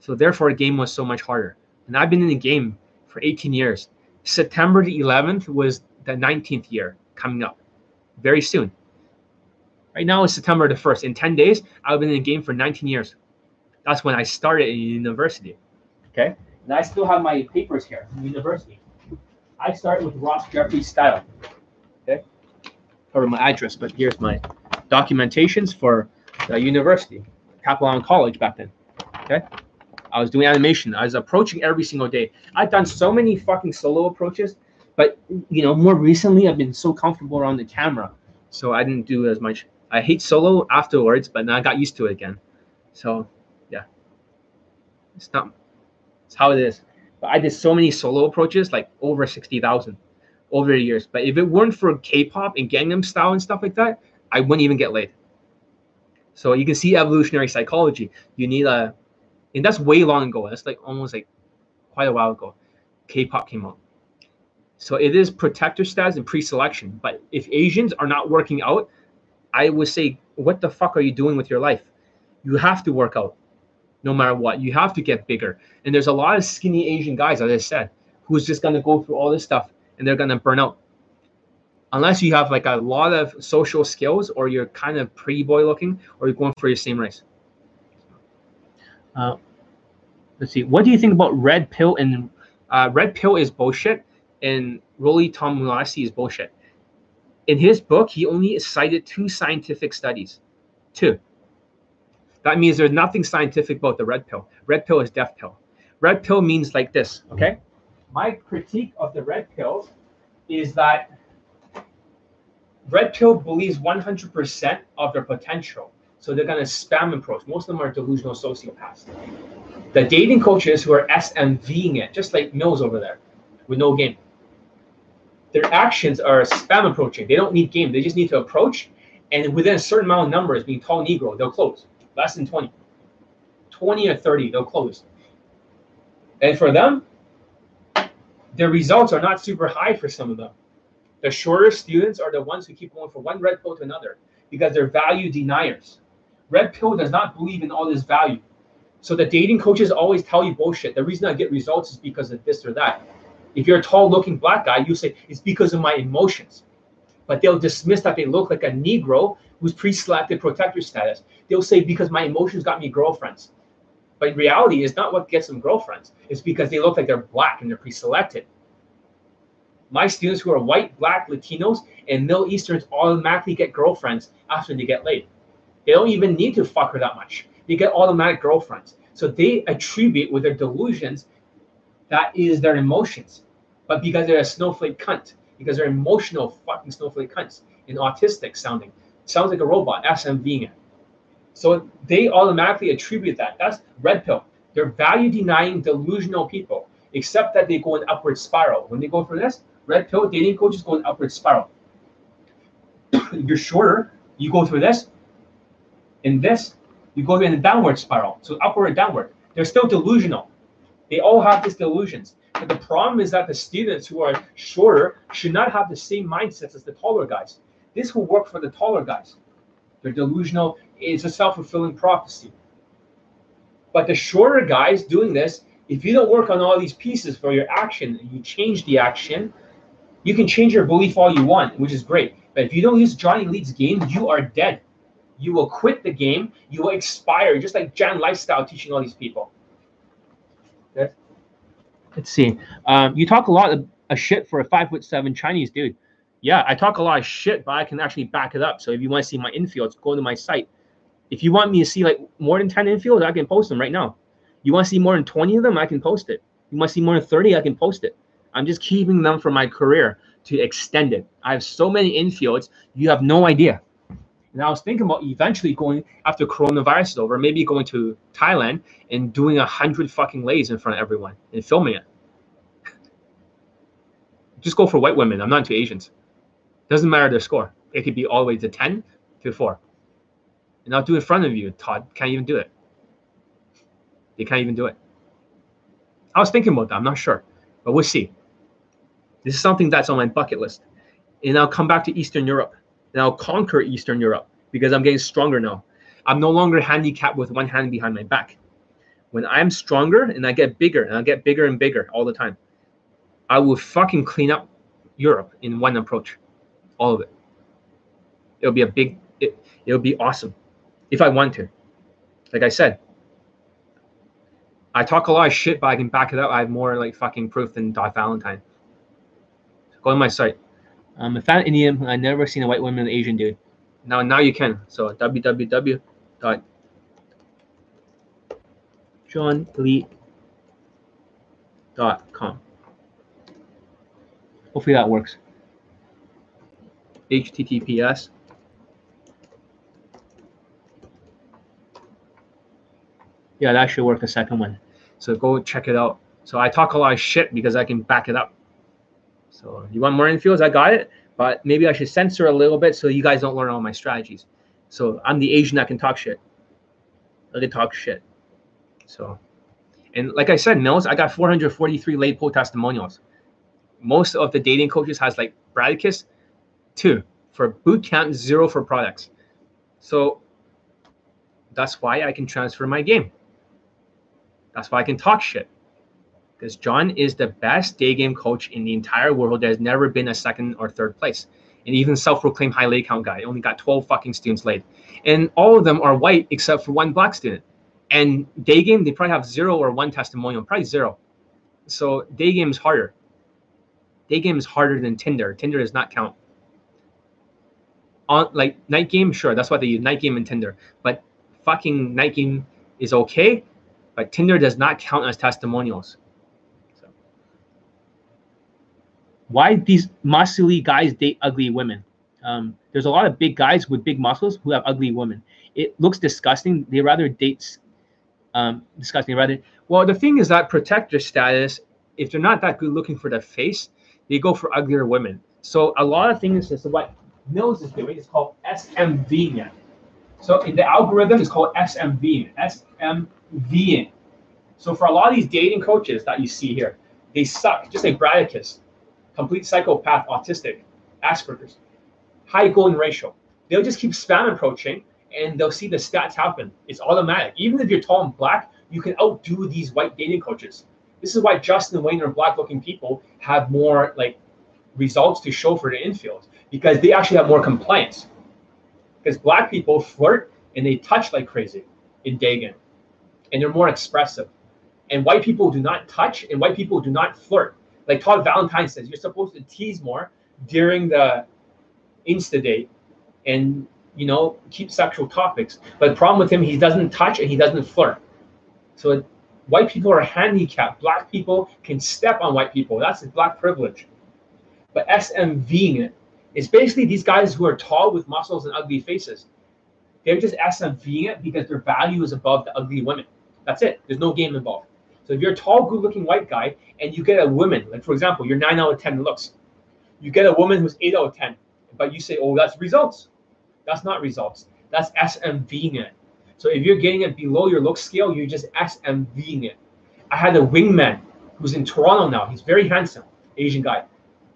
So therefore, the game was so much harder. And I've been in the game for 18 years. September the 11th was the 19th year coming up very soon. Right now it's September the 1st. In 10 days, I've been in the game for 19 years. That's when I started in university. Okay. And I still have my papers here from university. I started with Ross Jeffries style. Okay. Cover my address, but here's my documentations for the university, Capilano College back then. Okay. I was doing animation. I was approaching every single day. I've done so many fucking solo approaches, but you know, more recently I've been so comfortable around the camera, so I didn't do as much. I hate solo afterwards, but now I got used to it again. So yeah, it's not. It's how it is. But I did so many solo approaches, like over sixty thousand, over the years. But if it weren't for K-pop and Gangnam Style and stuff like that, I wouldn't even get laid. So you can see evolutionary psychology. You need a, and that's way long ago. That's like almost like quite a while ago. K-pop came out. So it is protector status and pre-selection. But if Asians are not working out, I would say, what the fuck are you doing with your life? You have to work out no matter what. You have to get bigger. And there's a lot of skinny Asian guys, as I said, who's just gonna go through all this stuff and they're gonna burn out. Unless you have like a lot of social skills or you're kind of pretty boy looking or you're going for your same race. Uh, let's see. What do you think about red pill and uh, red pill is bullshit and Rollo Tomassi is bullshit. In his book, he only cited two scientific studies. Two. That means there's nothing scientific about the red pill. Red pill is death pill. Red pill means like this, okay? My critique of the red pill is that red pill believes 100% of their potential. So they're going to spam approach. Most of them are delusional sociopaths. The dating coaches who are SMVing it, just like Mills over there, with no game. Their actions are spam approaching. They don't need game. They just need to approach, and within a certain amount of numbers, being tall Negro, they'll close less than 20. 20 or 30, they'll close. And for them, their results are not super high for some of them. The shorter students are the ones who keep going from one red pill to another because they're value deniers. Red pill does not believe in all this value. So the dating coaches always tell you bullshit. The reason I get results is because of this or that. If you're a tall looking black guy, you say it's because of my emotions. But they'll dismiss that they look like a Negro who's pre-selected protector status. They'll say because my emotions got me girlfriends. But reality is not what gets them girlfriends. It's because they look like they're black and they're pre-selected. My students who are white, black, Latinos, and Middle Easterns automatically get girlfriends after they get laid. They don't even need to fuck her that much. They get automatic girlfriends. So they attribute with their delusions that is their emotions. But because they're a snowflake cunt, because they're emotional fucking snowflake cunts and autistic sounding, sounds like a robot, SMVing it. So they automatically attribute that. That's red pill. They're value denying, delusional people, except that they go in upward spiral. When they go for this, red pill dating coaches go in upward spiral. You're shorter, you go through this, and this, you go in a downward spiral. So upward downward. They're still delusional. They all have these delusions. But the problem is that the students who are shorter should not have the same mindsets as the taller guys. This will work for the taller guys. They're delusional. It's a self fulfilling prophecy. But the shorter guys doing this, if you don't work on all these pieces for your action you change the action, you can change your belief all you want, which is great. But if you don't use Johnny Elite's game, you are dead. You will quit the game. You will expire, just like Jan Lifestyle teaching all these people. Let's see. Um, you talk a lot of, of shit for a five foot seven Chinese dude. Yeah, I talk a lot of shit, but I can actually back it up. So if you want to see my infields, go to my site. If you want me to see like more than 10 infields, I can post them right now. You want to see more than 20 of them, I can post it. You want to see more than 30, I can post it. I'm just keeping them for my career to extend it. I have so many infields, you have no idea. And I was thinking about eventually going after coronavirus is over, maybe going to Thailand and doing a hundred fucking lays in front of everyone and filming it. Just go for white women. I'm not into Asians. Doesn't matter their score. It could be all the way to 10 to 4. And I'll do it in front of you. Todd can't even do it. They can't even do it. I was thinking about that. I'm not sure, but we'll see. This is something that's on my bucket list. And I'll come back to Eastern Europe and I'll conquer Eastern Europe because I'm getting stronger now. I'm no longer handicapped with one hand behind my back. When I'm stronger and I get bigger and I get bigger and bigger all the time, I will fucking clean up Europe in one approach all of it. It'll be a big, it, it'll be awesome if I want to. Like I said, I talk a lot of shit, but I can back it up. I have more like fucking proof than Todd Valentine. Go on my site. I'm a fan Indian. I never seen a white woman an Asian dude. Now, now you can. So www. dot dot com. Hopefully that works. HTTPS. Yeah, that should work the second one. So go check it out. So I talk a lot of shit because I can back it up. So you want more infields? I got it. But maybe I should censor a little bit so you guys don't learn all my strategies. So I'm the Asian that can talk shit. I can talk shit. So, and like I said, Mills, I got 443 late poll testimonials. Most of the dating coaches has like Bradicus, two for boot camp, zero for products. So that's why I can transfer my game. That's why I can talk shit. Because John is the best day game coach in the entire world. There's never been a second or third place. And even self-proclaimed high lay count guy only got 12 fucking students laid. And all of them are white except for one black student. And day game, they probably have zero or one testimonial, probably zero. So day game is harder. Day game is harder than Tinder. Tinder does not count on like night game, sure, that's what they use, night game and Tinder. But fucking night game is okay, but Tinder does not count as testimonials. So why these muscly guys date ugly women? Um, there's a lot of big guys with big muscles who have ugly women. It looks disgusting. They rather date um, disgusting. Rather, well, the thing is that protector status, if they're not that good looking for the face, they go for uglier women. So a lot of things is what Mills is doing is called SMV. So in the algorithm is called SMV. SMV. So for a lot of these dating coaches that you see here, they suck, just like Bradicus, complete psychopath, autistic, Asperger's, high golden ratio. They'll just keep spam approaching and they'll see the stats happen. It's automatic. Even if you're tall and black, you can outdo these white dating coaches. This is why Justin Wayne or black looking people have more like results to show for the infield because they actually have more compliance. Because black people flirt and they touch like crazy in day game, and they're more expressive. And white people do not touch, and white people do not flirt. Like Todd Valentine says, you're supposed to tease more during the Insta date, and you know keep sexual topics. But the problem with him, he doesn't touch and he doesn't flirt. So white people are handicapped. Black people can step on white people. That's black privilege. But SMVing it it's basically these guys who are tall with muscles and ugly faces. They're just SMVing it because their value is above the ugly women. That's it. There's no game involved. So if you're a tall, good-looking white guy and you get a woman, like for example, you're nine out of ten looks, you get a woman who's eight out of ten, but you say, "Oh, that's results." That's not results. That's SMVing it. So if you're getting it below your look scale, you're just SMVing it. I had a wingman who's in Toronto now. He's very handsome, Asian guy.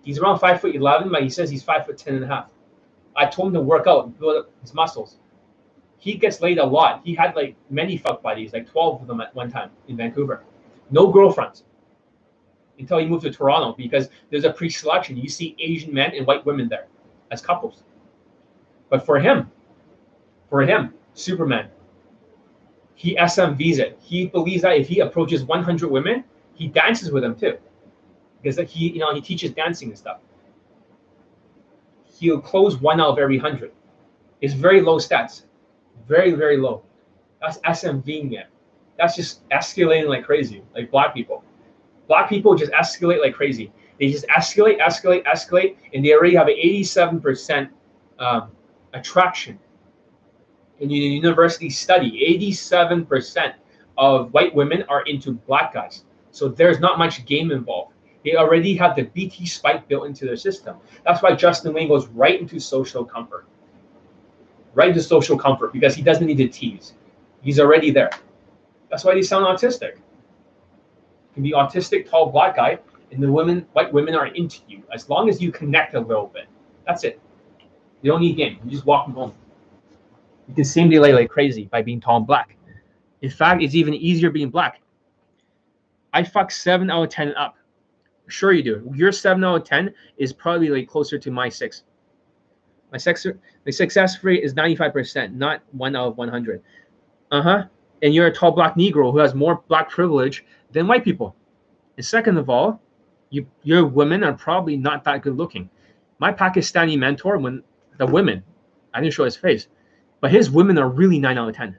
He's around five foot eleven, but he says he's five foot ten and a half. I told him to work out and build up his muscles. He gets laid a lot. He had like many fuck buddies, like 12 of them at one time in Vancouver. No girlfriends until he moved to Toronto because there's a pre-selection. You see Asian men and white women there as couples. But for him, For him, Superman. He SMVs it. He believes that if he approaches 100 women, he dances with them too, because he, you know, he teaches dancing and stuff. He'll close one out of every hundred. It's very low stats, very very low. That's SMVing it. That's just escalating like crazy, like black people. Black people just escalate like crazy. They just escalate, escalate, escalate, and they already have an 87% um, attraction. In the university study, 87% of white women are into black guys. So there's not much game involved. They already have the BT spike built into their system. That's why Justin Wayne goes right into social comfort. Right into social comfort because he doesn't need to tease. He's already there. That's why they sound autistic. You can be autistic, tall, black guy, and the women, white women are into you as long as you connect a little bit. That's it. You don't need game. You just walk them home. You can same day lay like crazy by being tall and black. In fact, it's even easier being black. I fuck seven out of ten up. Sure you do. Your seven out of ten is probably like closer to my six. My sex my success rate is 95%, not one out of 100. Uh-huh. And you're a tall black Negro who has more black privilege than white people. And second of all, you your women are probably not that good looking. My Pakistani mentor, when the women, I didn't show his face, but his women are really nine out of ten.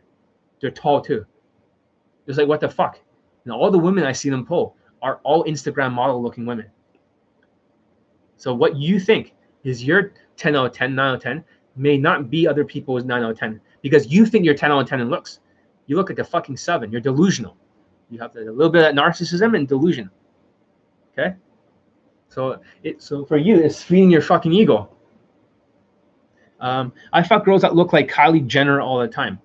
They're tall too. It's like what the fuck? And all the women I see them pull are all Instagram model looking women. So what you think is your 10 out of 10, 9 out of 10 may not be other people's 9 out of 10 because you think you're 10 out of 10 in looks. You look at the fucking seven. You're delusional. You have a little bit of that narcissism and delusion. Okay? So it so for you, it's feeding your fucking ego. Um, I fuck girls that look like Kylie Jenner all the time.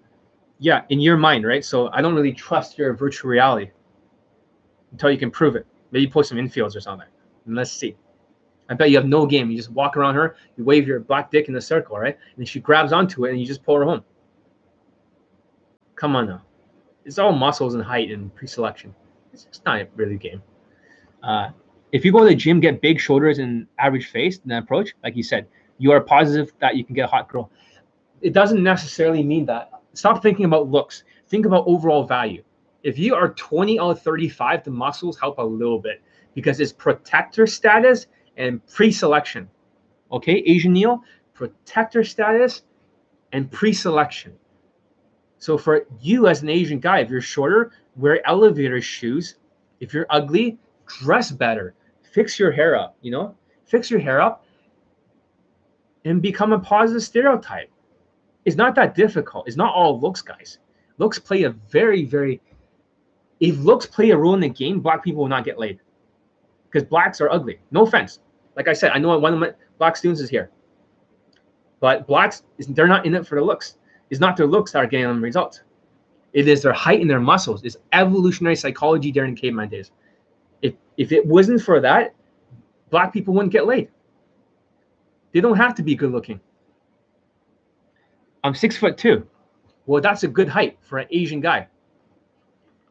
Yeah, in your mind, right? So I don't really trust your virtual reality until you can prove it. Maybe post some infields or something. And let's see. I bet you have no game. You just walk around her, you wave your black dick in the circle, right? And she grabs onto it and you just pull her home. Come on now. It's all muscles and height and pre-selection. It's, just not really game. Uh, if you go to the gym, get big shoulders and average face that approach, like you said, you are positive that you can get a hot girl. It doesn't necessarily mean that. Stop thinking about looks. Think about overall value. If you are 20 out of 35, the muscles help a little bit because it's protector status and pre-selection. Okay, Asian Neil, protector status and pre-selection. So for you as an Asian guy, if you're shorter, wear elevator shoes. If you're ugly, dress better. Fix your hair up, you know? Fix your hair up and become a positive stereotype. It's not that difficult. It's not all looks, guys. Looks play a very, very if looks play a role in the game, black people will not get laid. Because blacks are ugly. No offense. Like I said, I know one of my black students is here. But blacks, they're not in it for the looks. It's not their looks that are getting them results. It is their height and their muscles. It's evolutionary psychology during caveman days. If if it wasn't for that, black people wouldn't get laid. They don't have to be good looking. I'm six foot two. Well, that's a good height for an Asian guy.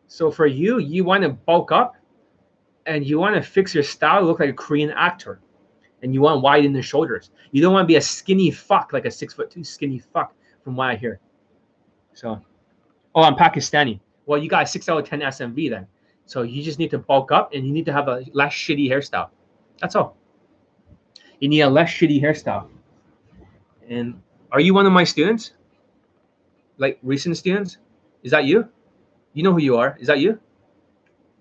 So for you, you want to bulk up and you want to fix your style, look like a Korean actor. And you want to widen the shoulders. You don't want to be a skinny fuck, like a six foot two skinny fuck, from what I hear. So, oh, I'm Pakistani. Well, you got six out of 10 SMV then. So you just need to bulk up and you need to have a less shitty hairstyle. That's all. You need a less shitty hairstyle. And are you one of my students? Like recent students? Is that you? You know who you are. Is that you?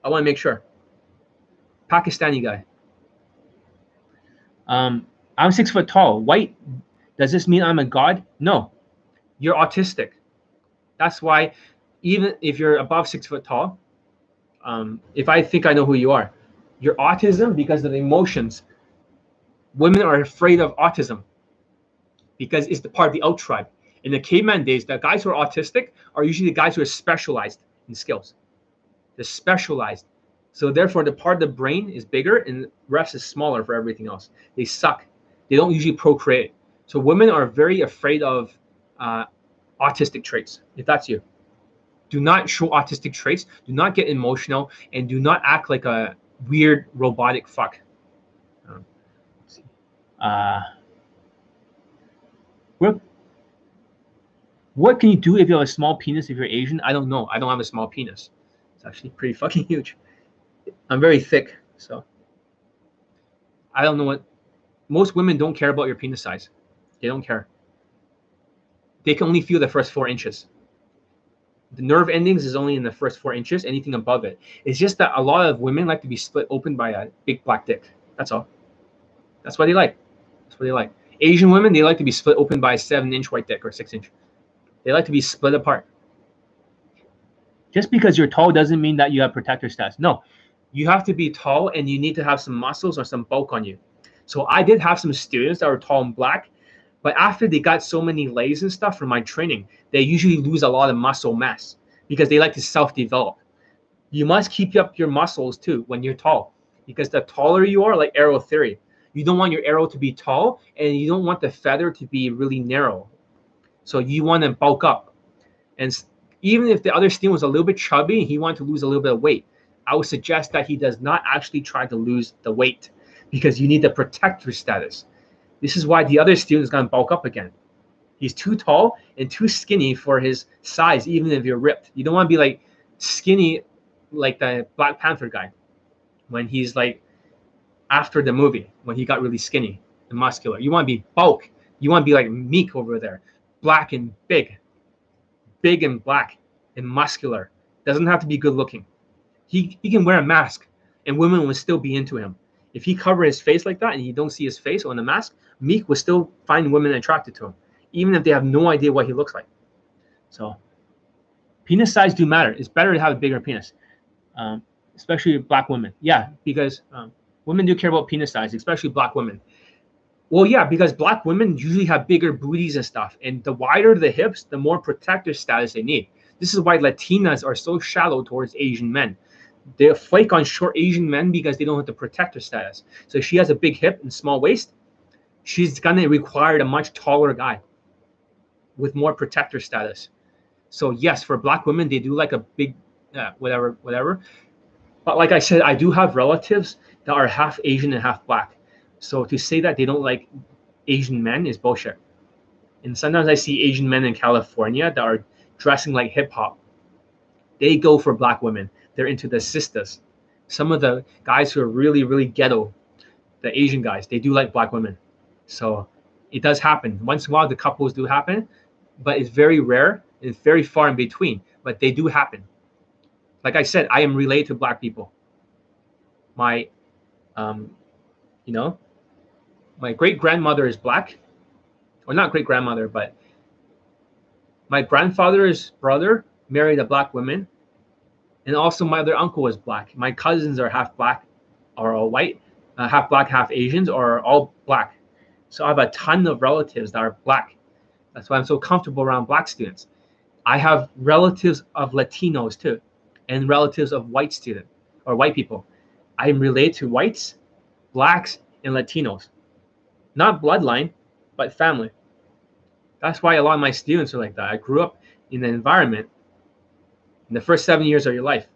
I want to make sure. Pakistani guy. Um, I'm six foot tall. White. Does this mean I'm a god? No. You're autistic. That's why, even if you're above six foot tall, um, if I think I know who you are, your autism because of the emotions. Women are afraid of autism because it's the part of the out tribe. In the caveman days, the guys who are autistic are usually the guys who are specialized in skills. They're specialized. So therefore, the part of the brain is bigger and rest is smaller for everything else. They suck. They don't usually procreate. So women are very afraid of uh, autistic traits. If that's you, do not show autistic traits. Do not get emotional, and do not act like a weird robotic fuck. Um, uh, we're What can you do if you have a small penis if you're Asian? I don't know. I don't have a small penis. It's actually pretty fucking huge. I'm very thick, so I don't know what most women don't care about your penis size. They don't care. They can only feel the first four inches. The nerve endings is only in the first four inches. Anything above it, it's just that a lot of women like to be split open by a big black dick. That's all. That's what they like. That's what they like. Asian women, they like to be split open by a seven inch white dick or six inch. They like to be split apart. Just because you're tall doesn't mean that you have protector status. No, you have to be tall and you need to have some muscles or some bulk on you. So I did have some students that were tall and black, but after they got so many lays and stuff from my training, they usually lose a lot of muscle mass because they like to self-develop. You must keep up your muscles too when you're tall, because the taller you are, like arrow theory, you don't want your arrow to be tall and you don't want the feather to be really narrow so you want to bulk up. And even if the other student was a little bit chubby, and he wanted to lose a little bit of weight. I would suggest that he does not actually try to lose the weight because you need the protector status. This is why the other student is going to bulk up again. He's too tall and too skinny for his size, even if you're ripped. You don't want to be like skinny like the Black Panther guy when he's like after the movie, when he got really skinny and muscular. You want to be bulk. You want to be like meek over there black and big, big and black and muscular. Doesn't have to be good looking. He he can wear a mask and women will still be into him. If he cover his face like that and you don't see his face on the mask, Meek will still find women attracted to him, even if they have no idea what he looks like. So penis size do matter. It's better to have a bigger penis, um, especially black women. Yeah, because um, women do care about penis size, especially black women. Well, yeah, because black women usually have bigger booties and stuff, and the wider the hips, the more protective status they need. This is why Latinas are so shallow towards Asian men. They flake on short Asian men because they don't have the protector status. So she has a big hip and small waist, she's gonna require a much taller guy with more protector status. So yes, for black women, they do like a big, uh, whatever, whatever. But like I said, I do have relatives that are half Asian and half black so to say that they don't like Asian men is bullshit. And sometimes I see Asian men in California that are dressing like hip hop. They go for black women. They're into the sisters. Some of the guys who are really, really ghetto, the Asian guys, they do like black women. So it does happen. Once in a while, the couples do happen, but it's very rare. It's very far in between, but they do happen. Like I said, I am related to black people. My, um, you know, my great grandmother is black, or not great grandmother, but my grandfather's brother married a black woman, and also my other uncle was black. My cousins are half black, are all white, uh, half black, half Asians, or all black. So I have a ton of relatives that are black. That's why I'm so comfortable around black students. I have relatives of Latinos too, and relatives of white students or white people. I am related to whites, blacks, and Latinos not bloodline, but family. That's why a lot of my students are like that. I grew up in an environment in the first seven years of your life.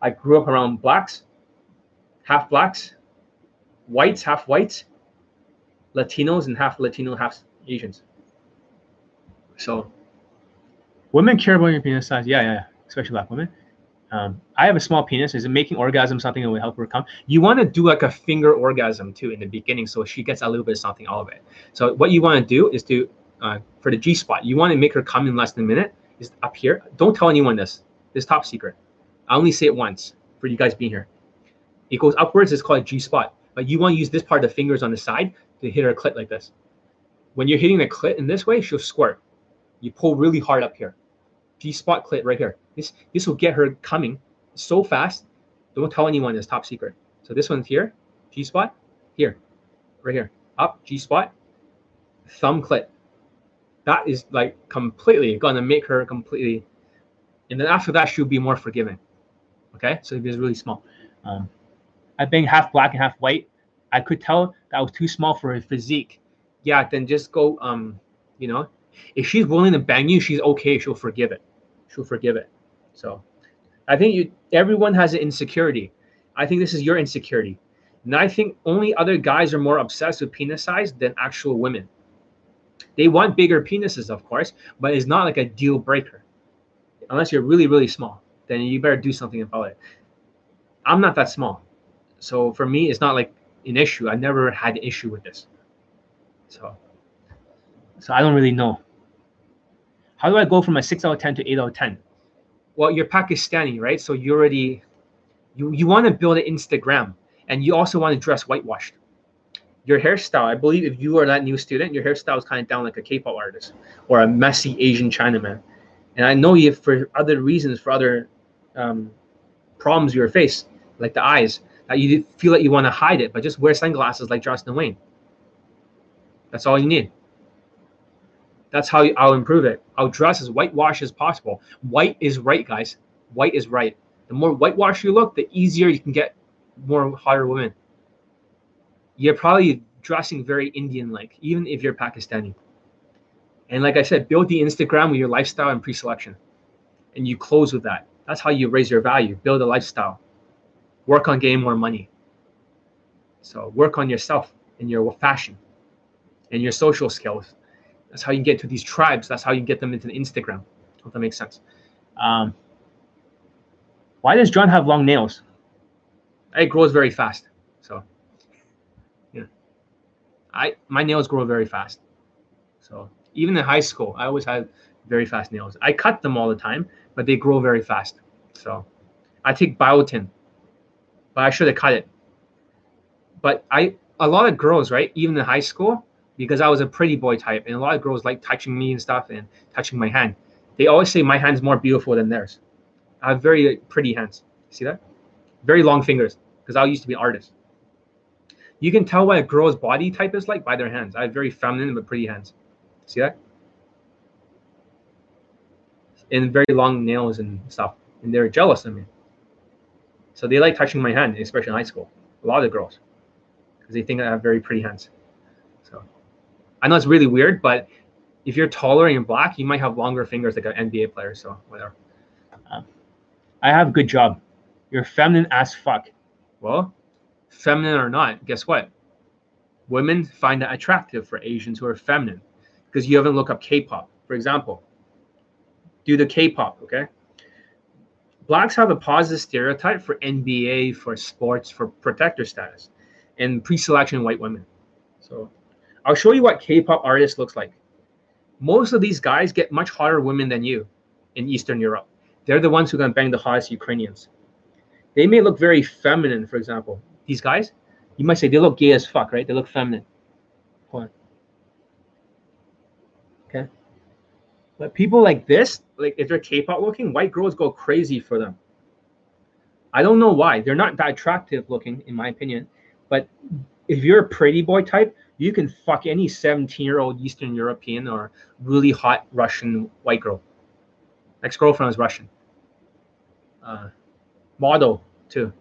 I grew up around blacks, half blacks, whites, half whites, Latinos, and half Latino, half Asians. So, women care about your penis size. Yeah, yeah, especially black women. Um, I have a small penis. Is it making orgasm something that will help her come? You want to do like a finger orgasm too in the beginning, so she gets a little bit of something out of it. So what you want to do is to uh, for the G spot, you want to make her come in less than a minute. Is up here. Don't tell anyone this. This top secret. I only say it once for you guys being here. It goes upwards. It's called a G spot. But you want to use this part of the fingers on the side to hit her clit like this. When you're hitting the clit in this way, she'll squirt. You pull really hard up here. G spot clit right here. This this will get her coming so fast. Don't tell anyone it's top secret. So this one's here, G spot, here, right here, up G spot, thumb clit. That is like completely gonna make her completely, and then after that she'll be more forgiving. Okay, so it is really small. Um, I being half black and half white, I could tell that was too small for her physique. Yeah, then just go. Um, you know, if she's willing to bang you, she's okay. She'll forgive it. She'll forgive it. So I think you everyone has an insecurity. I think this is your insecurity. And I think only other guys are more obsessed with penis size than actual women. They want bigger penises, of course, but it's not like a deal breaker. Unless you're really, really small, then you better do something about it. I'm not that small. So for me, it's not like an issue. I never had an issue with this. So, so I don't really know. How do I go from a six out of ten to eight out of ten? Well, you're Pakistani, right? So you already you you want to build an Instagram, and you also want to dress whitewashed. Your hairstyle, I believe, if you are that new student, your hairstyle is kind of down like a K-pop artist or a messy Asian Chinaman. And I know you for other reasons, for other um, problems you face, like the eyes, that you feel like you want to hide it, but just wear sunglasses like Justin Wayne. That's all you need. That's how I'll improve it. I'll dress as whitewash as possible. White is right, guys. White is right. The more whitewash you look, the easier you can get more hotter women. You're probably dressing very Indian-like, even if you're Pakistani. And like I said, build the Instagram with your lifestyle and pre-selection, and you close with that. That's how you raise your value. Build a lifestyle. Work on getting more money. So work on yourself and your fashion and your social skills. That's how you get to these tribes. That's how you get them into the Instagram. If that makes sense. Um, why does John have long nails? It grows very fast. So, I my nails grow very fast. So even in high school, I always had very fast nails. I cut them all the time, but they grow very fast. So I take biotin, but I should have cut it. But I a lot of girls, right, even in high school, because I was a pretty boy type, and a lot of girls like touching me and stuff and touching my hand. They always say my hand's more beautiful than theirs. I have very pretty hands. See that? Very long fingers, because I used to be an artist. You can tell what a girl's body type is like by their hands. I have very feminine but pretty hands. See that? And very long nails and stuff. And they're jealous of me. So they like touching my hand, especially in high school. A lot of girls. Because they think I have very pretty hands. So I know it's really weird, but if you're taller and black, you might have longer fingers like an NBA player. So whatever. Um, I have a good job. You're feminine as fuck. Well, feminine or not, guess what? Women find that attractive for Asians who are feminine because you haven't looked up K-pop, for example. Do the K-pop, okay? Blacks have a positive stereotype for NBA, for sports, for protector status, and pre-selection white women. So I'll show you what K-pop artist looks like. Most of these guys get much hotter women than you in Eastern Europe. They're the ones who can bang the hottest Ukrainians. They may look very feminine, for example. These guys, you might say they look gay as fuck, right? They look feminine. Hold on. Okay. But people like this, like if they're K-pop looking, white girls go crazy for them. I don't know why. They're not that attractive looking, in my opinion. But if you're a pretty boy type, you can fuck any 17 year old Eastern European or really hot Russian white girl. Ex girlfriend was Russian. Uh, model too.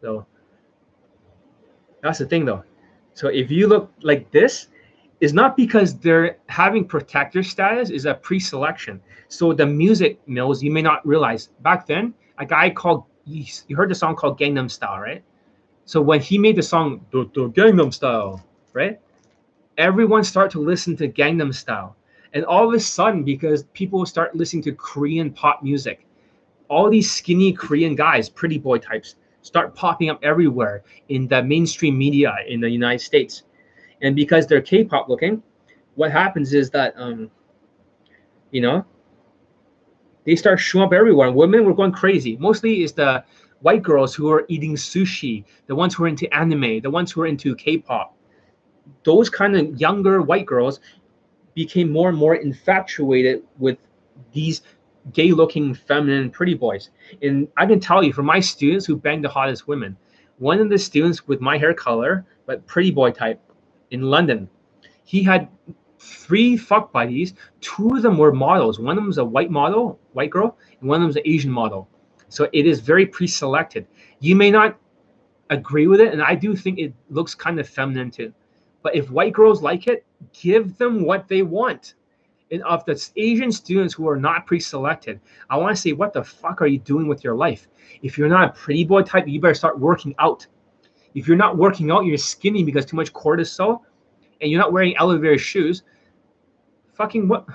So that's the thing though. So if you look like this, it's not because they're having protector status is a pre-selection. So the music mills, you may not realize back then, a guy called you heard the song called Gangnam Style, right? So when he made the song the, the Gangnam Style, right? Everyone start to listen to Gangnam Style. And all of a sudden, because people start listening to Korean pop music, all these skinny Korean guys, pretty boy types, start popping up everywhere in the mainstream media in the United States. And because they're K-pop looking, what happens is that um, you know, they start showing up everywhere. Women were going crazy. Mostly is the white girls who are eating sushi, the ones who are into anime, the ones who are into K-pop. Those kind of younger white girls became more and more infatuated with these gay looking feminine pretty boys. And i can tell you from my students who bang the hottest women one of the students with my hair color but pretty boy type in london he had three fuck buddies. Two of them were models. One of them was a white model white girl and one of them was an asian model. So it is very pre-selected. You may not agree with it and i do think it looks kind of feminine too. But if white girls like it give them what they want of the Asian students who are not pre-selected, I want to say, what the fuck are you doing with your life? If you're not a pretty boy type, you better start working out. If you're not working out, you're skinny because too much cortisol, and you're not wearing elevator shoes. fucking what?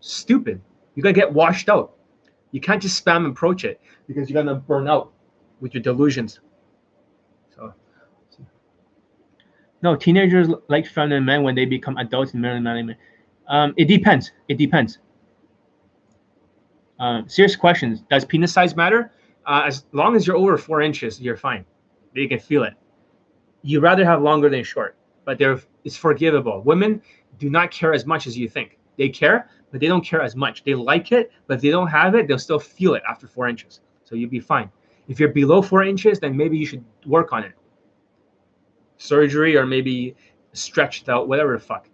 Stupid. You gotta get washed out. You can't just spam and approach it because you're gonna burn out with your delusions. So, no, teenagers like feminine men when they become adults in men. Um, it depends. It depends. Uh, serious questions. Does penis size matter? Uh, as long as you're over four inches, you're fine. You can feel it. You rather have longer than short, but they're it's forgivable. Women do not care as much as you think. They care, but they don't care as much. They like it, but they don't have it, they'll still feel it after four inches. So you'll be fine. If you're below four inches, then maybe you should work on it. Surgery or maybe stretched out, whatever the fuck.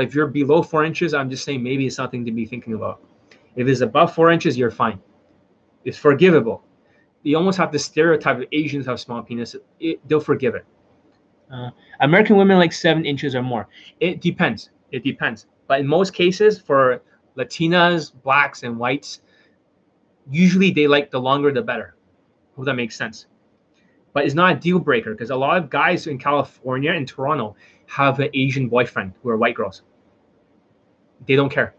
But if you're below four inches, I'm just saying maybe it's something to be thinking about. If it's above four inches, you're fine. It's forgivable. You almost have the stereotype of Asians have small penises. It, they'll forgive it. Uh, American women like seven inches or more. It depends. It depends. But in most cases, for Latinas, blacks, and whites, usually they like the longer the better. Hope that makes sense. But it's not a deal breaker because a lot of guys in California and Toronto have an Asian boyfriend who are white girls. They don't care.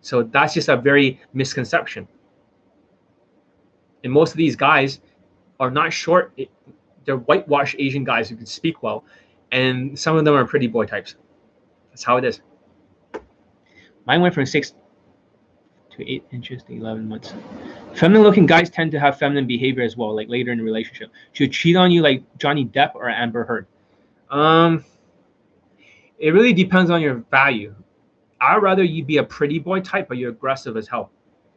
So that's just a very misconception. And most of these guys are not short. They're whitewashed Asian guys who can speak well. And some of them are pretty boy types. That's how it is. Mine went from six to eight inches to 11 months. Feminine looking guys tend to have feminine behavior as well, like later in the relationship. Should cheat on you like Johnny Depp or Amber Heard? Um, it really depends on your value. I'd rather you be a pretty boy type, but you're aggressive as hell,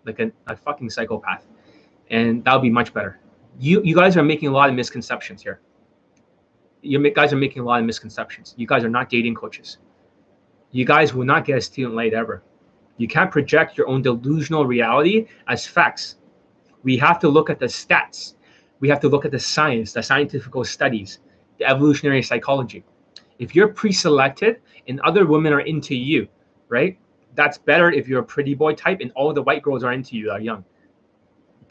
like a, a fucking psychopath, and that would be much better. You you guys are making a lot of misconceptions here. You guys are making a lot of misconceptions. You guys are not dating coaches. You guys will not get a student late ever. You can't project your own delusional reality as facts. We have to look at the stats. We have to look at the science, the scientific studies, the evolutionary psychology. If you're pre-selected and other women are into you, right? That's better if you're a pretty boy type and all the white girls are into you are young.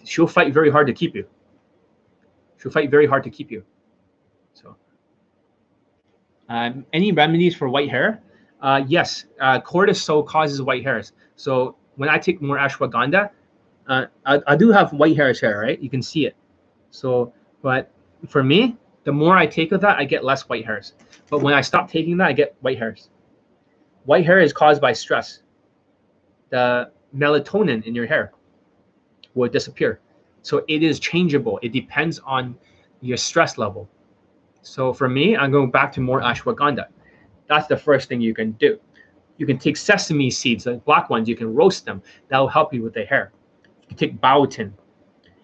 She'll fight very hard to keep you. She'll fight very hard to keep you. So, um, any remedies for white hair? Uh, yes, uh, cortisol causes white hairs. So when I take more ashwagandha, uh, I, I do have white hairs here, right? You can see it. So, but for me, the more I take of that, I get less white hairs. But when I stop taking that, I get white hairs. White hair is caused by stress. The melatonin in your hair will disappear. So it is changeable. It depends on your stress level. So for me, I'm going back to more ashwagandha. That's the first thing you can do. You can take sesame seeds, the black ones, you can roast them. That will help you with the hair. You can take biotin.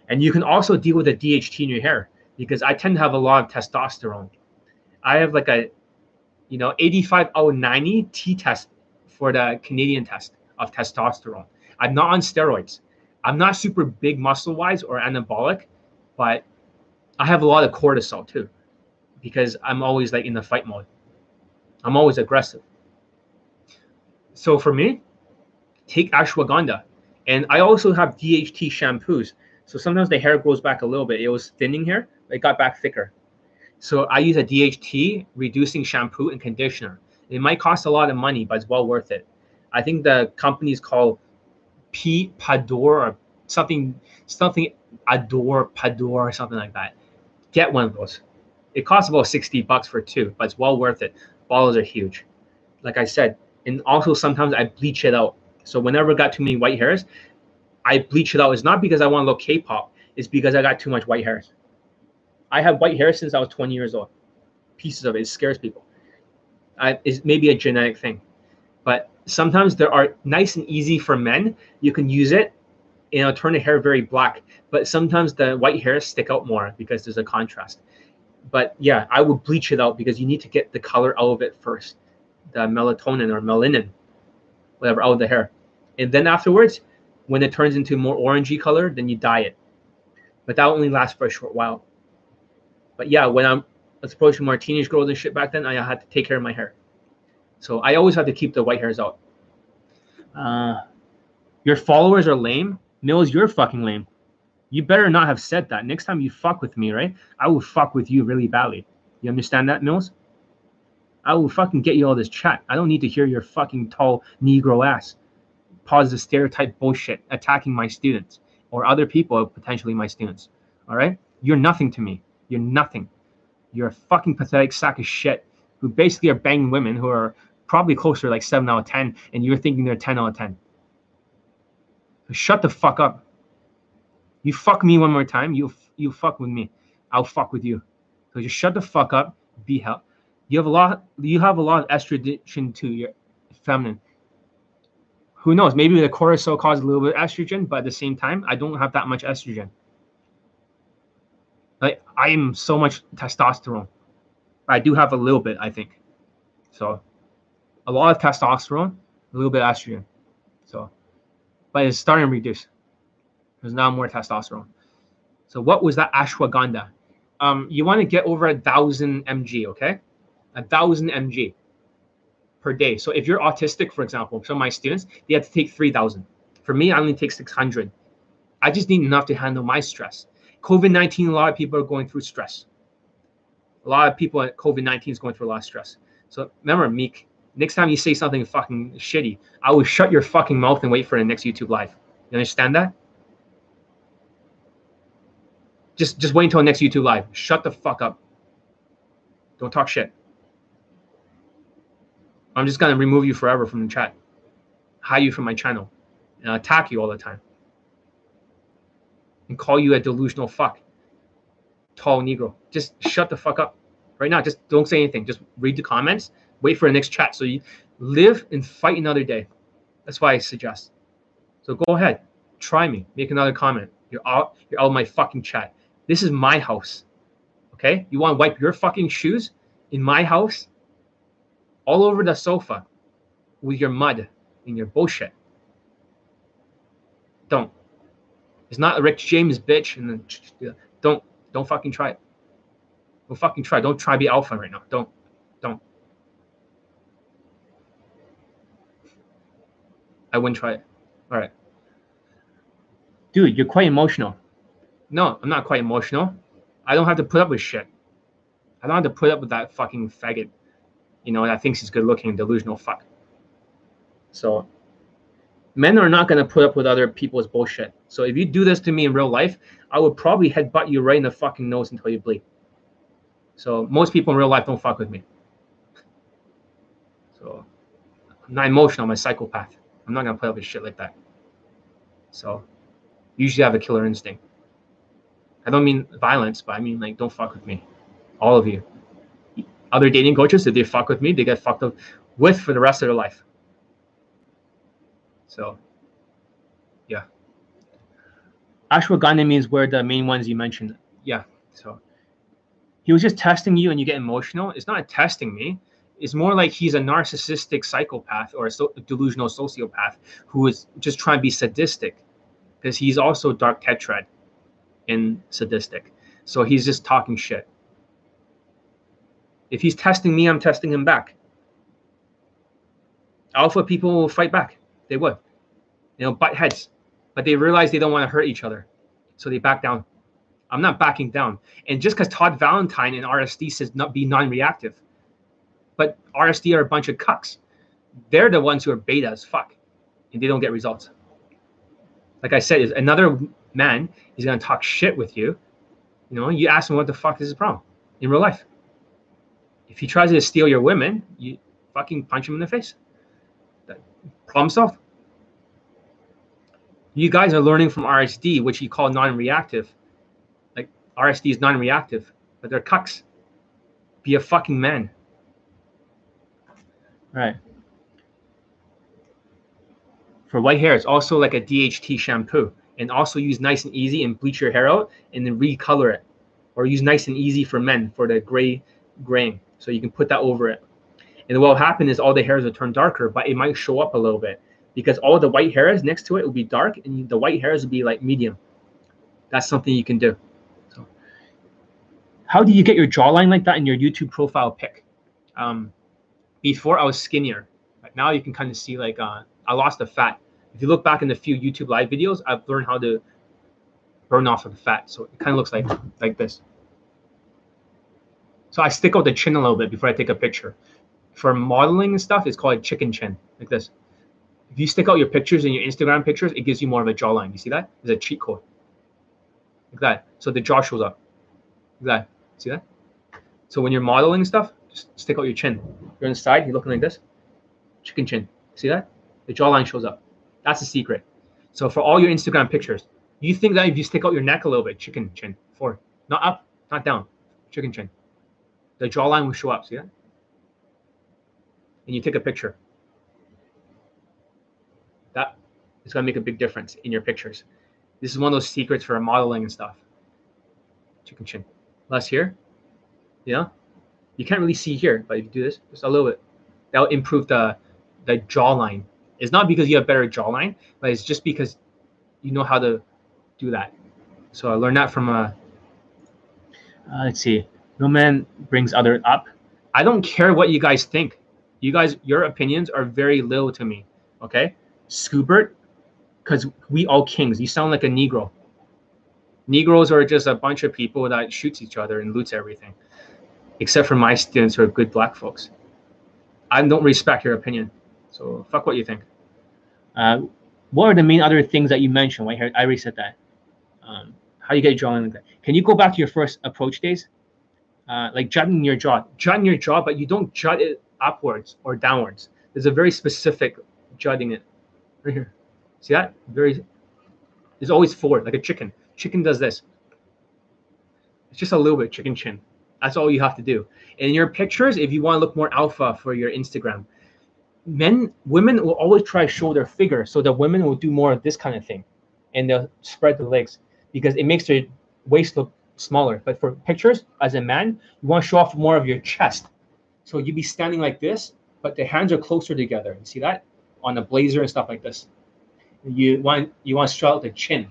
And you can also deal with the DHT in your hair because I tend to have a lot of testosterone. I have like a, you know, 85 out of 90 T test for the Canadian test of testosterone. I'm not on steroids. I'm not super big muscle wise or anabolic, but I have a lot of cortisol too because I'm always like in the fight mode. I'm always aggressive. So for me, take ashwagandha. And I also have DHT shampoos. So sometimes the hair grows back a little bit. It was thinning here, it got back thicker. So I use a DHT reducing shampoo and conditioner. It might cost a lot of money, but it's well worth it. I think the company is called P Pador or something, something Adore Pador or something like that. Get one of those. It costs about 60 bucks for two, but it's well worth it bottles are huge. Like I said, and also sometimes I bleach it out. So whenever I got too many white hairs, I bleach it out. It's not because I want to look K-pop. It's because I got too much white hairs. I have white hair since I was 20 years old. Pieces of it, it scares people. I, it's maybe a genetic thing, but sometimes there are nice and easy for men. You can use it, and it'll turn the hair very black. But sometimes the white hairs stick out more because there's a contrast but yeah, I would bleach it out because you need to get the color out of it first, the melatonin or melanin, whatever, out of the hair. And then afterwards, when it turns into more orangey color, then you dye it. But that only lasts for a short while. But yeah, when I'm approaching more teenage girls and shit back then, I had to take care of my hair. So I always had to keep the white hairs out. Uh, your followers are lame. Mills, you're fucking lame. You better not have said that. Next time you fuck with me, right? I will fuck with you really badly. You understand that, Mills? I will fucking get you all this chat. I don't need to hear your fucking tall Negro ass positive stereotype bullshit attacking my students or other people, potentially my students. All right? You're nothing to me. You're nothing. You're a fucking pathetic sack of shit who basically are banging women who are probably closer like 7 out of 10, and you're thinking they're 10 out of 10. So shut the fuck up. You fuck me one more time, you you fuck with me. I'll fuck with you. So just shut the fuck up. Be hell. You have a lot. You have a lot of estrogen to your feminine. Who knows? Maybe the cortisol causes a little bit of estrogen, but at the same time, I don't have that much estrogen. Like I am so much testosterone. I do have a little bit, I think. So a lot of testosterone, a little bit estrogen. So, but it's starting to reduce. There's now more testosterone. So what was that ashwagandha? Um, you want to get over a thousand mg, okay? A thousand mg per day. So if you're autistic, for example, some of my students, they have to take 3,000. For me, I only take 600. I just need enough to handle my stress. COVID 19, a lot of people are going through stress. A lot of people at COVID 19 is going through a lot of stress. So remember, Meek, next time you say something fucking shitty, I will shut your fucking mouth and wait for the next YouTube live. You understand that? Just just wait until next YouTube live. Shut the fuck up. Don't talk shit. I'm just gonna remove you forever from the chat, hide you from my channel, and attack you all the time, and call you a delusional fuck, tall Negro. Just shut the fuck up right now. Just don't say anything. Just read the comments. Wait for the next chat. So you live and fight another day. That's why I suggest. So go ahead, try me. Make another comment. You're out. You're out of my fucking chat. This is my house. Okay? You want to wipe your fucking shoes in my house? All over the sofa with your mud and your bullshit. Don't. It's not a Rick James bitch and then don't don't fucking try it. Don't fucking try. Don't try to be alpha right now. Don't. Don't. I wouldn't try it. All right. Dude, you're quite emotional. No, I'm not quite emotional. I don't have to put up with shit. I don't have to put up with that fucking faggot, you know, that thinks he's good looking and delusional fuck. So men are not gonna put up with other people's bullshit. So if you do this to me in real life, I would probably headbutt you right in the fucking nose until you bleed. So most people in real life don't fuck with me. So I'm not emotional, I'm a psychopath. I'm not gonna play up with shit like that. So usually I have a killer instinct. I don't mean violence, but I mean like don't fuck with me. All of you. Other dating coaches, if they fuck with me, they get fucked up with for the rest of their life. So yeah. Ashwagandha means where the main ones you mentioned. Yeah. So he was just testing you and you get emotional. It's not testing me. It's more like he's a narcissistic psychopath or a so- delusional sociopath who is just trying to be sadistic because he's also dark tetrad and sadistic. So he's just talking shit. If he's testing me, I'm testing him back. Alpha people will fight back. They would. You know, butt heads. But they realize they don't want to hurt each other. So they back down. I'm not backing down. And just because Todd Valentine and RSD says not be non-reactive, but RSD are a bunch of cucks. They're the ones who are beta as fuck, and they don't get results. Like I said, is another man is gonna talk shit with you. You know, you ask him what the fuck is his problem in real life. If he tries to steal your women, you fucking punch him in the face. Problem solved. You guys are learning from RSD, which you call non-reactive. Like RSD is non-reactive, but they're cucks. Be a fucking man. All right. For white hair, it's also like a DHT shampoo. And also use nice and easy and bleach your hair out and then recolor it. Or use nice and easy for men for the gray graying. So you can put that over it. And what will happen is all the hairs will turn darker, but it might show up a little bit because all the white hairs next to it will be dark and the white hairs will be like medium. That's something you can do. So, how do you get your jawline like that in your YouTube profile pic? Um, before I was skinnier, but now you can kind of see like uh, I lost the fat. If you look back in the few YouTube live videos, I've learned how to burn off of the fat. So it kind of looks like like this. So I stick out the chin a little bit before I take a picture. for modeling and stuff, it's called a chicken chin, like this. If you stick out your pictures in your Instagram pictures, it gives you more of a jawline. You see that? It's a cheat code. Like that. So the jaw shows up. Like that. See that? So when you're modeling stuff, just stick out your chin. You're on the side, you're looking like this. Chicken chin. See that? The jawline shows up. That's the secret. So for all your Instagram pictures, you think that if you stick out your neck a little bit, chicken chin, forward, not up, not down, chicken chin, the jawline will show up. See that? And you take a picture. That is going to make a big difference in your pictures. This is one of those secrets for modeling and stuff. Chicken chin. Less here. You know? You can't really see here, but if you do this, just a little bit, that'll improve the the jawline. It's not because you have better jawline, but it's just because you know how to do that. So I learned that from a. Uh, let's see. No man brings other up. I don't care what you guys think. You guys, your opinions are very little to me. Okay, Scoobert, because we all kings. You sound like a Negro. Negroes are just a bunch of people that shoots each other and loots everything, except for my students who are good black folks. I don't respect your opinion, so fuck what you think. Uh, what are the main other things that you mentioned? Right here, I already said that. Um, how you get drawing like that? Can you go back to your first approach days? Uh, like jutting your jaw, jutting your jaw, but you don't jut it upwards or downwards. There's a very specific jutting it right here. See that? Very. It's always forward, like a chicken. Chicken does this. It's just a little bit chicken chin. That's all you have to do. In your pictures, if you want to look more alpha for your Instagram, men, women will always try to show their figure, so the women will do more of this kind of thing, and they'll spread the legs because it makes their waist look smaller. But for pictures, as a man, you want to show off more of your chest. So you'd be standing like this, but the hands are closer together. You see that on a blazer and stuff like this. You want you want to show out the chin.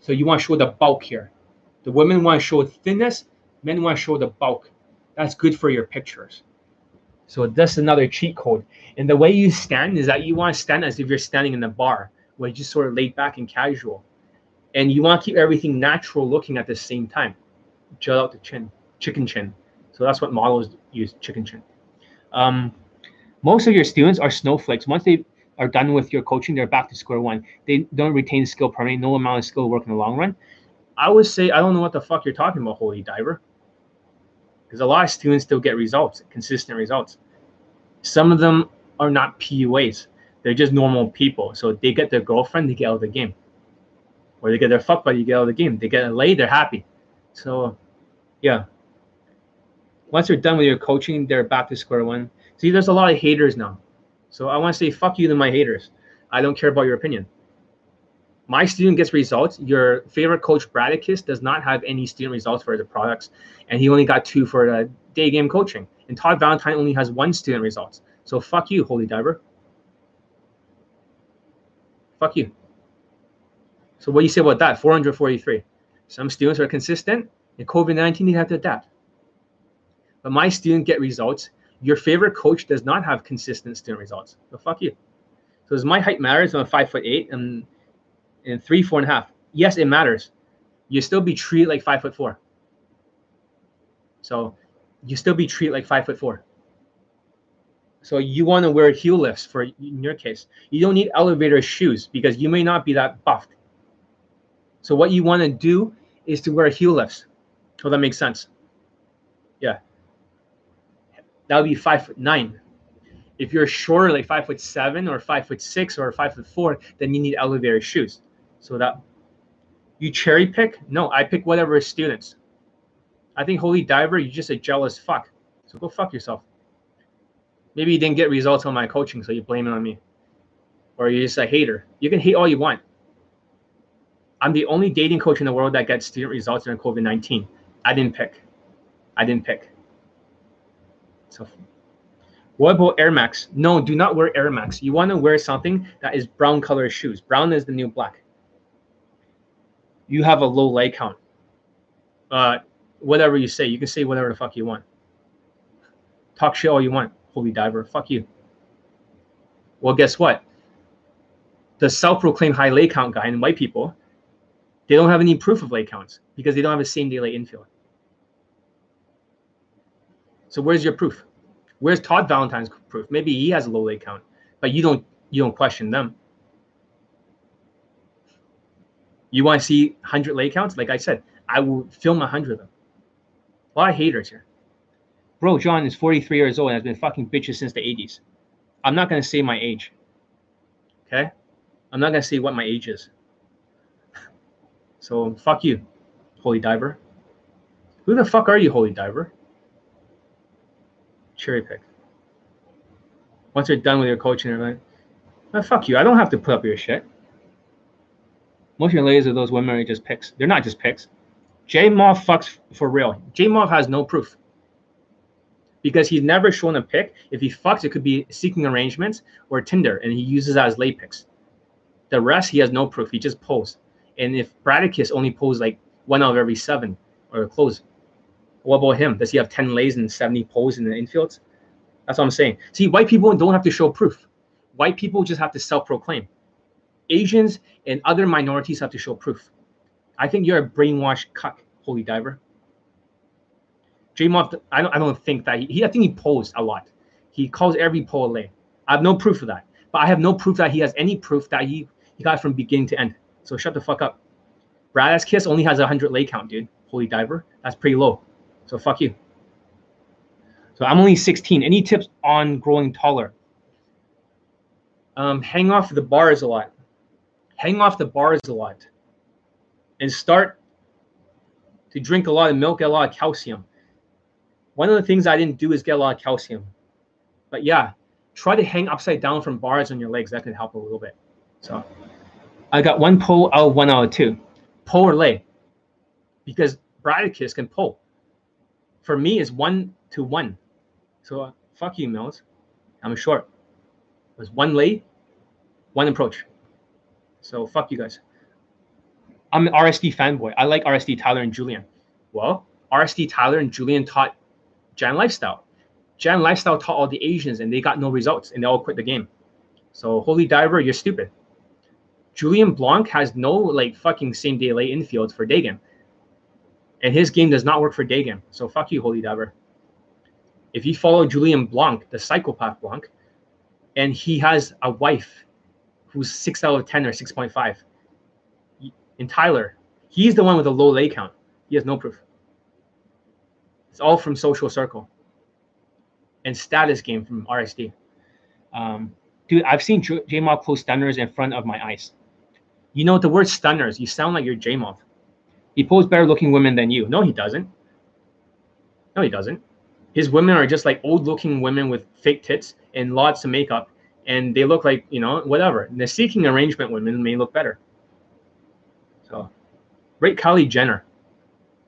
So you want to show the bulk here. The women want to show thinness, men want to show the bulk. That's good for your pictures. So that's another cheat code. And the way you stand is that you want to stand as if you're standing in the bar, where you just sort of laid back and casual. And you want to keep everything natural looking at the same time. Jut out the chin, chicken chin. So that's what models use, chicken chin. Um, most of your students are snowflakes. Once they are done with your coaching, they're back to square one. They don't retain skill permanently. No amount of skill work in the long run. I would say I don't know what the fuck you're talking about, holy diver. Because a lot of students still get results, consistent results. Some of them are not PUAs. They're just normal people. So they get their girlfriend, they get out of the game. Or they get their fuck buddy, get out of the game. They get laid, they're happy. So yeah. Once they're done with your coaching, they're back to square one. See, there's a lot of haters now. So I want to say fuck you to my haters. I don't care about your opinion. My student gets results. Your favorite coach, Bradicus, does not have any student results for the products, and he only got two for the day game coaching. And Todd Valentine only has one student results. So fuck you, Holy Diver. Fuck you. So what do you say about that? 443. Some students are consistent. In COVID 19, they have to adapt. But my student get results your favorite coach does not have consistent student results. So fuck you. So does my height matters? I'm five foot eight and and three, four and a half. Yes, it matters. You still be treated like five foot four. So you still be treated like five foot four. So you want to wear heel lifts for in your case. You don't need elevator shoes because you may not be that buffed. So what you want to do is to wear heel lifts. So that makes sense. Yeah that would be five foot nine. If you're shorter, like five foot seven or five foot six or five foot four, then you need elevator shoes. So that you cherry pick? No, I pick whatever students. I think Holy Diver, you're just a jealous fuck. So go fuck yourself. Maybe you didn't get results on my coaching, so you blame it on me. Or you're just a hater. You can hate all you want. I'm the only dating coach in the world that gets student results during COVID 19. I didn't pick. I didn't pick. So what about Air Max? No, do not wear Air Max. You want to wear something that is brown color shoes. Brown is the new black. You have a low leg count. Uh, whatever you say, you can say whatever the fuck you want. Talk shit all you want, holy diver. Fuck you. Well, guess what? The self-proclaimed high leg count guy and white people, they don't have any proof of leg counts because they don't have a same day lay infield. So where's your proof? Where's Todd Valentine's proof? Maybe he has a low lay count, but you don't you don't question them. You want to see 100 lay counts? Like I said, I will film 100 of them. A lot of haters here. Bro, John is 43 years old and has been fucking bitches since the 80s. I'm not going to say my age. Okay? I'm not going to say what my age is. So fuck you, Holy Diver. Who the fuck are you, Holy Diver? Cherry pick. Once you're done with your coaching, you're like, oh, fuck you. I don't have to put up your shit. Most of your ladies are those women are just picks. They're not just picks. J Moth fucks for real. J Moth has no proof because he's never shown a pick. If he fucks, it could be seeking arrangements or Tinder, and he uses that as lay picks. The rest, he has no proof. He just pulls. And if Bradicus only pulls like one out of every seven or close, what about him? Does he have 10 lays and 70 pulls in the infields? That's what I'm saying. See, white people don't have to show proof. White people just have to self proclaim. Asians and other minorities have to show proof. I think you're a brainwashed cuck, holy diver. J-Moth, I don't, I don't think that he, he, I think he posed a lot. He calls every pull a lay. I have no proof of that, but I have no proof that he has any proof that he, he got from beginning to end. So shut the fuck up. Bradicus only has a 100 lay count, dude. Holy diver. That's pretty low. So fuck you. So I'm only 16. Any tips on growing taller? Um, hang off the bars a lot. Hang off the bars a lot. And start to drink a lot of milk, get a lot of calcium. One of the things I didn't do is get a lot of calcium. But yeah, try to hang upside down from bars on your legs. That can help a little bit. So I got one pull out, one out of two. Pull or lay. Because Bradicus can pull. For me, it's one to one. So uh, fuck you, Mills. I'm short. It was one lay, one approach. So fuck you guys. I'm an RSD fanboy. I like RSD Tyler and Julien. Well, RSD Tyler and Julien taught Jan Lifestyle. Jan Lifestyle taught all the Asians and they got no results and they all quit the game. So Holy Diver, you're stupid. Julien Blanc has no like fucking same day lay infield for day game. And his game does not work for game. So fuck you, Holy Diver. If you follow Julien Blanc, the psychopath Blanc, and he has a wife who's six out of ten or six point five. In Tyler, he's the one with a low lay count. He has no proof. It's all from social circle and status game from RSD. Um, dude, I've seen J Moth close stunners in front of my eyes. You know the word stunners. You sound like you're J Moth. He pulls better looking women than you. No, he doesn't. No, he doesn't. His women are just like old looking women with fake tits and lots of makeup, and they look like you know whatever. The seeking arrangement women may look better. So, rate Kylie Jenner.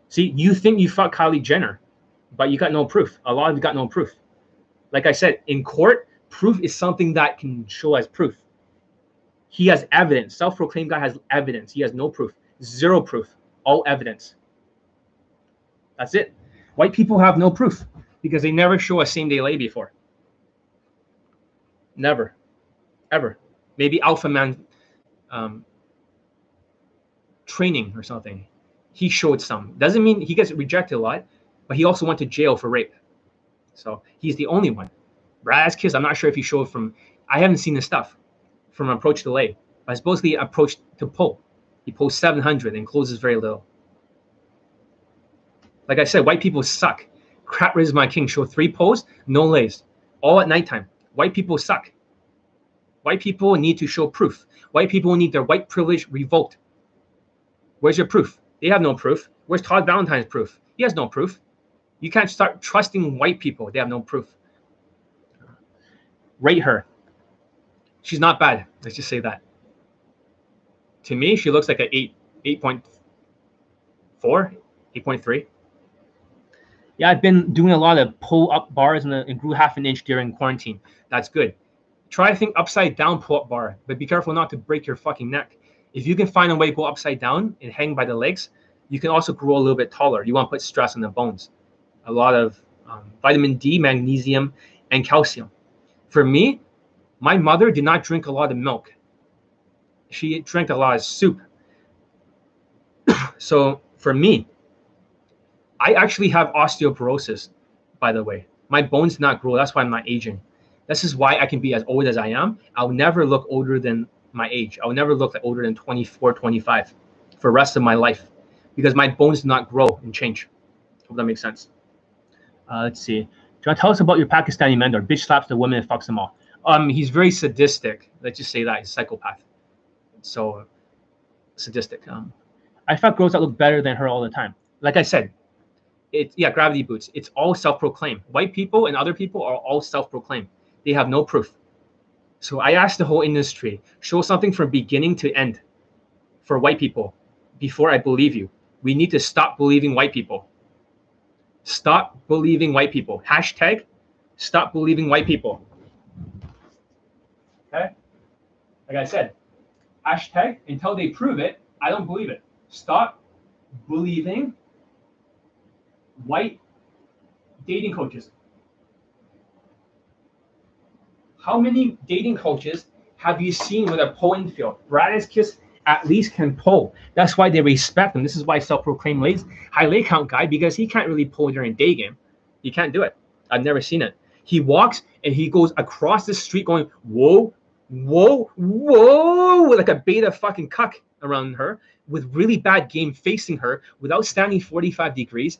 See, you think you fuck Kylie Jenner but you got no proof. A lot of you got no proof. Like I said, in court, proof is something that can show as proof. He has evidence. Self-proclaimed guy has evidence. He has no proof. Zero proof. All evidence. That's it. White people have no proof because they never show a same day lay before. Never. Ever. Maybe Alpha Man um, training or something. He showed some. Doesn't mean he gets rejected a lot but he also went to jail for rape. So he's the only one. Kiss, I'm not sure if he showed from, I haven't seen the stuff from approach to lay, but supposedly approach to pull. He posts 700 and closes very little. Like I said, white people suck. Crap is my king. Show three posts, no lays, all at nighttime. White people suck. White people need to show proof. White people need their white privilege revoked. Where's your proof? They have no proof. Where's Todd Valentine's proof? He has no proof. You can't start trusting white people. They have no proof. Rate her. She's not bad. Let's just say that. To me, she looks like an 8, 8.4, 8.3. Yeah, I've been doing a lot of pull up bars and, and grew half an inch during quarantine. That's good. Try to think upside down pull up bar, but be careful not to break your fucking neck. If you can find a way to go upside down and hang by the legs, you can also grow a little bit taller. You want to put stress on the bones a lot of um, vitamin D, magnesium, and calcium. For me, my mother did not drink a lot of milk. She drank a lot of soup. so for me, I actually have osteoporosis, by the way. My bones not grow. That's why I'm not aging. This is why I can be as old as I am. I'll never look older than my age. I'll never look older than 24, 25 for the rest of my life because my bones do not grow and change. Hope that makes sense. Uh, let's see. Do tell us about your Pakistani mentor? Bitch slaps the women and fucks them all. Um, he's very sadistic. Let's just say that he's psychopath. So sadistic. Um, I fuck girls that look better than her all the time. Like I said, it yeah, gravity boots. It's all self-proclaimed. White people and other people are all self-proclaimed. They have no proof. So I asked the whole industry, show something from beginning to end for white people before I believe you. We need to stop believing white people. Stop believing white people. Hashtag stop believing white people. Okay? Like I said, hashtag until they prove it, I don't believe it. Stop believing white dating coaches. How many dating coaches have you seen with a pulling field? Bradicus at least can pull. That's why they respect him. This is why self-proclaimed lays high lay count guy because he can't really pull during day game. He can't do it. I've never seen it. He walks and he goes across the street going, whoa, whoa, whoa, like a beta fucking cuck around her with really bad game facing her without standing 45 degrees.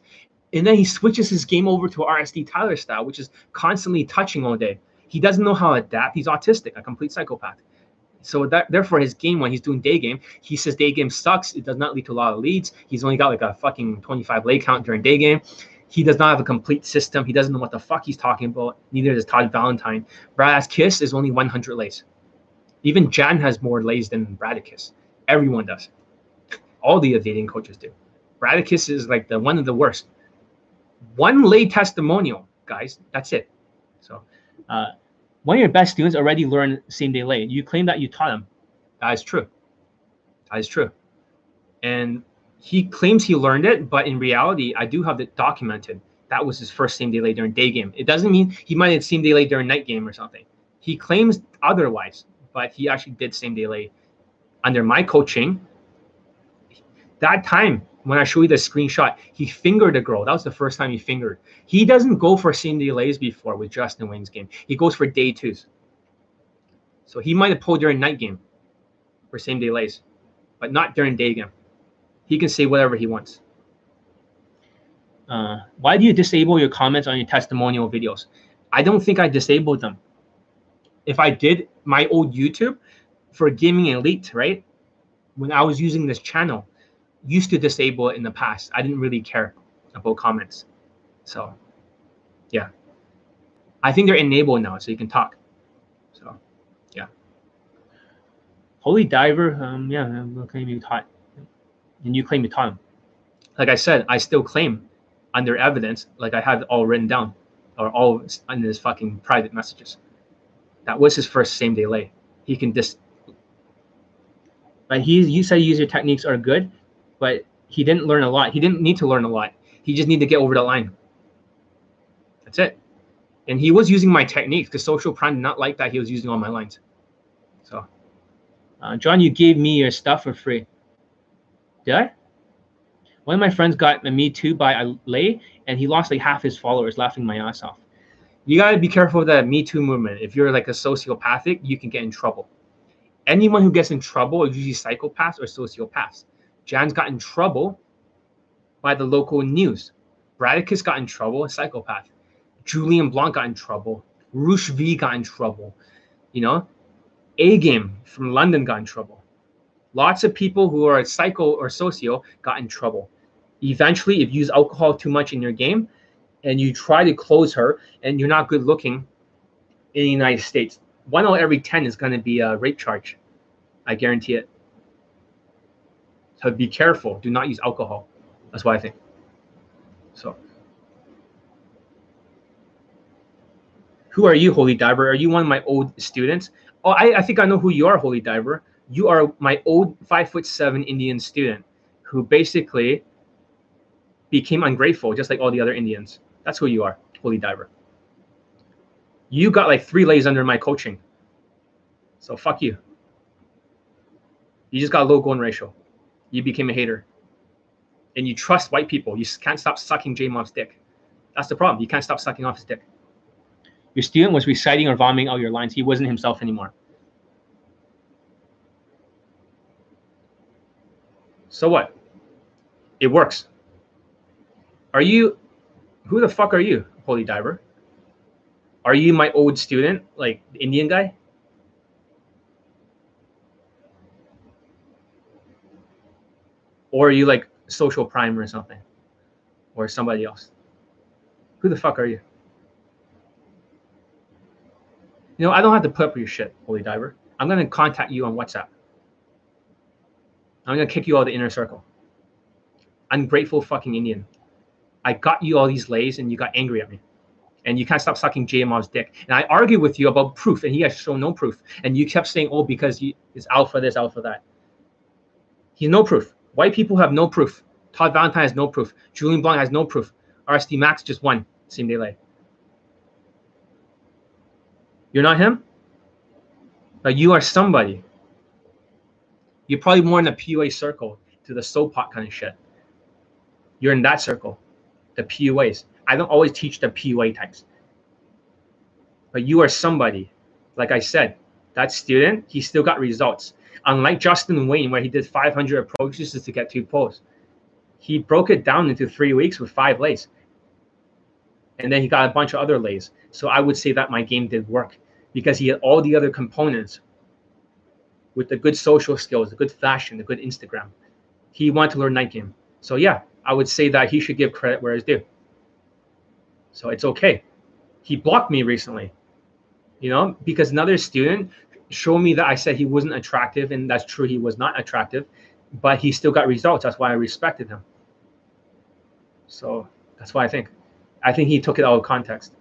And then he switches his game over to RSD Tyler style, which is constantly touching all day. He doesn't know how to adapt. He's autistic, a complete psychopath. So that therefore his game when he's doing day game, he says day game sucks. It does not lead to a lot of leads. He's only got like a fucking 25 lay count during day game. He does not have a complete system. He doesn't know what the fuck he's talking about. Neither does Todd Valentine. Bradicus is only 100 lays. Even Jan has more lays than Bradicus. Everyone does. All the dating coaches do. Bradicus is like the one of the worst. One lay testimonial, guys. That's it. So uh, one of your best students already learned same day lay. You claim that you taught him. That is true. That is true. And he claims he learned it, but in reality, I do have it documented. That was his first same day lay during day game. It doesn't mean he might have same day lay during night game or something. He claims otherwise, but he actually did same day lay under my coaching. That time when I show you the screenshot, he fingered a girl. That was the first time he fingered. He doesn't go for same day lays before with Justin Wayne's game. He goes for day twos. So he might have pulled during night game for same day lays, but not during day game. He can say whatever he wants. Uh, why do you disable your comments on your testimonial videos? I don't think I disabled them. If I did my old YouTube for Gaming Elite, right? When I was using this channel, used to disable it in the past. I didn't really care about comments. So, yeah. I think they're enabled now, so you can talk. So, yeah. Holy Diver, um, yeah, I'm claim you taught, and you claim you taught him. Like I said, I still claim under evidence, like I have it all written down, or all in his fucking private messages. That was his first same day lay. He can just But he, you say user techniques are good but he didn't learn a lot. He didn't need to learn a lot. He just needed to get over the line. That's it. And he was using my techniques because social prime did not like that he was using all my lines. So, uh, John, you gave me your stuff for free. Did I? One of my friends got a Me Too by a lay, and he lost like half his followers laughing my ass off. You got to be careful with the Me Too movement. If you're like a sociopathic, you can get in trouble. Anyone who gets in trouble is usually psychopaths or sociopaths. Jan's got in trouble by the local news. Bradicus got in trouble, a psychopath. Julien Blanc got in trouble. Roosh V got in trouble. You know, A Game from London got in trouble. Lots of people who are psycho or socio got in trouble. Eventually, if you use alcohol too much in your game and you try to close her and you're not good looking in the United States, one out of every 10 is going to be a rape charge. I guarantee it. So be careful. Do not use alcohol. That's what I think. So, who are you, Holy Diver? Are you one of my old students? Oh, I, I think I know who you are, Holy Diver. You are my old five foot seven Indian student who basically became ungrateful, just like all the other Indians. That's who you are, Holy Diver. You got like three lays under my coaching. So fuck you. You just got low golden ratio you became a hater. And you trust white people. You can't stop sucking J Mob's dick. That's the problem. You can't stop sucking off his dick. Your student was reciting or vomiting all your lines. He wasn't himself anymore. So what? It works. Are you, who the fuck are you, Holy Diver? Are you my old student, like Indian guy? Or are you like social primer or something? Or somebody else? Who the fuck are you? You know, I don't have to put up with your shit, Holy Diver. I'm gonna contact you on WhatsApp. I'm gonna kick you out of the inner circle. Ungrateful fucking Indian. I got you all these lays and you got angry at me. And you can't stop sucking J Mob's dick. And I argued with you about proof, and he has shown no proof. And you kept saying, oh, because you, it's alpha this, alpha that. He's no proof. White people have no proof. Todd Valentine has no proof. Julien Blanc has no proof. RSD Max just won same day lay. You're not him? But you are somebody. You're probably more in the PUA circle to the soap pot kind of shit. You're in that circle, the PUAs. I don't always teach the PUA types. But you are somebody. Like I said, that student, he still got results. Unlike Justin Wayne, where he did 500 approaches just to get two posts, he broke it down into three weeks with five lays. And then he got a bunch of other lays. So I would say that my game did work because he had all the other components with the good social skills, the good fashion, the good Instagram. He wanted to learn night game. So yeah, I would say that he should give credit where it's due. So it's okay. He blocked me recently, you know, because another student showed me that I said he wasn't attractive, and that's true, he was not attractive, but he still got results. That's why I respected him. So that's why I think. I think he took it out of context.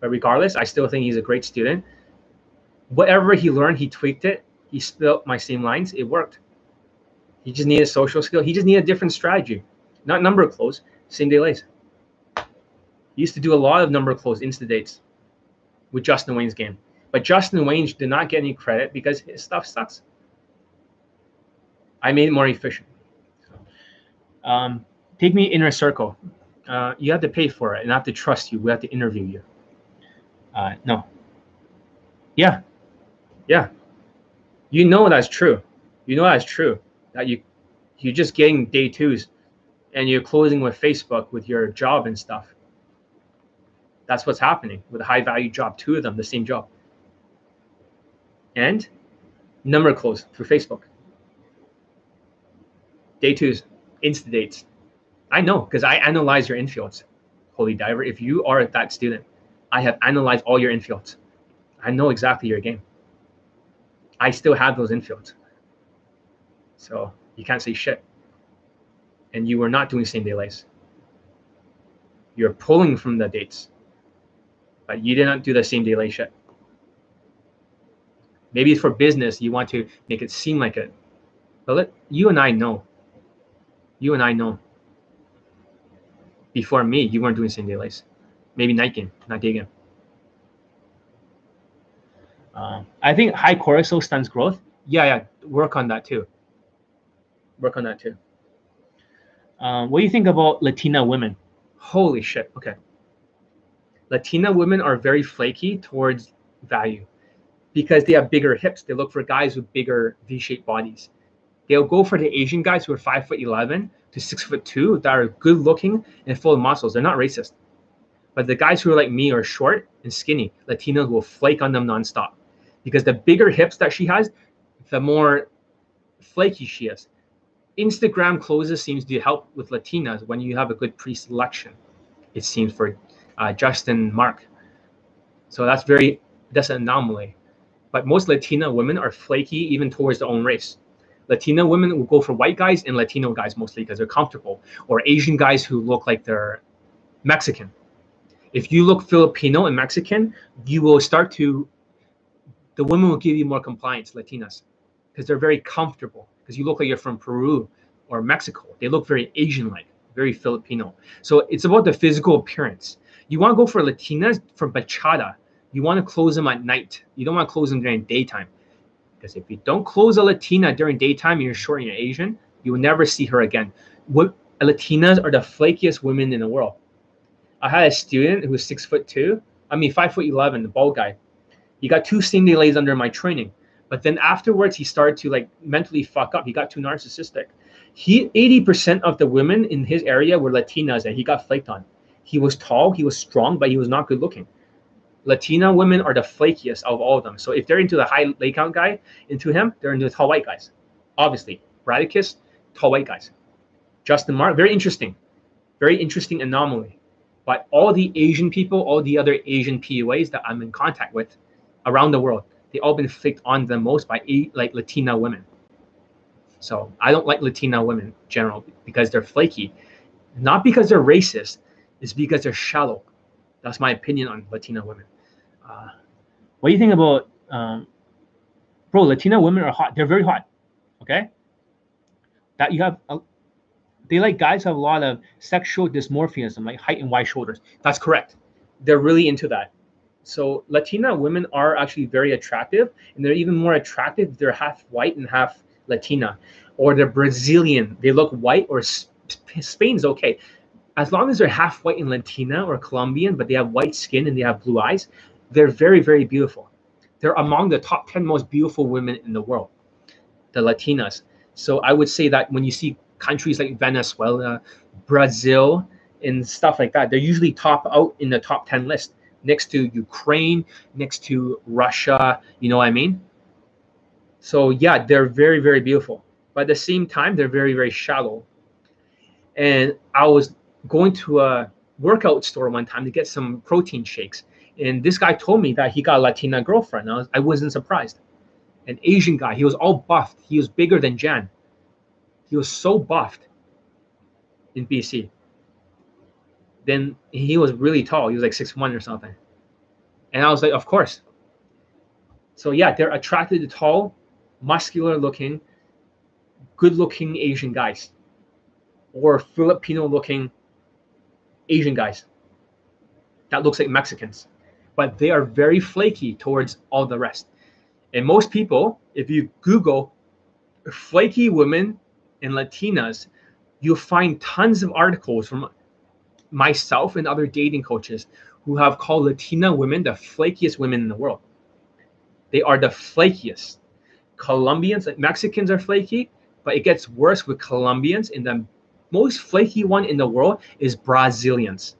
But regardless, I still think he's a great student. Whatever he learned, he tweaked it. He spilled my same lines. It worked. He just needed social skill. He just needed a different strategy, not number of close, same day lays. Used to do a lot of number of close insta dates with Justin Wayne's game. But Justin Wayne did not get any credit because his stuff sucks. I made it more efficient. Um, take me inner circle. Uh, you have to pay for it and I have to trust you. We have to interview you. Uh, no. Yeah. Yeah. You know that's true. You know that's true. That you you're just getting day twos and you're closing with Facebook with your job and stuff. That's what's happening with a high value job, two of them, the same job. And number close through Facebook. Day twos, insta dates. I know because I analyze your infields, Holy Diver. If you are that student, I have analyzed all your infields. I know exactly your game. I still have those infields. So you can't say shit. And you were not doing same day lays. You're pulling from the dates, but you did not do the same day lay shit. Maybe it's for business, you want to make it seem like it. But let you and I know. You and I know. Before me, you weren't doing same day lays. Maybe night game, not day game. Um, I think high cortisol stunts growth. Yeah, yeah, work on that too. Work on that too. Um, what do you think about Latina women? Holy shit. Okay. Latina women are very flaky towards value because they have bigger hips. They look for guys with bigger V-shaped bodies. They'll go for the Asian guys who are five foot eleven to six foot two that are good looking and full of muscles. They're not racist. But the guys who are like me are short and skinny, Latinos will flake on them nonstop. Because the bigger hips that she has, the more flaky she is. Instagram closes seems to help with Latinas when you have a good pre-selection. It seems for uh, Justin Mark. So that's very that's an anomaly. But most Latina women are flaky even towards their own race. Latina women will go for white guys and Latino guys mostly because they're comfortable, or Asian guys who look like they're Mexican. If you look Filipino and Mexican, you will start to, the women will give you more compliance, Latinas, because they're very comfortable, because you look like you're from Peru or Mexico. They look very Asian like, very Filipino. So it's about the physical appearance. You want to go for Latinas from bachata. You want to close them at night. You don't want to close them during daytime. Because if you don't close a Latina during daytime you're short and you're Asian, you will never see her again. What Latinas are the flakiest women in the world. I had a student who was six foot two, I mean, five foot eleven, the bald guy. He got two day lays under my training, but then afterwards he started to like mentally fuck up. He got too narcissistic. He eighty percent of the women in his area were Latinas, and he got flaked on. He was tall, he was strong, but he was not good looking. Latina women are the flakiest of all of them. So if they're into the high lay count guy, into him, they're into the tall white guys. Obviously, Bradicus, tall white guys. Justin Mark, very interesting, very interesting anomaly. But all the Asian people, all the other Asian PUAs that I'm in contact with around the world, they all been flicked on the most by like Latina women. So I don't like Latina women general because they're flaky, not because they're racist, it's because they're shallow. That's my opinion on Latina women. Uh, what do you think about, um, bro? Latina women are hot. They're very hot. Okay. That you have, a, they like guys have a lot of sexual dysmorphism, like height and wide shoulders. That's correct. They're really into that. So Latina women are actually very attractive, and they're even more attractive if they're half white and half Latina, or they're Brazilian. They look white, or Spain's okay as long as they're half white and Latina or Colombian, but they have white skin and they have blue eyes, they're very, very beautiful. They're among the top 10 most beautiful women in the world, the Latinas. So I would say that when you see countries like Venezuela, Brazil, and stuff like that, they're usually top out in the top 10 list next to Ukraine, next to Russia. You know what I mean? So yeah, they're very, very beautiful. But at the same time, they're very, very shallow. And I was going to a workout store one time to get some protein shakes. And this guy told me that he got a Latina girlfriend. I, was, I wasn't surprised. An Asian guy. He was all buffed. He was bigger than Jan. He was so buffed in BC. Then he was really tall. He was like six one or something. And I was like, of course. So yeah, they're attracted to tall, muscular looking, good looking Asian guys or Filipino looking Asian guys that looks like Mexicans, but they are very flaky towards all the rest. And most people, if you Google flaky women and Latinas, you'll find tons of articles from myself and other dating coaches who have called Latina women the flakiest women in the world. They are the flakiest. Colombians, like Mexicans are flaky, but it gets worse with Colombians and the most flaky one in the world is Brazilians.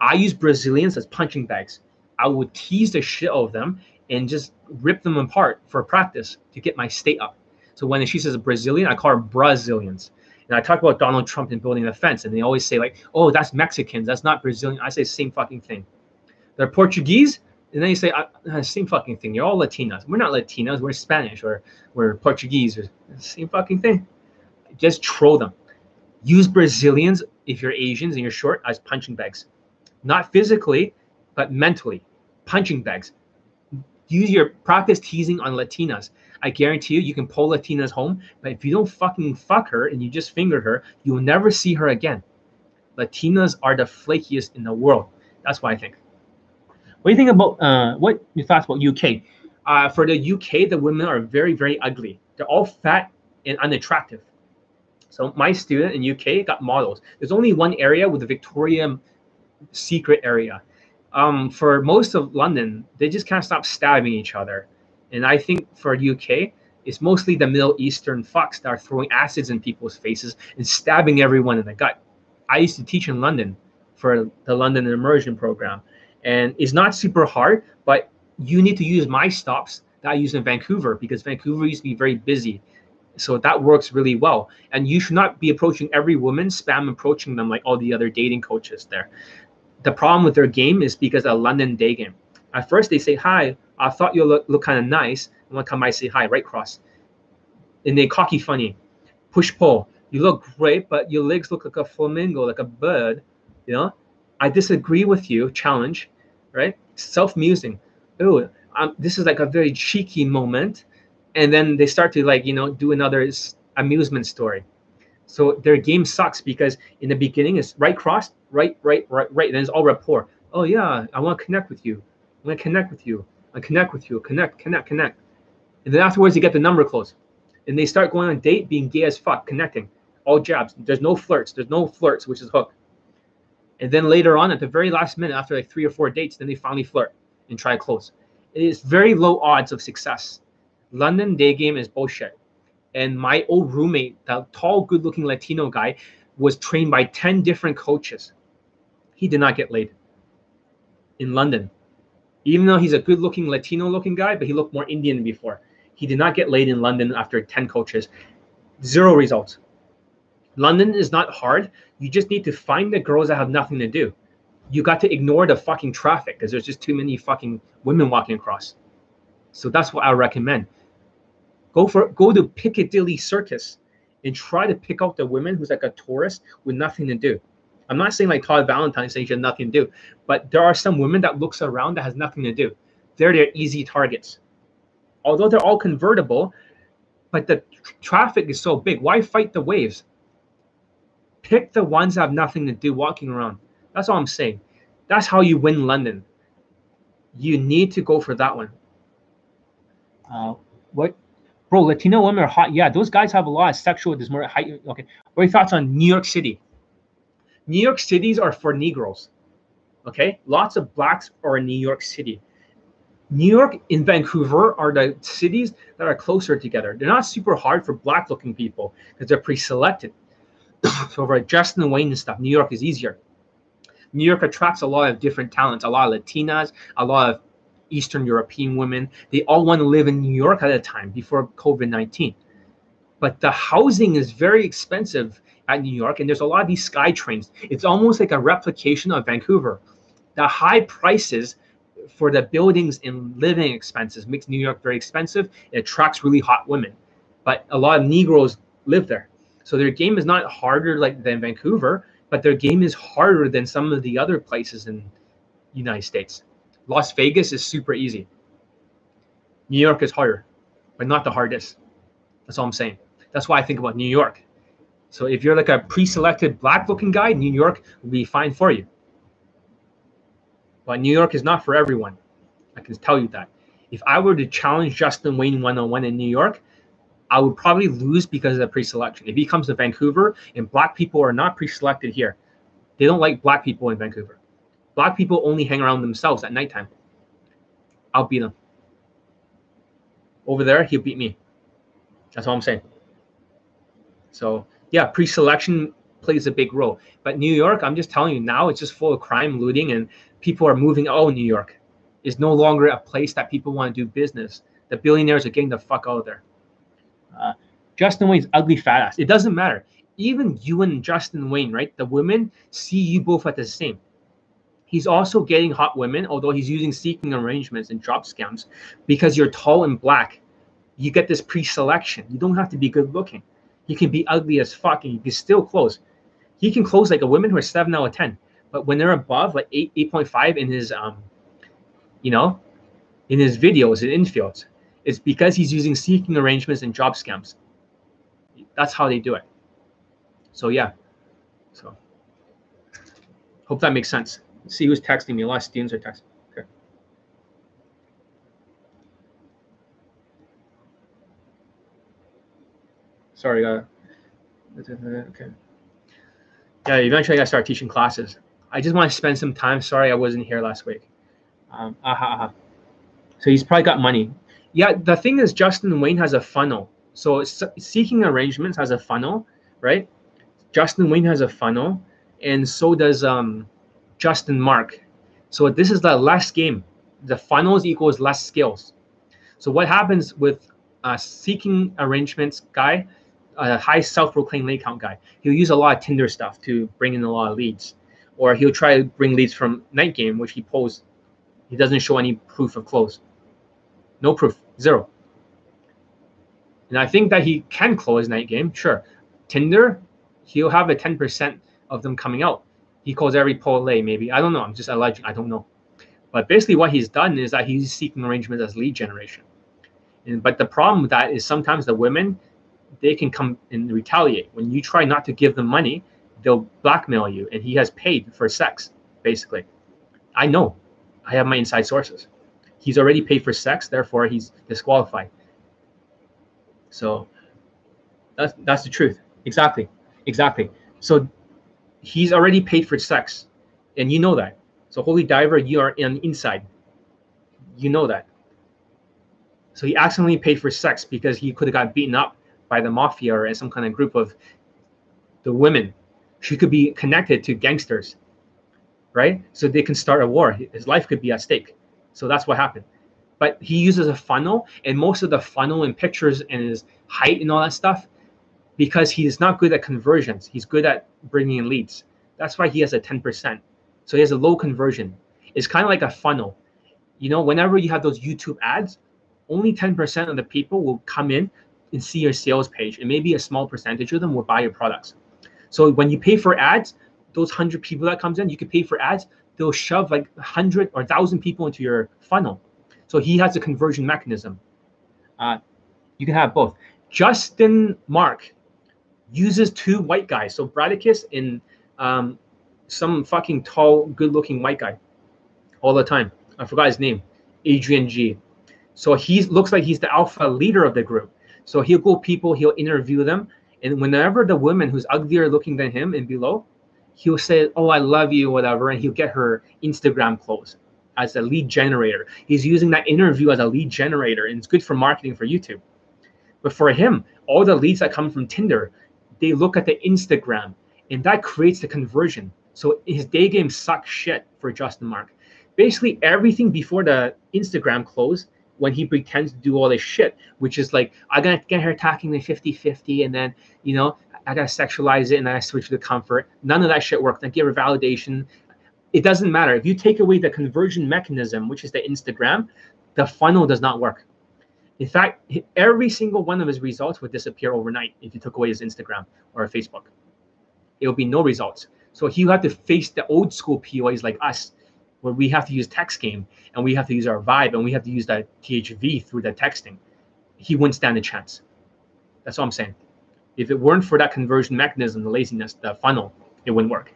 I use Brazilians as punching bags. I would tease the shit out of them and just rip them apart for practice to get my state up. So when she says Brazilian, I call her Brazilians. And I talk about Donald Trump and building a fence, and they always say like, "Oh, that's Mexicans. That's not Brazilian." I say same fucking thing. They're Portuguese, and then you say uh, same fucking thing. You're all Latinas. We're not Latinas. We're Spanish or we're Portuguese. Or same fucking thing. Just troll them. Use Brazilians if you're Asians and you're short as punching bags, not physically, but mentally. Punching bags. Use your practice teasing on Latinas. I guarantee you, you can pull Latinas home, but if you don't fucking fuck her and you just finger her, you will never see her again. Latinas are the flakiest in the world. That's what I think. What do you think about uh, what your thoughts about UK? Uh, for the UK, the women are very, very ugly. They're all fat and unattractive. So my student in UK got models. There's only one area with the Victorian secret area. Um, for most of London, they just can't stop stabbing each other. And I think for UK, it's mostly the Middle Eastern fucks that are throwing acids in people's faces and stabbing everyone in the gut. I used to teach in London for the London immersion program. And it's not super hard, but you need to use my stops that I use in Vancouver because Vancouver used to be very busy so that works really well. And you should not be approaching every woman, spam approaching them like all the other dating coaches there. The problem with their game is because a London day game. At first, they say, Hi, I thought you look, look kind of nice. I And one time I say, Hi, right cross. And they cocky funny, push pull. You look great, but your legs look like a flamingo, like a bird. You know, I disagree with you. Challenge, right? Self musing. Oh, um, this is like a very cheeky moment and then they start to like you know do another amusement story so their game sucks because in the beginning it's right cross right right right right then it's all rapport oh yeah i want to connect with you i want to connect with you i connect with you connect connect connect and then afterwards you get the number close and they start going on date being gay as fuck connecting all jabs there's no flirts there's no flirts which is hook And then later on, at the very last minute, after like three or four dates, then they finally flirt and try close. It is very low odds of success. London day game is bullshit. And my old roommate, that tall, good looking Latino guy, was trained by 10 different coaches. He did not get laid in London. Even though he's a good looking Latino looking guy, but he looked more Indian before. He did not get laid in London after 10 coaches. Zero results. London is not hard. You just need to find the girls that have nothing to do. You got to ignore the fucking traffic because there's just too many fucking women walking across. So that's what I recommend. Go for go to Piccadilly Circus and try to pick out the women who's like a tourist with nothing to do. I'm not saying like Todd Valentine saying she has nothing to do, but there are some women that looks around that has nothing to do. They're their easy targets. Although they're all convertible, but the tr- traffic is so big. Why fight the waves? Pick the ones that have nothing to do walking around. That's all I'm saying. That's how you win London. You need to go for that one. Uh, what, bro? Latino women are hot. Yeah, those guys have a lot of sexual dysmorphia. Okay, what are your thoughts on New York City? New York cities are for Negroes. Okay, lots of blacks are in New York City. New York and Vancouver are the cities that are closer together. They're not super hard for black looking people because they're pre selected. so for Justin Wayne and stuff, New York is easier. New York attracts a lot of different talents, a lot of Latinas, a lot of Eastern European women. They all want to live in New York at a time before COVID 19. But the housing is very expensive at New York, and there's a lot of these sky trains. It's almost like a replication of Vancouver. The high prices for the buildings and living expenses makes New York very expensive. It attracts really hot women, but a lot of Negroes live there. So their game is not harder like than Vancouver, but their game is harder than some of the other places in the United States. Las Vegas is super easy. New York is harder, but not the hardest. That's all I'm saying. That's why I think about New York. So if you're like a pre-selected black-looking guy, New York will be fine for you. But New York is not for everyone. I can tell you that. If I were to challenge Justin Wayne one-on-one in New York, I would probably lose because of the pre-selection. If he comes to Vancouver and black people are not pre-selected here, they don't like black people in Vancouver. Black people only hang around themselves at nighttime. I'll beat him. Over there, he'll beat me. That's all I'm saying. So yeah, pre-selection plays a big role. But New York, I'm just telling you now, it's just full of crime, looting, and people are moving. Oh, New York is no longer a place that people want to do business. The billionaires are getting the fuck out of there. Uh, Justin Wayne's ugly fat ass. It doesn't matter. Even you and Justin Wayne, right? The women see you both at the same. He's also getting hot women, although he's using seeking arrangements and job scams because you're tall and black. You get this pre-selection. You don't have to be good looking. You can be ugly as fuck and you can still close. He can close like a woman who are seven out of ten. But when they're above like eight, eight point five in his um, you know, in his videos and infields, it's because he's using seeking arrangements and job scams. That's how they do it. So yeah. So hope that makes sense. See who's texting me. A lot of students are texting. Sorry, uh, okay. Yeah, eventually I gotta start teaching classes. I just want to spend some time. Sorry I wasn't here last week. Um, aha, aha. So he's probably got money. Yeah, the thing is, Justin Wayne has a funnel. So seeking arrangements has a funnel, right? Justin Wayne has a funnel, and so does um, Justin Mark. So this is the less game. The funnels equals less skills. So what happens with a seeking arrangements guy, a high self-proclaimed lead count guy? He'll use a lot of Tinder stuff to bring in a lot of leads, or he'll try to bring leads from night game, which he pulls. He doesn't show any proof of close. No proof, zero. And I think that he can close night game, sure. Tinder, he'll have a 10% of them coming out. He calls every pull lay, maybe. I don't know. I'm just alleging. I don't know. But basically, what he's done is that he's seeking arrangements as lead generation. And, but the problem with that is sometimes the women, they can come and retaliate. When you try not to give them money, they'll blackmail you. And he has paid for sex, basically. I know. I have my inside sources. He's already paid for sex, therefore he's disqualified. So that's that's the truth. Exactly. Exactly. So he's already paid for sex. And you know that. So holy diver, you are in inside. You know that. So he accidentally paid for sex because he could have got beaten up by the mafia or some kind of group of the women. She could be connected to gangsters, right? So they can start a war. His life could be at stake. So that's what happened. But he uses a funnel, and most of the funnel and pictures and his height and all that stuff, because he is not good at conversions. He's good at bringing in leads. That's why he has a 10%. So he has a low conversion. It's kind of like a funnel. You know, whenever you have those YouTube ads, only 10% of the people will come in see your sales page, and maybe a small percentage of them will buy your products. So when you pay for ads, those 100 people that comes in, you can pay for ads, they'll shove like 100 or 1,000 people into your funnel. So he has a conversion mechanism. Uh, you can have both. Justin Mark uses two white guys. So Bradicus and um, some fucking tall, good-looking white guy all the time. I forgot his name. Adrian G. So he looks like he's the alpha leader of the group. So he'll go people, he'll interview them, and whenever the woman who's uglier looking than him and below, he'll say, "Oh, I love you," whatever, and he'll get her Instagram close as a lead generator. He's using that interview as a lead generator, and it's good for marketing for YouTube. But for him, all the leads that come from Tinder, they look at the Instagram, and that creates the conversion. So his day game sucks shit for Justin Mark. Basically, everything before the Instagram close, when he pretends to do all this shit, which is like, I gotta get her talking me 50 50, and then, you know, I gotta sexualize it and I switch to comfort. None of that shit worked. I give her validation. It doesn't matter. If you take away the conversion mechanism which is the instagram the funnel does not work. In fact every single one of his results would disappear overnight if you took away his instagram or facebook. It would be no results. So he have to face the old school PUAs like us where we have to use text game and we have to use our vibe and we have to use that DHV through the texting he wouldn't stand a chance that's all i'm saying if it weren't for that conversion mechanism the laziness the funnel it wouldn't work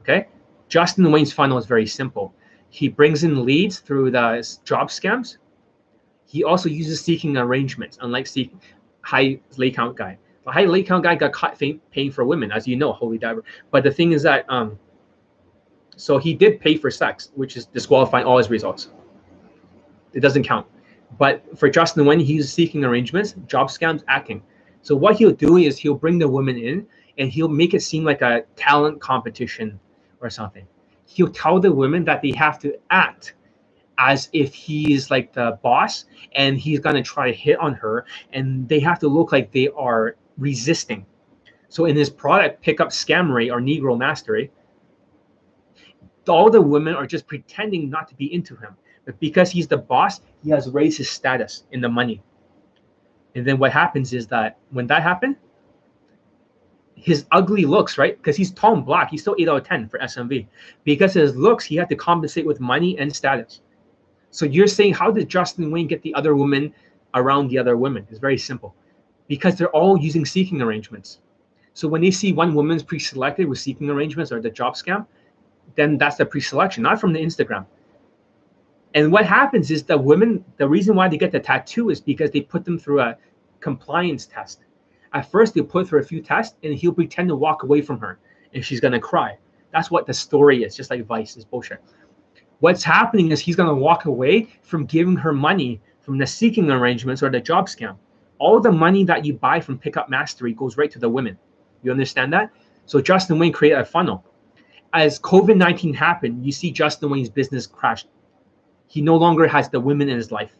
okay Justin Wayne's funnel is very simple. He brings in leads through the job scams. He also uses seeking arrangements, unlike seek high lay count guy. The high lay count guy got caught paying for women, as you know, holy diver. But the thing is that, um, so he did pay for sex, which is disqualifying all his results. It doesn't count. But for Justin Wayne, he's seeking arrangements, job scams, acting. So what he'll do is he'll bring the women in and he'll make it seem like a talent competition or something. He'll tell the women that they have to act as if he's like the boss and he's gonna try to hit on her, and they have to look like they are resisting. So in his product, Pickup Scammery or Negro Mastery, all the women are just pretending not to be into him. But because he's the boss, he has raised his status in the money. And then what happens is that when that happened, his ugly looks, right? Because he's tall and black, he's still 8 out of 10 for SMV. Because his looks, he had to compensate with money and status. So you're saying, how did Justin Wayne get the other women around the other women? It's very simple. Because they're all using seeking arrangements. So when they see one woman's pre-selected with seeking arrangements or the job scam, then that's the pre-selection, not from the Instagram. And what happens is the women, the reason why they get the tattoo is because they put them through a compliance test at first, they'll put her a few tests and he'll pretend to walk away from her and she's to cry. That's what the story is, just like Vice is bullshit. What's happening is he's to walk away from giving her money from the seeking arrangements or the job scam. All the money that you buy from Pickup Mastery goes right to the women. You understand that? So Justin Wayne created a funnel. As COVID 19 happened, you see Justin Wayne's business crashed. He no longer has the women in his life.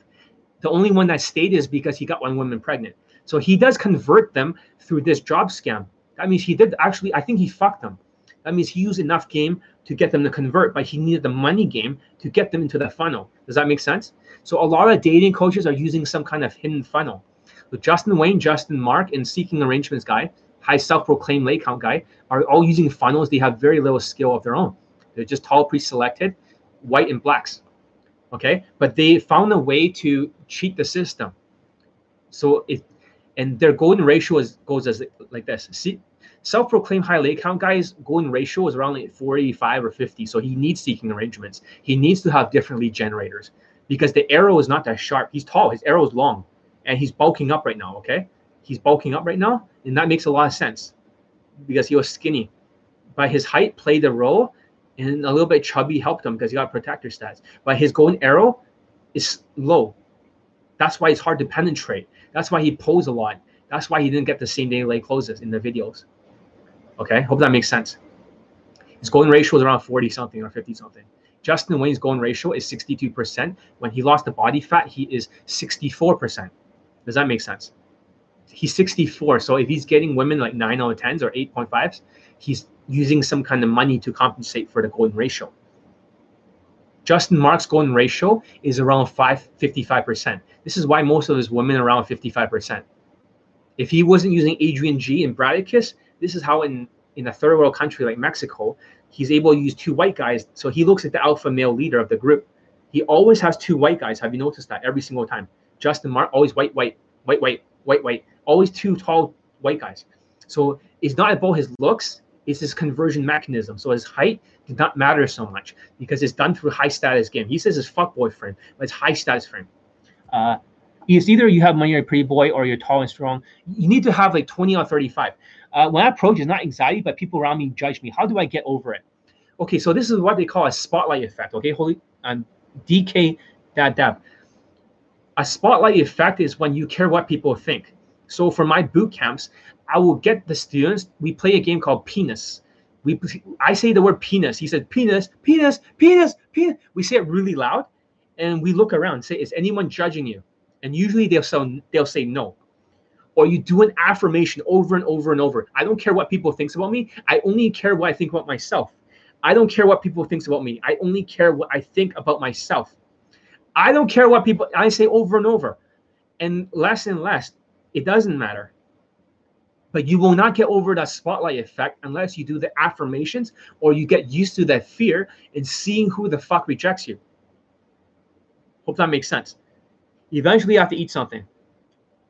The only one that stayed is because he got one woman pregnant. So he does convert them through this job scam. That means he did actually, I think he fucked them. That means he used enough game to get them to convert, but he needed the money game to get them into the funnel. Does that make sense? So a lot of dating coaches are using some kind of hidden funnel. So Justin Wayne, Justin Mark, and Seeking Arrangements guy, high self-proclaimed lay count guy, are all using funnels. They have very little skill of their own. They're just tall, pre-selected, white and blacks. Okay, but they found a way to cheat the system. So it, and their golden ratio is goes as like this. See, self-proclaimed high lay count guys golden ratio is around like 45 or 50. So he needs seeking arrangements. He needs to have different lead generators because the arrow is not that sharp. He's tall, his arrow is long, and he's bulking up right now. Okay, he's bulking up right now, and that makes a lot of sense because he was skinny. But his height played a role and a little bit chubby helped him because he got protector stats. But his golden arrow is low. That's why it's hard to penetrate. That's why he pulls a lot. That's why he didn't get the same day lay closes in the videos. Okay, hope that makes sense. His golden ratio is around 40 something or 50 something. Justin Wayne's golden ratio is 62%. When he lost the body fat, he is 64%. Does that make sense? He's 64. So if he's getting women like 9 out of 10s or 8.5s, he's using some kind of money to compensate for the golden ratio. Justin Mark's golden ratio is around 5, 55%. This is why most of his women are around 55%. If he wasn't using Adrian G and Bradicus, this is how in, in a third world country like Mexico, he's able to use two white guys. So he looks at the alpha male leader of the group. He always has two white guys. Have you noticed that every single time? Justin Mark always white, white, white, white, white, white, always two tall white guys. So it's not about his looks, it's his conversion mechanism. So his height did not matter so much because it's done through high status game. He says his fuck boy frame, but it's high status frame. Uh, it's either you have money or a pretty boy or you're tall and strong. You need to have like 20 or 35. Uh, when I approach, it's not anxiety, but people around me judge me. How do I get over it? Okay, so this is what they call a spotlight effect. Okay, holy um, DK dab dab. A spotlight effect is when you care what people think. So for my boot camps, I will get the students. We play a game called Penis. We I say the word penis. He said penis, penis, penis, penis. We say it really loud, and we look around. And Say, is anyone judging you? And usually they'll say they'll say no. Or you do an affirmation over and over and over. I don't care what people thinks about me. I only care what I think about myself. I don't care what people thinks about me. I only care what I think about myself. I don't care what people I say over and over. And less and less, it doesn't matter. But you will not get over that spotlight effect unless you do the affirmations or you get used to that fear and seeing who the fuck rejects you. Hope that makes sense. Eventually, you have to eat something.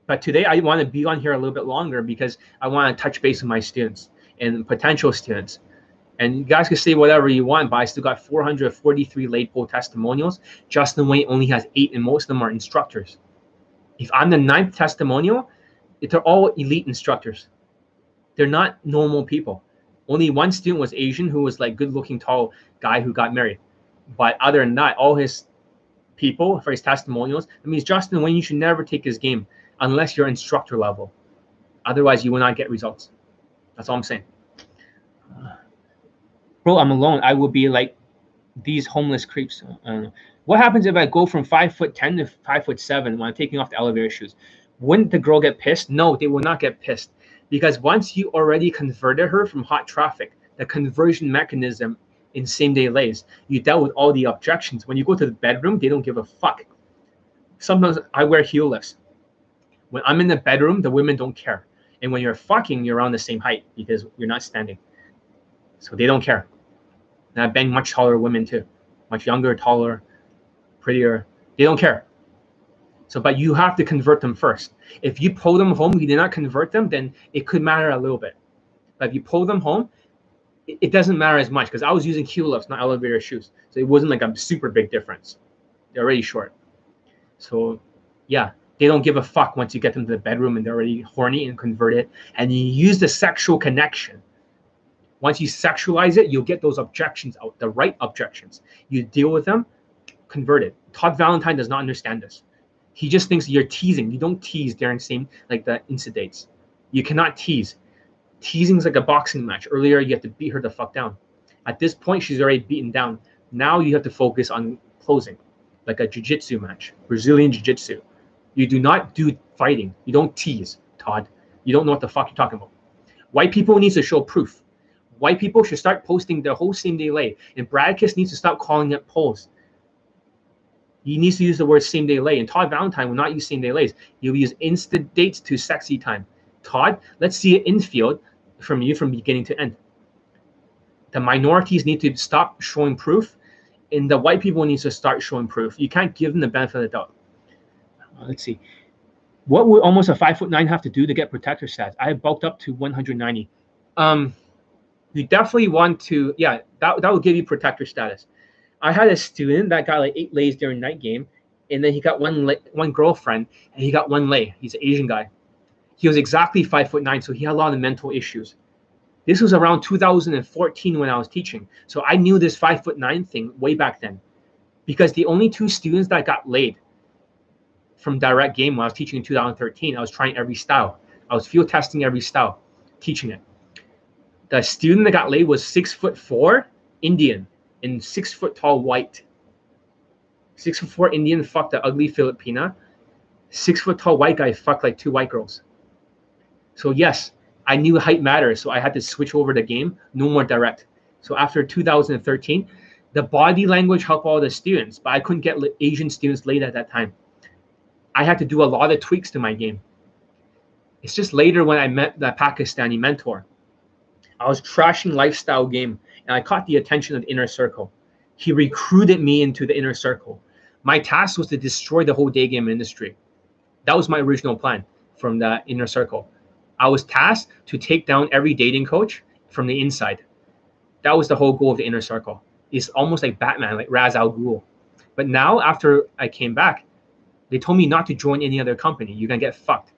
But today, I want to be on here a little bit longer because I want to touch base with my students and potential students. And you guys can say whatever you want, but I still got 443 late poll testimonials. Justin Wayne only has eight, and most of them are instructors. If I'm the ninth testimonial, they're all elite instructors. They're not normal people. Only one student was Asian who was like good looking, tall guy who got married. But other than that, all his people for his testimonials, that means Justin Wayne, you should never take his game unless you're instructor level. Otherwise, you will not get results. That's all I'm saying. bro, I'm alone. I will be like these homeless creeps. Uh, what happens if I go from five foot ten to five foot seven when I'm taking off the elevator shoes? Wouldn't the girl get pissed? No, they will not get pissed because once you already converted her from hot traffic, the conversion mechanism in same day lays, you dealt with all the objections. When you go to the bedroom, they don't give a fuck. Sometimes I wear heel lifts. When I'm in the bedroom, the women don't care. And when you're fucking, you're around the same height because you're not standing. So they don't care. And I bang much taller women too, much younger, taller, prettier. They don't care. So, but you have to convert them first. If you pull them home, you did not convert them, then it could matter a little bit. But if you pull them home, it, it doesn't matter as much because I was using heel lifts, not elevator shoes. So it wasn't like a super big difference. They're already short. So, yeah, they don't give a fuck once you get them to the bedroom and they're already horny and converted. And you use the sexual connection. Once you sexualize it, you'll get those objections out, the right objections. You deal with them, convert it. Todd Valentine does not understand this. He just thinks you're teasing. You don't tease during same like the incidents. You cannot tease. Teasing is like a boxing match. Earlier, you have to beat her the fuck down. At this point, she's already beaten down. Now you have to focus on closing, like a jiu-jitsu match, Brazilian jiu-jitsu. You do not do fighting. You don't tease, Todd. You don't know what the fuck you're talking about. White people needs to show proof. White people should start posting their whole same day lay, and Bradicus needs to stop calling it pulls. He needs to use the word same day lay. And Todd Valentine will not use same day lays. He'll use instant dates to sexy time. Todd, let's see it infield from you from beginning to end. The minorities need to stop showing proof, and the white people need to start showing proof. You can't give them the benefit of the doubt. Uh, let's see. What would almost a five foot nine have to do to get protector stats? I have bulked up to 190. Um, you definitely want to, yeah, that, that will give you protector status. I had a student that got like eight lays during night game, and then he got one lay, one girlfriend, and he got one lay. He's an Asian guy. He was exactly five foot nine, so he had a lot of mental issues. This was around 2014 when I was teaching. So I knew this five foot nine thing way back then. Because the only two students that got laid from direct game when I was teaching in 2013, I was trying every style. I was field testing every style, teaching it. The student that got laid was six foot four, Indian, and six foot tall white. Six foot four Indian fucked the ugly Filipina. Six foot tall white guy fucked like two white girls. So yes, I knew height matters, so I had to switch over the game. No more direct. So after 2013, the body language helped all the students, but I couldn't get Asian students laid at that time. I had to do a lot of tweaks to my game. It's just later when I met the Pakistani mentor. I was trashing lifestyle game, and I caught the attention of the inner circle. He recruited me into the inner circle. My task was to destroy the whole day game industry. That was my original plan from the inner circle. I was tasked to take down every dating coach from the inside. That was the whole goal of the inner circle. It's almost like Batman, like Ra's al Ghul. But now, after I came back, they told me not to join any other company. You're gonna get fucked.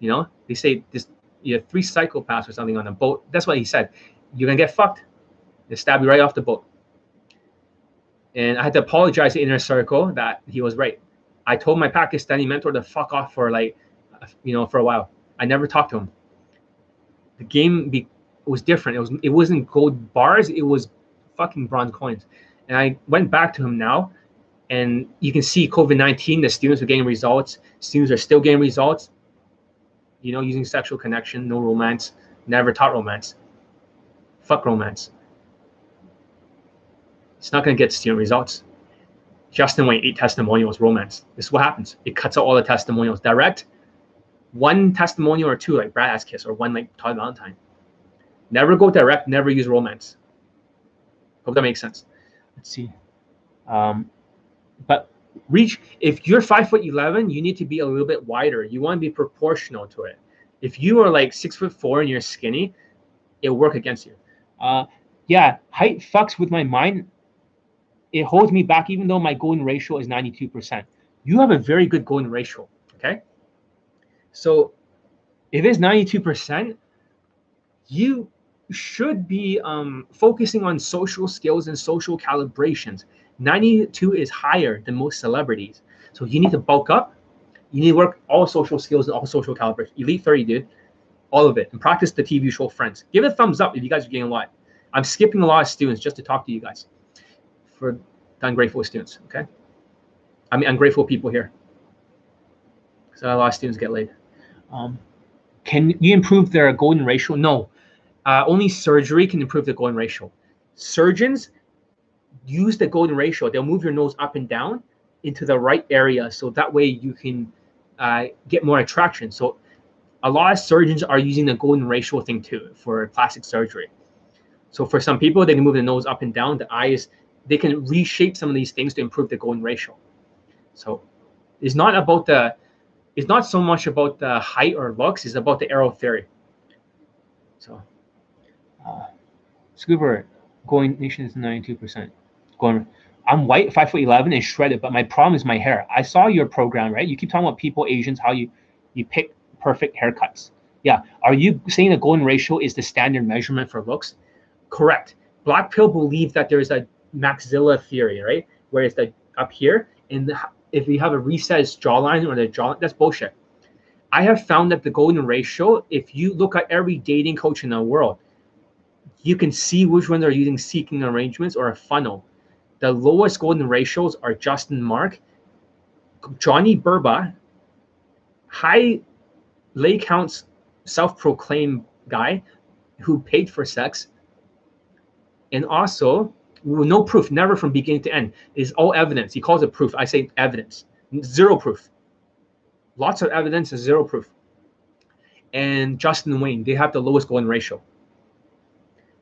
You know, they say this you have three psychopaths or something on a boat. That's what he said. You're gonna get fucked. They stab you right off the boat. And I had to apologize to Inner Circle that he was right. I told my Pakistani mentor to fuck off for like, you know, for a while. I never talked to him. The game be, was different. It was it wasn't gold bars. It was fucking bronze coins. And I went back to him now, and you can see COVID nineteen. The students are getting results. Students are still getting results. You know, using sexual connection, no romance. Never taught romance. Fuck romance. It's not gonna get student results. Justin Wayne eight testimonials romance. This is what happens. It cuts out all the testimonials. Direct one testimonial or two like Brad Ass Kiss or one like Todd Valentine. Never go direct, never use romance. Hope that makes sense. Let's see. Um, but reach if you're five foot eleven, you need to be a little bit wider. You want to be proportional to it. If you are like six foot four and you're skinny, it'll work against you. Uh, yeah, height fucks with my mind. It holds me back, even though my golden ratio is 92%. You have a very good golden ratio. Okay. So if it's 92%, you should be um, focusing on social skills and social calibrations. 92 is higher than most celebrities. So you need to bulk up. You need to work all social skills and all social calibrations. Elite 30, dude. All of it. And practice the TV show Friends. Give it a thumbs up if you guys are getting a lot. I'm skipping a lot of students just to talk to you guys for the ungrateful students, okay? I mean, ungrateful people here. So a lot of students get laid. Um, can you improve their golden ratio? No. Uh, only surgery can improve the golden ratio. Surgeons use the golden ratio. They'll move your nose up and down into the right area, so that way you can uh, get more attraction. So a lot of surgeons are using the golden ratio thing too for plastic surgery. So for some people, they can move the nose up and down. The eyes, they can reshape some of these things to improve the golden ratio. So it's not about the it's not so much about the height or looks, it's about the arrow theory. So, uh, Scuba going nation is 92%. Going, I'm white, five foot 11 and shredded, but my problem is my hair. I saw your program, right? You keep talking about people, Asians, how you, you pick perfect haircuts. Yeah. Are you saying the golden ratio is the standard measurement for looks? Correct. Black pill believes that there's a maxilla theory, right? Where it's the up here and the, if you have a recessed jawline or the jaw, that's bullshit. I have found that the golden ratio, if you look at every dating coach in the world, you can see which ones are using seeking arrangements or a funnel. The lowest golden ratios are Justin Mark, Johnny Burba, high lay counts, self-proclaimed guy who paid for sex, and also no proof, never from beginning to end. Is all evidence. He calls it proof. I say evidence. Zero proof. Lots of evidence is zero proof. And Justin Wayne, they have the lowest golden ratio.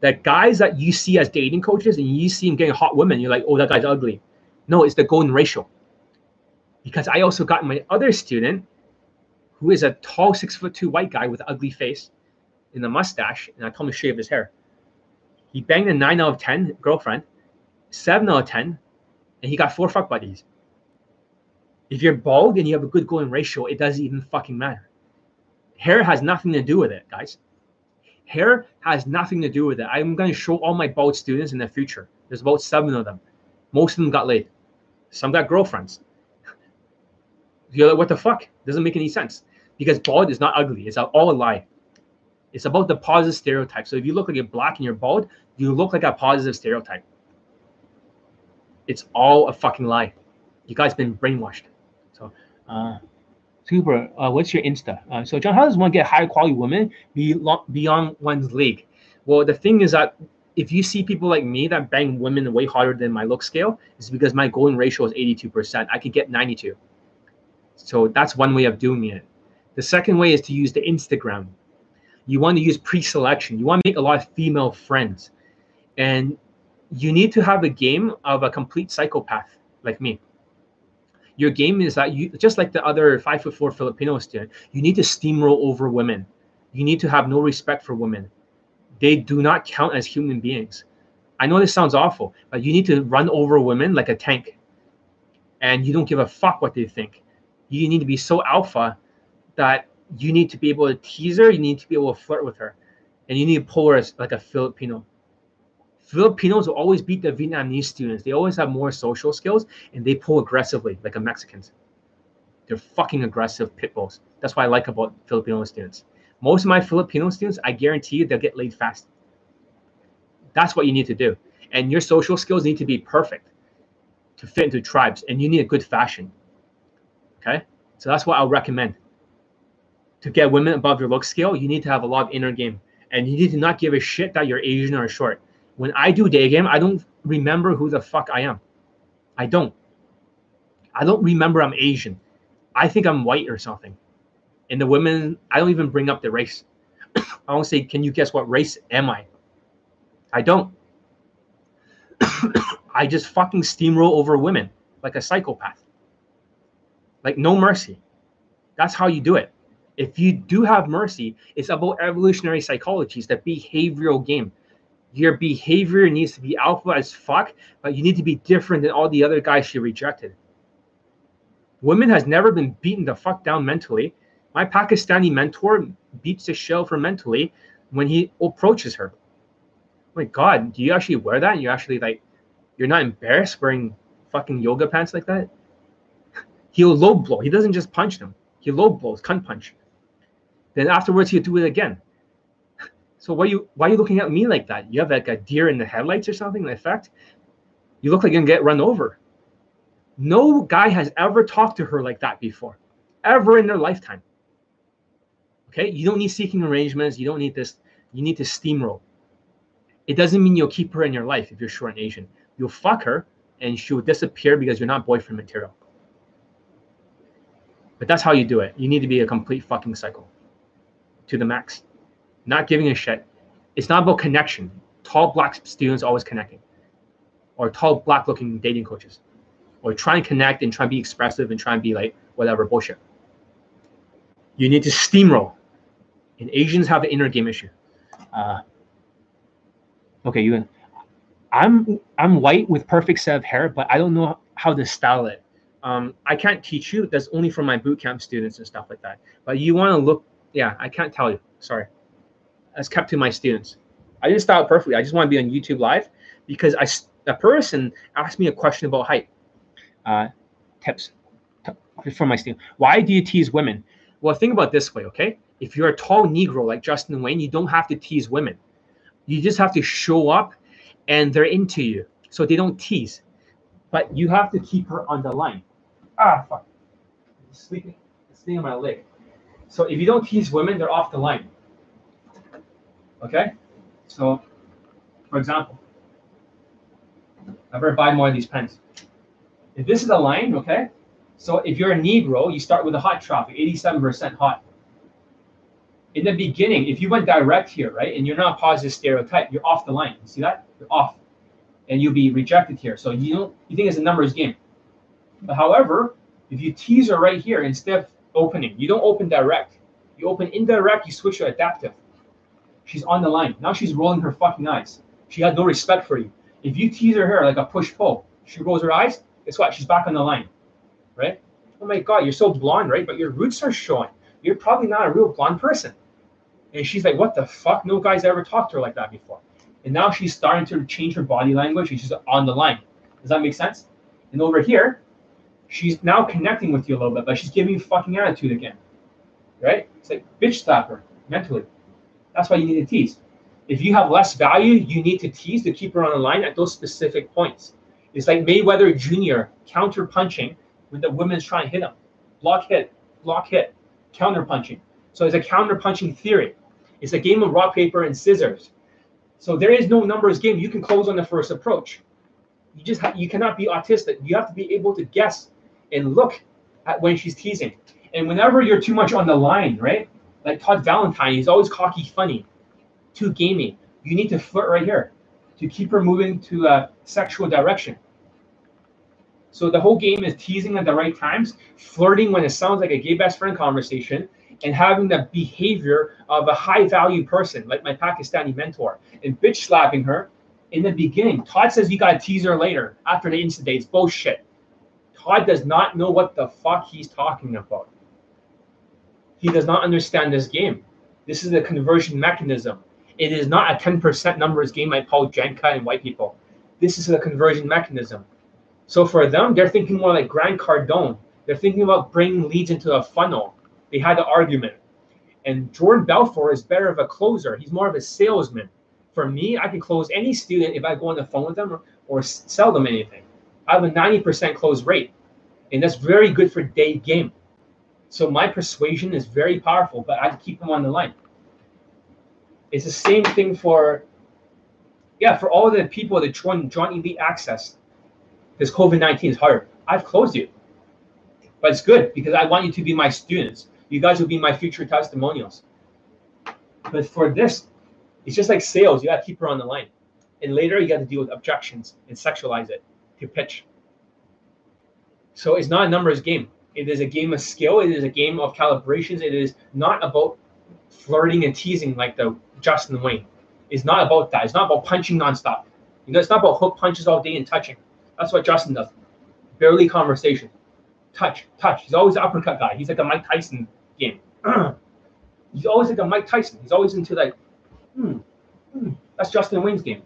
that guys that you see as dating coaches and you see him getting hot women, you're like, oh, that guy's ugly. No, it's the golden ratio. Because I also got my other student, who is a tall six foot two white guy with ugly face and a mustache, and I told him to shave his hair. He banged a nine out of ten girlfriend, seven out of ten, and he got four fuck buddies. If you're bald and you have a good golden ratio, it doesn't even fucking matter. Hair has nothing to do with it, guys. Hair has nothing to do with it. I'm going to show all my bald students in the future. There's about seven of them. Most of them got laid. Some got girlfriends. You're like, what the fuck? Doesn't make any sense. Because bald is not ugly. It's all a lie. It's about the positive stereotype. So if you look like you're black and you're bald, you look like a positive stereotype. It's all a fucking lie. You guys been brainwashed. So, uh, super. Uh, what's your Insta? Uh, so, John, how does one get high quality women beyond one's league? Well, the thing is that if you see people like me that bang women way harder than my look scale, it's because my golden ratio is 82%. I could get 92. So that's one way of doing it. The second way is to use the Instagram. You want to use pre-selection. You want to make a lot of female friends. And you need to have a game of a complete psychopath like me. Your game is that you just like the other five foot four Filipino student, you need to steamroll over women. You need to have no respect for women. They do not count as human beings. I know this sounds awful, but you need to run over women like a tank. And you don't give a fuck what they think. You need to be so alpha that you need to be able to tease her, you need to be able to flirt with her, and you need to pull her as like a Filipino. Filipinos will always beat the Vietnamese students. They always have more social skills and they pull aggressively like a Mexicans. They're fucking aggressive pit bulls. That's what I like about Filipino students. Most of my Filipino students, I guarantee you they'll get laid fast. That's what you need to do. And your social skills need to be perfect to fit into tribes and you need a good fashion. Okay? So that's what I'll recommend. To get women above your look scale, you need to have a lot of inner game. And you need to not give a shit that you're Asian or short when I do day game, I don't remember who the fuck I am. I don't. I don't remember I'm Asian. I think I'm white or something. And the women, I don't even bring up the race. I don't say, can you guess what race am I? I don't. I just fucking steamroll over women like a psychopath. Like no mercy. That's how you do it. If you do have mercy, it's about evolutionary psychology. It's the behavioral game your behavior needs to be alpha as fuck, but you need to be different than all the other guys she rejected. Women has never been beaten the fuck down mentally. My Pakistani mentor beats the shell for mentally when he approaches her. My God, do you actually wear that? And you actually like, you're not embarrassed wearing fucking yoga pants like that? He'll low blow. He doesn't just punch them. He low blows, cunt punch. Then afterwards he'll do it again. So why you why are you looking at me like that? You have like a deer in the headlights or something in effect. You look like you're gonna get run over. No guy has ever talked to her like that before, ever in their lifetime. Okay, you don't need seeking arrangements. You don't need this. You need to steamroll. It doesn't mean you'll keep her in your life if you're short and Asian. You'll fuck her and she'll disappear because you're not boyfriend material. But that's how you do it. You need to be a complete fucking cycle to the max not giving a shit. It's not about connection. Tall black students always connecting, or tall black looking dating coaches, or try and connect and try and be expressive and try and be like whatever bullshit. You need to steamroll. And Asians have an inner game issue. Uh, okay, you. I'm I'm white with perfect set of hair, but I don't know how to style it. Um, I can't teach you. That's only for my boot camp students and stuff like that. But you want to look. Yeah, I can't tell you. Sorry as kept to my students. I didn't it perfectly. I just want to be on YouTube live because I a person asked me a question about height. Uh, tips for my student. Why do you tease women? Well, think about this way, okay? If you're a tall Negro like Justin Wayne, you don't have to tease women. You just have to show up and they're into you. So they don't tease. But you have to keep her on the line. Ah, fuck. Sleeping. Staying on my leg. So if you don't tease women, they're off the line. Okay? So, for example, I better buy more of these pens. If this is a line, okay? So if you're a Negro, you start with a hot traffic, 87% hot. In the beginning, if you went direct here, right, and you're not positive stereotype, you're off the line. You see that? You're off. And you'll be rejected here. So you don't you think it's a numbers game. But however, if you tease her right here instead of opening, you don't open direct. You open indirect, you switch to adaptive. She's on the line. Now she's rolling her fucking eyes. She had no respect for you. If you tease her hair like a push pull, she rolls her eyes. Guess what? She's back on the line, right? Oh my god, you're so blonde, right? But your roots are showing. You're probably not a real blonde person. And she's like, what the fuck? No guy's ever talked to her like that before. And now she's starting to change her body language and she's on the line. Does that make sense? And over here, she's now connecting with you a little bit, but she's giving you fucking attitude again. Right? It's like bitch slap her mentally. That's why you need to tease. If you have less value, you need to tease to keep her on the line at those specific points. It's like Mayweather Jr. counter punching when the women's trying to hit him. Block hit, block hit, counter punching. So it's a counter punching theory. It's a game of rock, paper, and scissors. So there is no numbers game. You can close on the first approach. You just ha- you cannot be autistic. You have to be able to guess and look at when she's teasing. And whenever you're too much on the line, right? Like Todd Valentine, he's always cocky, funny, too gamey. You need to flirt right here to keep her moving to a sexual direction. So the whole game is teasing at the right times, flirting when it sounds like a gay best friend conversation, and having the behavior of a high value person, like my Pakistani mentor, and bitch slapping her in the beginning. Todd says you gotta tease her later after the incident. It's bullshit. Todd does not know what the fuck he's talking about. He does not understand this game. This is a conversion mechanism. It is not a 10% numbers game like Paul Janka and white people. This is a conversion mechanism. So for them, they're thinking more like Grant Cardone. They're thinking about bringing leads into a funnel. They had the argument. And Jordan Belfort is better of a closer. He's more of a salesman. For me, I can close any student if I go on the phone with them or, or sell them anything. I have a 90% close rate. And that's very good for day game. So my persuasion is very powerful, but I keep them on the line. It's the same thing for, yeah, for all the people that join John Elite Access. Because COVID 19 is hard. I've closed you. But it's good because I want you to be my students. You guys will be my future testimonials. But for this, it's just like sales. You got to keep her on the line. And later, you got to deal with objections and sexualize it to pitch. So it's not a numbers game. It is a game of skill. It is a game of calibrations. It is not about flirting and teasing like the Justin Wayne. It's not about that. It's not about punching nonstop. You know, it's not about hook punches all day and touching. That's what Justin does. Barely conversation. Touch, touch. He's always an uppercut guy. He's like a Mike Tyson game. He's always like a Mike Tyson. He's always into like, hmm, hmm. That's Justin Wayne's game.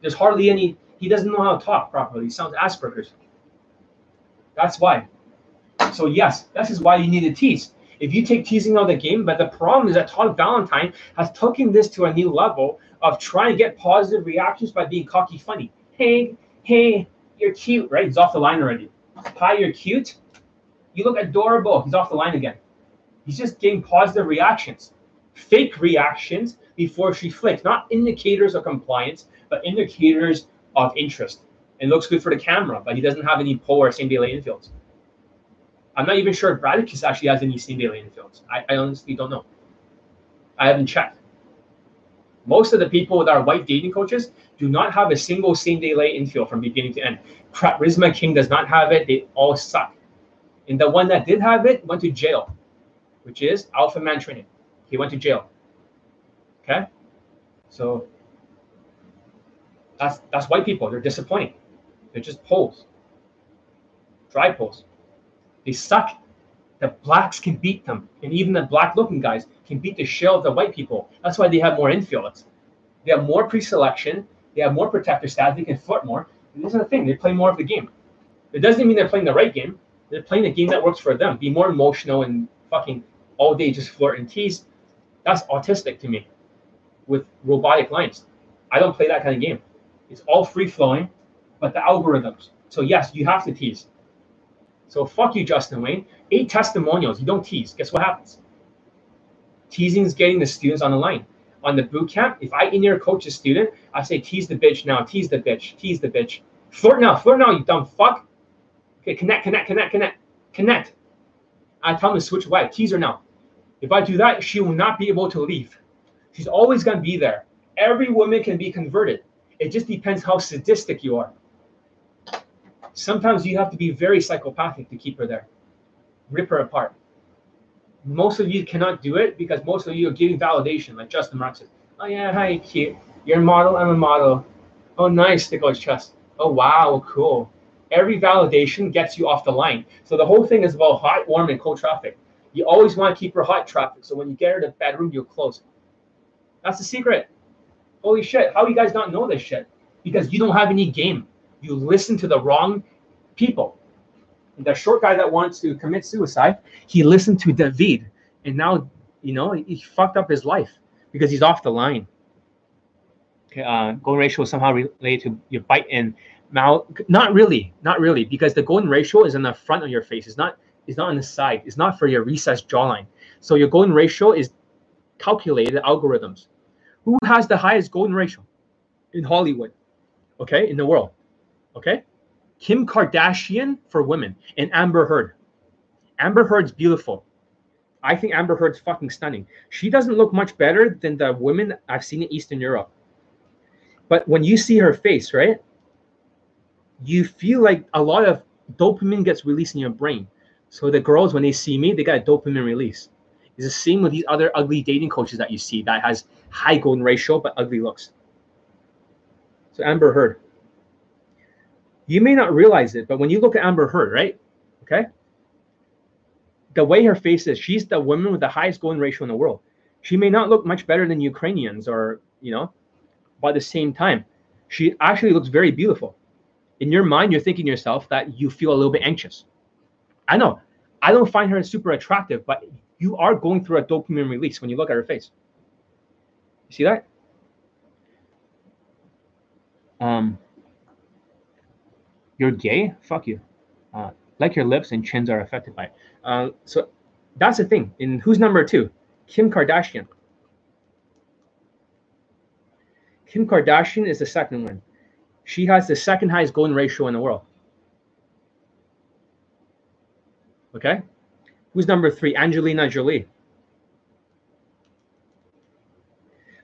There's hardly any. He doesn't know how to talk properly. He sounds Asperger's. That's why. So yes, this is why you need to tease. If you take teasing out of the game, but the problem is that Todd Valentine has taken this to a new level of trying to get positive reactions by being cocky funny. Hey, hey, you're cute, right? He's off the line already. Hi, you're cute. You look adorable. He's off the line again. He's just getting positive reactions, fake reactions before she flicks, not indicators of compliance, but indicators of interest. It looks good for the camera, but he doesn't have any pull or same day lay infields. I'm not even sure if Bradicus actually has any same day lay infields. I, I honestly don't know. I haven't checked. Most of the people that are white dating coaches do not have a single same day lay infield from beginning to end. Charisma King does not have it. They all suck. And the one that did have it went to jail, which is Alpha Man Training. He went to jail. Okay? So that's that's white people. They're disappointing. They're just pulls. Dry pulls. They suck. The blacks can beat them. And even the black looking guys can beat the shell of the white people. That's why they have more infields. They have more pre selection. They have more protector stats. They can flirt more. And this is the thing. They play more of the game. It doesn't mean they're playing the right game. They're playing the game that works for them. Be more emotional and fucking all day just flirt and tease. That's autistic to me with robotic lines. I don't play that kind of game. It's all free flowing, but the algorithms. So yes, you have to tease. So fuck you, Justin Wayne. Eight testimonials. You don't tease. Guess what happens? Teasing is getting the students on the line. On the boot camp, if I in your coach a student, I say tease the bitch now, tease the bitch, tease the bitch. Flirt now, flirt now, you dumb fuck. Okay, connect, connect, connect, connect, connect. I tell them to switch away. Tease her now. If I do that, she will not be able to leave. She's always to be there. Every woman can be converted. It just depends how sadistic you are. Sometimes you have to be very psychopathic to keep her there, rip her apart. Most of you cannot do it because most of you are giving validation, like Justin Mark says. Oh yeah, hi, cute. You're a model. I'm a model. Oh, nice. His chest. Oh wow, cool. Every validation gets you off the line. So the whole thing is about hot, warm, and cold traffic. You always want to keep her hot traffic. So when you get her to bedroom, you'll close. That's the secret. Holy shit. How you guys not know this shit? Because you don't have any game. You listen to the wrong people. And the short guy that wants to commit suicide, he listened to David. And now, you know, he fucked up his life because he's off the line. Okay, uh, golden ratio is somehow related to your bite and mouth. Not really, not really, because the golden ratio is in the front of your face. It's not. It's not on the side. It's not for your recessed jawline. So your golden ratio is calculated algorithms. Who has the highest golden ratio in Hollywood? Okay, in the world. Okay, Kim Kardashian for women and Amber Heard. Amber Heard's beautiful. I think Amber Heard's fucking stunning. She doesn't look much better than the women I've seen in Eastern Europe. But when you see her face, right, you feel like a lot of dopamine gets released in your brain. So the girls, when they see me, they got a dopamine release. It's the same with these other ugly dating coaches that you see that has high golden ratio but ugly looks. So Amber Heard. You may not realize it, but when you look at Amber Heard, right? Okay. The way her face is, she's the woman with the highest golden ratio in the world. She may not look much better than Ukrainians or, you know, but at the same time, she actually looks very beautiful. In your mind, you're thinking yourself that you feel a little bit anxious. I know. I don't find her super attractive, but you are going through a dopamine release when you look at her face. You see that? Um, you're gay? Fuck you. Uh, like your lips and chins are affected by it. Uh, so that's the thing. And who's number two? Kim Kardashian. Kim Kardashian is the second one. She has the second highest golden ratio in the world. Okay? Who's number three? Angelina Jolie.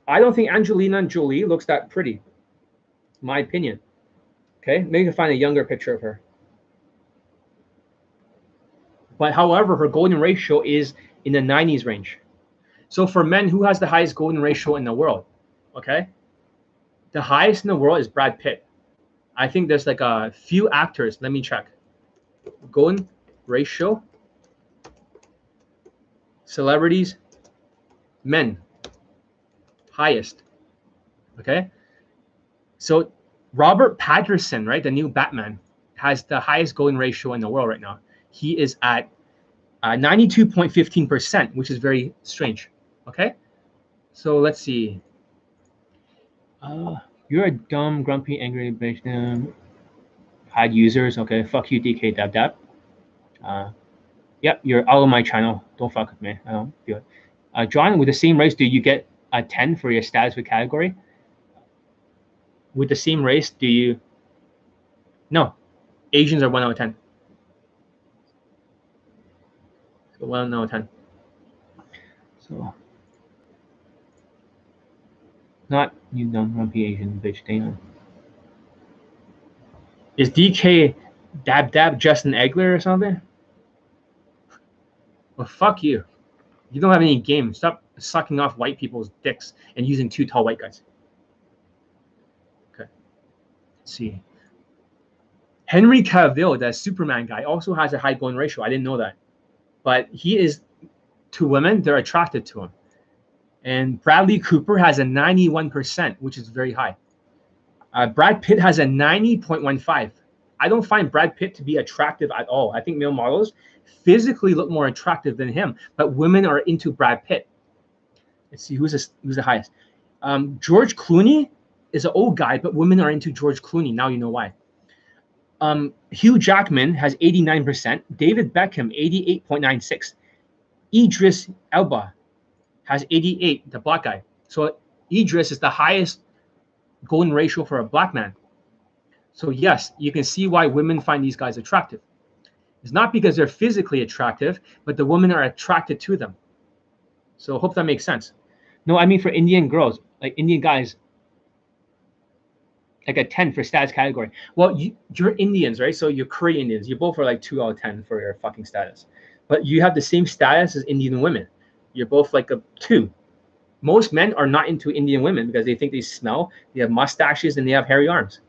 I don't think Angelina Jolie looks that pretty. My opinion. Okay, maybe you can find a younger picture of her. But however, her golden ratio is in the 90s range. So for men, who has the highest golden ratio in the world? Okay. The highest in the world is Brad Pitt. I think there's like a few actors. Let me check. Golden ratio. Celebrities. Men. Highest. Okay. So Robert Pattinson, right, the new Batman, has the highest golden ratio in the world right now. He is at uh, 92.15%, which is very strange. Okay, so let's see. Uh, you're a dumb, grumpy, angry bitch. Um, hide users. Okay, fuck you, DK Dab Dab. Uh, yep, you're out of my channel. Don't fuck with me. I don't feel it. Uh, John, with the same race, do you get a 10 for your status with category? With the same race, do you? No, Asians are one out of ten. So one out of ten. So not you dumb grumpy Asian bitch. Damn. Is DK dab dab Justin Egler or something? Well, fuck you. You don't have any game. Stop sucking off white people's dicks and using two tall white guys. Let's see. Henry Cavill, that Superman guy, also has a high golden ratio. I didn't know that. But he is, to women, they're attracted to him. And Bradley Cooper has a 91%, which is very high. Uh, Brad Pitt has a 90.15. I don't find Brad Pitt to be attractive at all. I think male models physically look more attractive than him, but women are into Brad Pitt. Let's see who's the, who's the highest. Um, George Clooney is an old guy, but women are into George Clooney. Now you know why. Um, Hugh Jackman has 89%. David Beckham, 88.96. Idris Elba has 88, the black guy. So Idris is the highest golden ratio for a black man. So yes, you can see why women find these guys attractive. It's not because they're physically attractive, but the women are attracted to them. So hope that makes sense. No, I mean for Indian girls, like Indian guys, like a 10 for status category. Well, you, you're Indians, right? So you're Korean Indians. You both are like two out of 10 for your fucking status. But you have the same status as Indian women. You're both like a two. Most men are not into Indian women because they think they smell, they have mustaches, and they have hairy arms.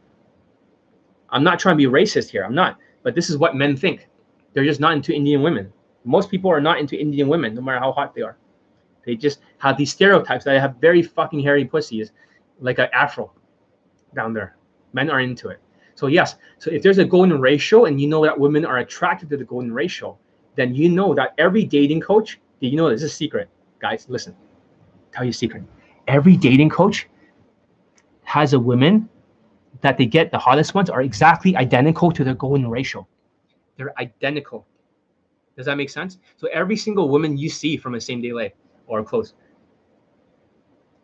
I'm not trying to be racist here. I'm not. But this is what men think. They're just not into Indian women. Most people are not into Indian women, no matter how hot they are. They just have these stereotypes that have very fucking hairy pussies, like an afro down there. Men are into it. So yes, so if there's a golden ratio and you know that women are attracted to the golden ratio, then you know that every dating coach, you know this is a secret, guys. Listen, tell you a secret. Every dating coach has a woman that they get the hottest ones are exactly identical to their golden ratio. They're identical. Does that make sense? So every single woman you see from a same day lay or close,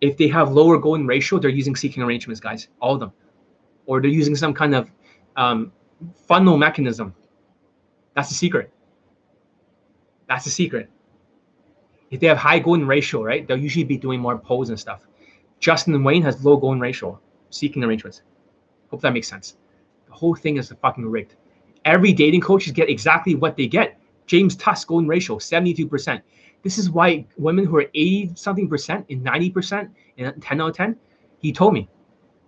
if they have lower golden ratio, they're using seeking arrangements, guys. All of them, or they're using some kind of um, funnel mechanism. That's the secret. That's the secret. If they have high golden ratio, right, they'll usually be doing more pose and stuff. Justin Wayne has low golden ratio, seeking arrangements. Hope that makes sense. The whole thing is fucking rigged. Every dating coaches get exactly what they get. James Tusk golden ratio, 72%. This is why women who are 80 something percent in 90% and 10 out of 10, he told me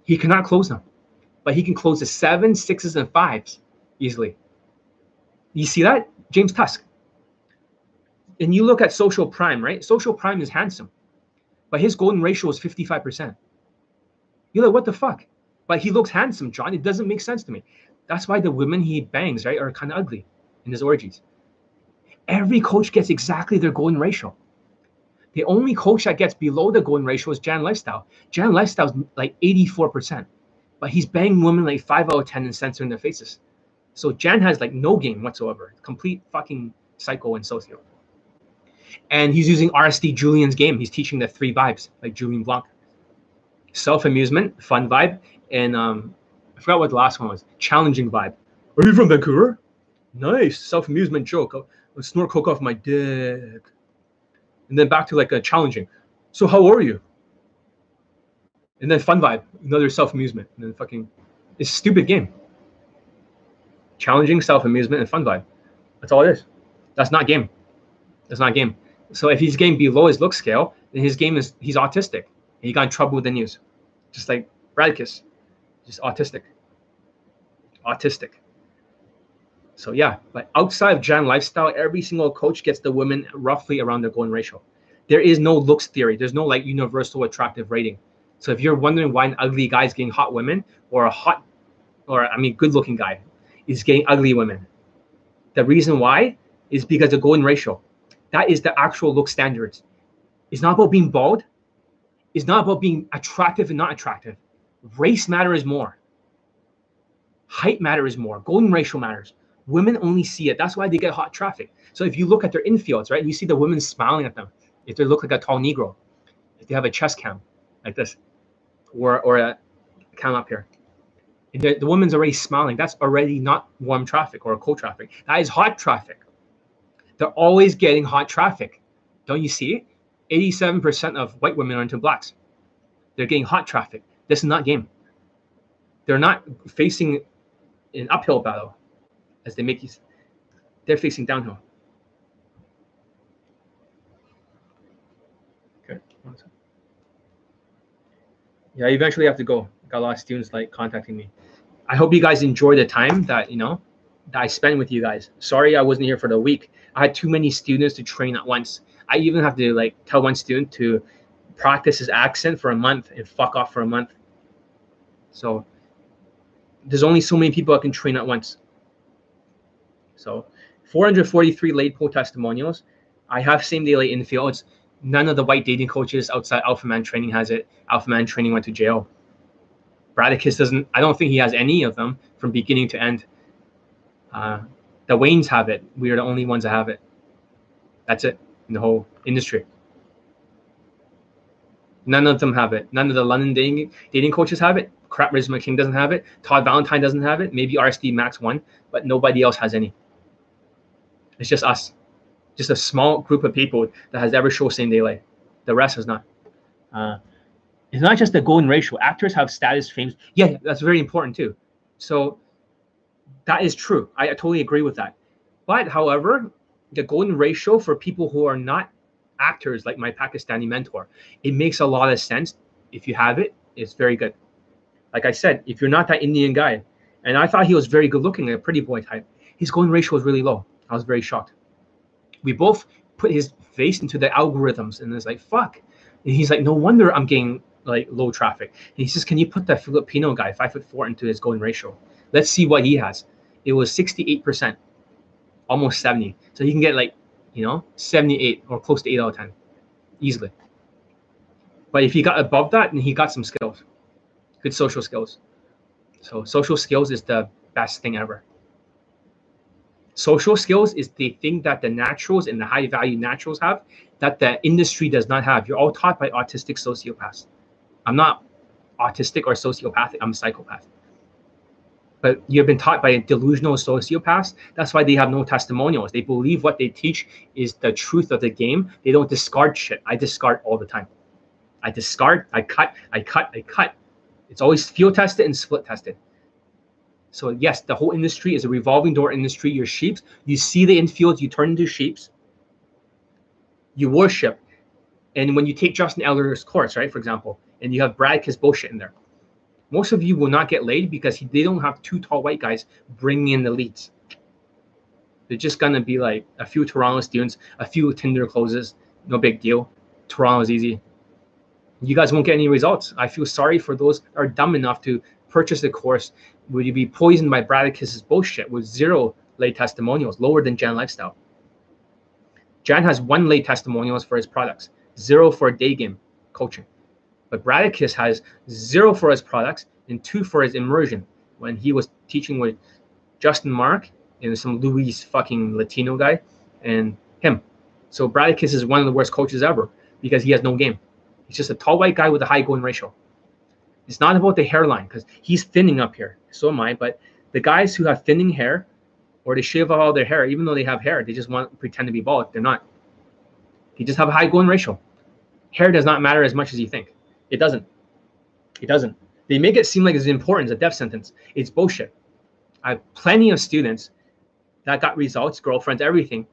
he cannot close them, but he can close the seven, sixes, and fives easily. You see that? James Tusk. And you look at social prime, right? Social prime is handsome, but his golden ratio is 55%. You're like, what the fuck? But he looks handsome, John. It doesn't make sense to me. That's why the women he bangs, right, are kind of ugly in his orgies. Every coach gets exactly their golden ratio. The only coach that gets below the golden ratio is Jan Lifestyle. Jan Lifestyle's like 84%, but he's banging women like 5 out of 10 and censoring their faces. So Jan has like no game whatsoever. Complete fucking psycho and socio. And he's using RSD Julien's game. He's teaching the three vibes, like Julien Blanc. Self-amusement, fun vibe, and um, I forgot what the last one was. Challenging vibe. Are you from Vancouver? Nice. Self-amusement joke snort coke off my dick. And then back to like a challenging. So how are you? And then fun vibe, another self amusement, and then fucking, it's stupid game. Challenging self amusement and fun vibe. That's all it is. That's not game. That's not game. So if he's game below his look scale, then his game is he's autistic. And he got in trouble with the news, just like Bradkiss, just autistic. Autistic. So yeah, but outside of Jan lifestyle, every single coach gets the women roughly around their golden ratio. There is no looks theory. There's no like universal attractive rating. So if you're wondering why an ugly guy is getting hot women, or a hot, or I mean good looking guy is getting ugly women, the reason why is because the golden ratio. That is the actual look standards. It's not about being bald. It's not about being attractive and not attractive. Race matters more. Height matters more. Golden ratio matters. Women only see it. That's why they get hot traffic. So if you look at their infields, right, you see the women smiling at them. If they look like a tall Negro, if they have a chest cam like this, or or a cam up here, the, the woman's already smiling. That's already not warm traffic or cold traffic. That is hot traffic. They're always getting hot traffic. Don't you see? 87% of white women are into blacks. They're getting hot traffic. This is not game. They're not facing an uphill battle as they make these, they're facing downhill. Okay. Yeah, I eventually have to go. Got a lot of students like contacting me. I hope you guys enjoy the time that you know that I spent with you guys. Sorry I wasn't here for the week. I had too many students to train at once. I even have to like tell one student to practice his accent for a month and fuck off for a month. So there's only so many people I can train at once. So 443 late poll testimonials. I have same day lay infields. None of the white dating coaches outside Alpha Man training has it. Alpha Man training went to jail. Bradicus doesn't, I don't think he has any of them from beginning to end. Uh, the Waynes have it. We are the only ones that have it. That's it in the whole industry. None of them have it. None of the London dating, dating coaches have it. Crap Charisma King doesn't have it. Todd Valentine doesn't have it. Maybe RSD Max one, but nobody else has any. It's just us, just a small group of people that has ever shown same day lay. The rest has not. Uh, it's not just the golden ratio. Actors have status, fame. Yeah, that's very important too. So that is true. I, I totally agree with that. But however, the golden ratio for people who are not actors like my Pakistani mentor, it makes a lot of sense. If you have it, it's very good. Like I said, if you're not that Indian guy, and I thought he was very good looking, a pretty boy type, his golden ratio was really low. I was very shocked. We both put his face into the algorithms, and it's like fuck. And he's like, no wonder I'm getting like low traffic. And he says, can you put that Filipino guy, five foot four, into his golden ratio? Let's see what he has. It was 68%, almost 70. So he can get like, you know, 78 or close to 8 out of 10 easily. But if he got above that, and he got some skills, good social skills. So social skills is the best thing ever. Social skills is the thing that the naturals and the high value naturals have that the industry does not have. You're all taught by autistic sociopaths. I'm not autistic or sociopathic, I'm a psychopath. But you've been taught by a delusional sociopaths. That's why they have no testimonials. They believe what they teach is the truth of the game. They don't discard shit. I discard all the time. I discard, I cut, I cut, I cut. It's always field tested and split tested. So yes, the whole industry is a revolving door industry. Your sheep, you see the infield, you turn into sheep. You worship, and when you take Justin Eller's course, right, for example, and you have Brad Kiss bullshit in there, most of you will not get laid because he, they don't have two tall white guys bringing in the leads. They're just gonna be like a few Toronto students, a few Tinder closes, no big deal. Toronto's easy. You guys won't get any results. I feel sorry for those are dumb enough to purchase the course would you be poisoned by Bradicus's bullshit with zero lay testimonials, lower than Jan Lifestyle? Jan has one lay testimonials for his products, zero for a day game coaching. But Bradicus has zero for his products and two for his immersion when he was teaching with Justin Mark and some Luis fucking Latino guy and him. So Bradicus is one of the worst coaches ever because he has no game. He's just a tall white guy with a high golden ratio. It's not about the hairline because he's thinning up here. So am I. But the guys who have thinning hair or they shave off all their hair, even though they have hair, they just want to pretend to be bald. They're not. They just have a high golden ratio. Hair does not matter as much as you think. It doesn't. It doesn't. They make it seem like it's important, it's a death sentence. It's bullshit. I have plenty of students that got results, girlfriends, everything.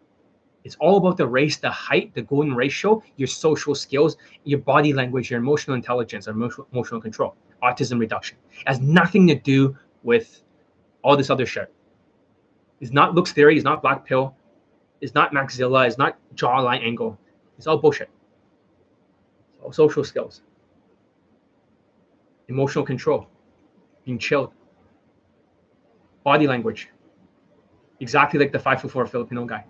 It's all about the race, the height, the golden ratio, your social skills, your body language, your emotional intelligence, emotional, emotional control autism reduction. It has nothing to do with all this other shit. It's not looks theory, it's not black pill, it's not maxilla, it's not jawline angle. It's all bullshit. all social skills, emotional control, being chilled, body language, exactly like the five foot four Filipino guy.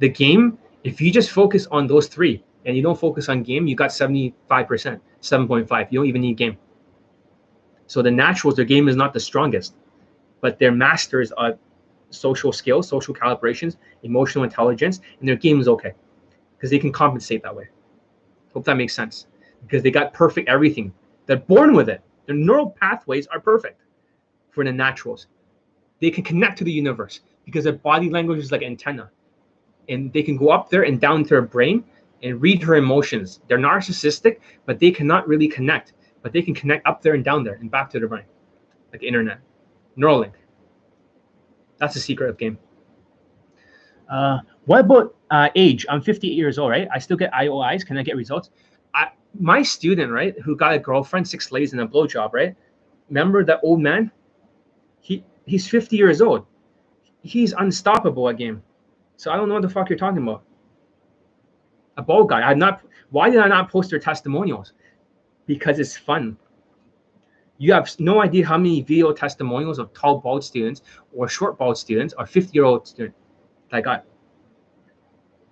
The game, if you just focus on those three and you don't focus on game, you got 75%. 7.5. You don't even need game. So the naturals, their game is not the strongest, but their masters are social skills, social calibrations, emotional intelligence, and their game is okay because they can compensate that way. Hope that makes sense because they got perfect everything. They're born with it. Their neural pathways are perfect for the naturals. They can connect to the universe because their body language is like antenna, and they can go up there and down to their brain and read her emotions. They're narcissistic, but they cannot really connect. But they can connect up there and down there and back to the brain, like internet, Neuralink. That's the secret of game. Uh, what about uh, age? I'm 58 years old, right? I still get IOIs. Can I get results? I, my student, right, who got a girlfriend, six ladies, and a blowjob, right? Remember that old man? He he's 50 years old. He's unstoppable at game. So I don't know what the fuck you're talking about a bald guy. I'm not. Why did I not post their testimonials? Because it's fun. You have no idea how many video testimonials of tall bald students or short bald students or 50 year old students I got.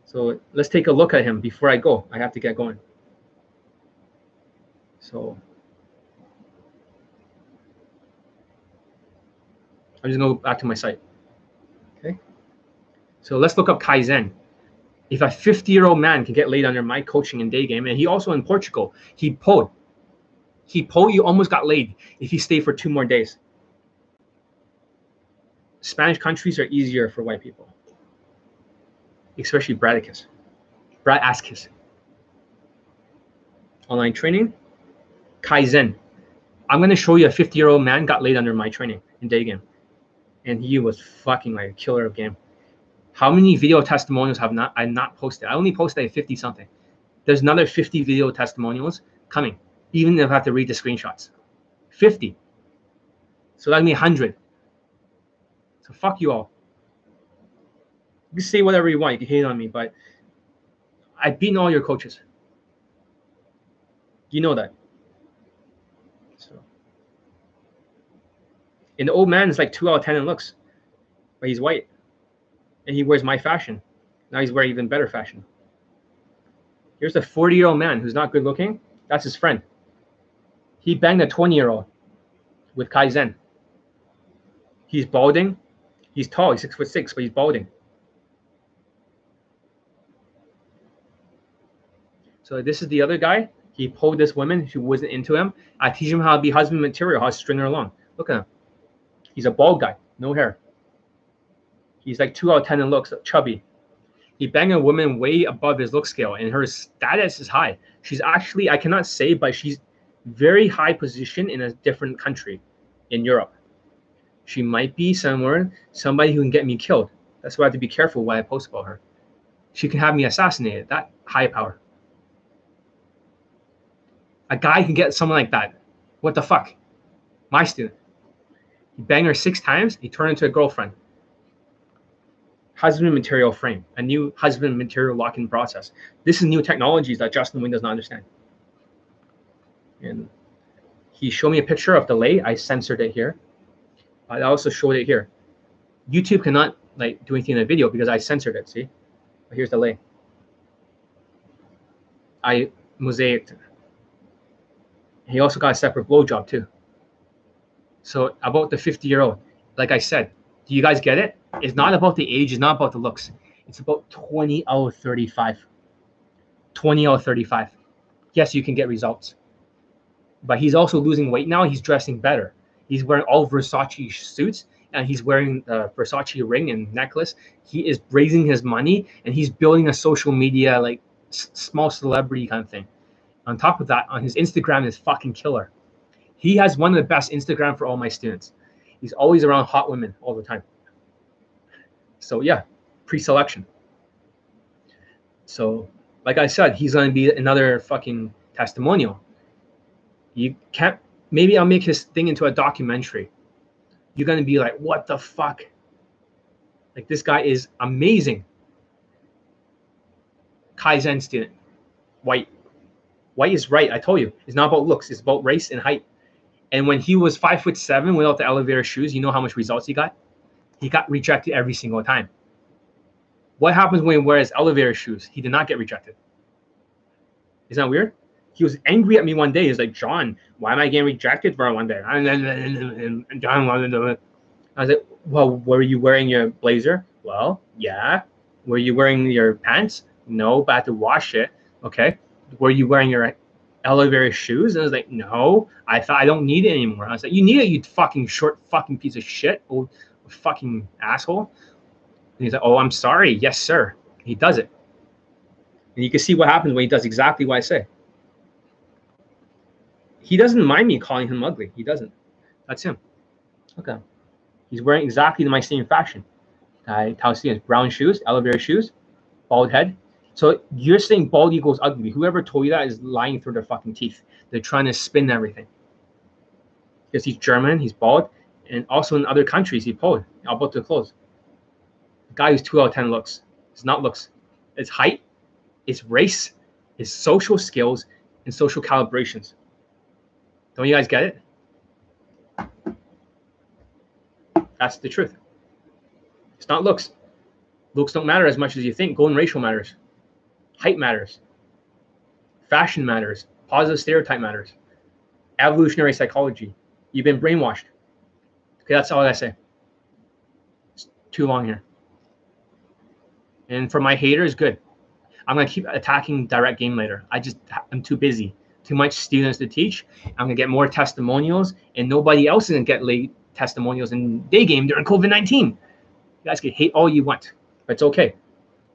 So let's take a look at him before I go. I have to get going. So I'm just gonna go back to my site. Okay. So let's look up Kaizen if a 50 year old man can get laid under my coaching and day game, and he also in Portugal, he pulled, he pulled, you almost got laid if you stay for two more days. Spanish countries are easier for white people, especially Bradicus, Brad Askis. Online training, Kaizen. I'm going to show you a 50 year old man got laid under my training in day game, and he was fucking like a killer of game. How many video testimonials have not I not posted? I only posted 50 something. There's another 50 video testimonials coming, even if I have to read the screenshots. 50. So that'd be 100. So fuck you all. You can say whatever you want. You can hate on me, but I've beaten all your coaches. You know that. So, and the old man is like two out of ten in looks, but he's white, and he wears my fashion. Now he's wearing even better fashion. Here's a 40 year old man who's not good looking. That's his friend. He banged a 20 year old with Kaizen. He's balding. He's tall. He's six foot six, but he's balding. So this is the other guy. He pulled this woman who wasn't into him. I teach him how to be husband material, how to string her along. Look at him. He's a bald guy, no hair. He's like two out of ten in looks, chubby. He banged a woman way above his look scale, and her status is high. She's actually, I cannot say, but she's very high position in a different country in Europe. She might be somewhere, somebody who can get me killed. That's why I have to be careful when I post about her. She can have me assassinated. That high power. A guy can get someone like that. What the fuck? My student. He banged her six times. He turned into a girlfriend. Husband material frame, a new husband material locking process. This is new technologies that Justin Wayne does not understand. And he showed me a picture of the lay. I censored it here. I also showed it here. YouTube cannot like do anything in the video because I censored it. See, but here's the lay. I mosaicked. He also got a separate blowjob too. So about the 50 year old, like I said, do you guys get it? It's not about the age. It's not about the looks. It's about 20 out of 35. 20 out of 35. Yes, you can get results. But he's also losing weight now. He's dressing better. He's wearing all Versace suits and he's wearing the Versace ring and necklace. He is raising his money and he's building a social media like s- small celebrity kind of thing. On top of that, on his Instagram is fucking killer. He has one of the best Instagram for all my students. He's always around hot women all the time. So yeah, pre-selection. So like I said, he's gonna be another fucking testimonial. You can't maybe I'll make his thing into a documentary. You're gonna be like, what the fuck? Like this guy is amazing. Kaizen student, white. White is right. I told you, it's not about looks. It's about race and height. And when he was five foot seven without the elevator shoes, you know how much results he got? He got rejected every single time. What happens when he wears elevator shoes? He did not get rejected. Isn't that weird? He was angry at me one day. He's like, John, why am I getting rejected for one day? And John. I was like, well, were you wearing your blazer? Well, yeah. Were you wearing your pants? No, but I had to wash it. Okay. Were you wearing your elevator shoes? And I was like, no, I thought I don't need it anymore. I was like, you need it, you fucking short fucking piece of shit, old fucking asshole. And he's like, oh, I'm sorry. Yes, sir. He does it. And you can see what happens when he does exactly what I say. He doesn't mind me calling him ugly. He doesn't. That's him. Okay. He's wearing exactly my same fashion. I tell students brown shoes, elevator shoes, bald head. So you're saying bald equals ugly. Whoever told you that is lying through their fucking teeth. They're trying to spin everything. Because he's German, he's bald, and also in other countries he's bald. The clothes. guy who's two out of ten looks. It's not looks. It's height, it's race, it's social skills, and social calibrations. Don't you guys get it? That's the truth. It's not looks. Looks don't matter as much as you think. Golden ratio matters. Height matters. Fashion matters. Positive stereotype matters. Evolutionary psychology. You've been brainwashed. Okay, that's all I say. It's too long here. And for my haters, good. I'm gonna keep attacking direct game later. I just I'm too busy. Too much students to teach. I'm gonna get more testimonials, and nobody else is gonna get late testimonials in day game during COVID 19. You guys can hate all you want, but it's okay.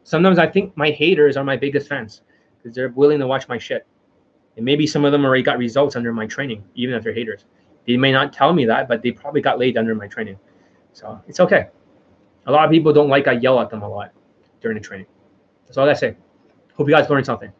Sometimes I think my haters are my biggest fans because they're willing to watch my shit. And maybe some of them already got results under my training, even if they're haters. They may not tell me that, but they probably got laid under my training. So it's okay. A lot of people don't like I yell at them a lot during the training. That's all I say. Hope you guys learned something.